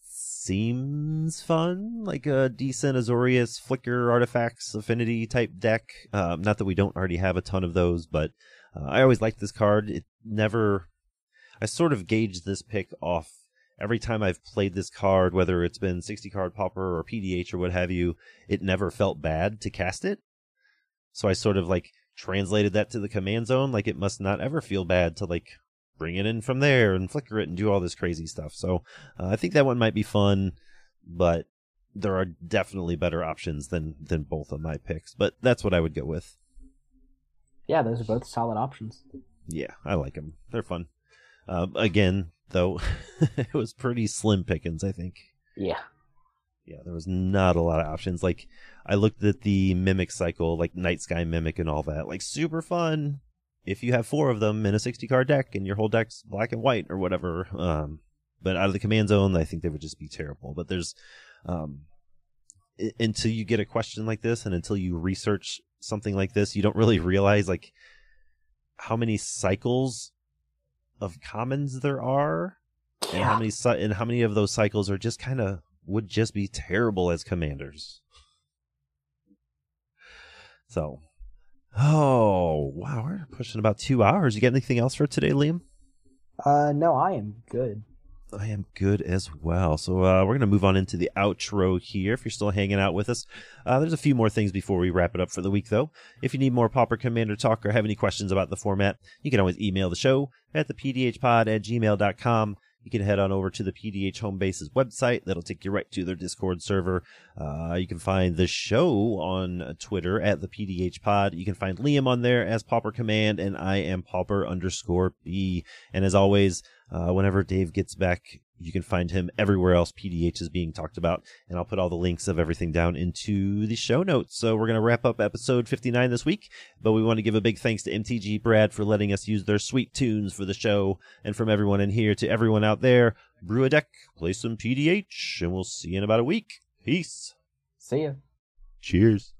Seems fun, like a decent Azorius Flicker Artifacts Affinity type deck. Um, not that we don't already have a ton of those, but uh, I always liked this card. It never. I sort of gauged this pick off every time I've played this card, whether it's been 60 card pauper or PDH or what have you, it never felt bad to cast it. So I sort of like translated that to the command zone, like it must not ever feel bad to like bring it in from there and flicker it and do all this crazy stuff. So uh, I think that one might be fun, but there are definitely better options than than both of my picks. But that's what I would go with. Yeah, those are both solid options. Yeah, I like them. They're fun. Uh, again, though, it was pretty slim pickings. I think. Yeah. Yeah, there was not a lot of options. Like I looked at the mimic cycle, like night sky mimic and all that. Like super fun if you have four of them in a 60 card deck and your whole deck's black and white or whatever. Um, but out of the command zone, I think they would just be terrible. But there's, um, until you get a question like this and until you research something like this, you don't really realize like how many cycles of commons there are and how many and how many of those cycles are just kind of would just be terrible as commanders. So, oh wow, we're pushing about two hours. You got anything else for today, Liam? Uh, no, I am good. I am good as well. So uh, we're going to move on into the outro here. If you're still hanging out with us, uh, there's a few more things before we wrap it up for the week, though. If you need more Pauper Commander talk or have any questions about the format, you can always email the show at the pdhpod at gmail.com. You can head on over to the PDH Homebase's website. That'll take you right to their Discord server. Uh, you can find the show on Twitter at the PDH Pod. You can find Liam on there as Pauper Command, and I am Pauper underscore B. And as always, uh, whenever Dave gets back, you can find him everywhere else PDH is being talked about. And I'll put all the links of everything down into the show notes. So we're going to wrap up episode 59 this week, but we want to give a big thanks to MTG Brad for letting us use their sweet tunes for the show. And from everyone in here to everyone out there, brew a deck, play some PDH, and we'll see you in about a week. Peace. See ya. Cheers.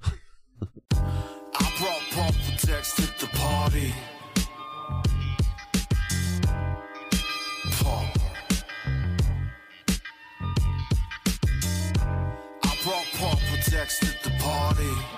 To the party.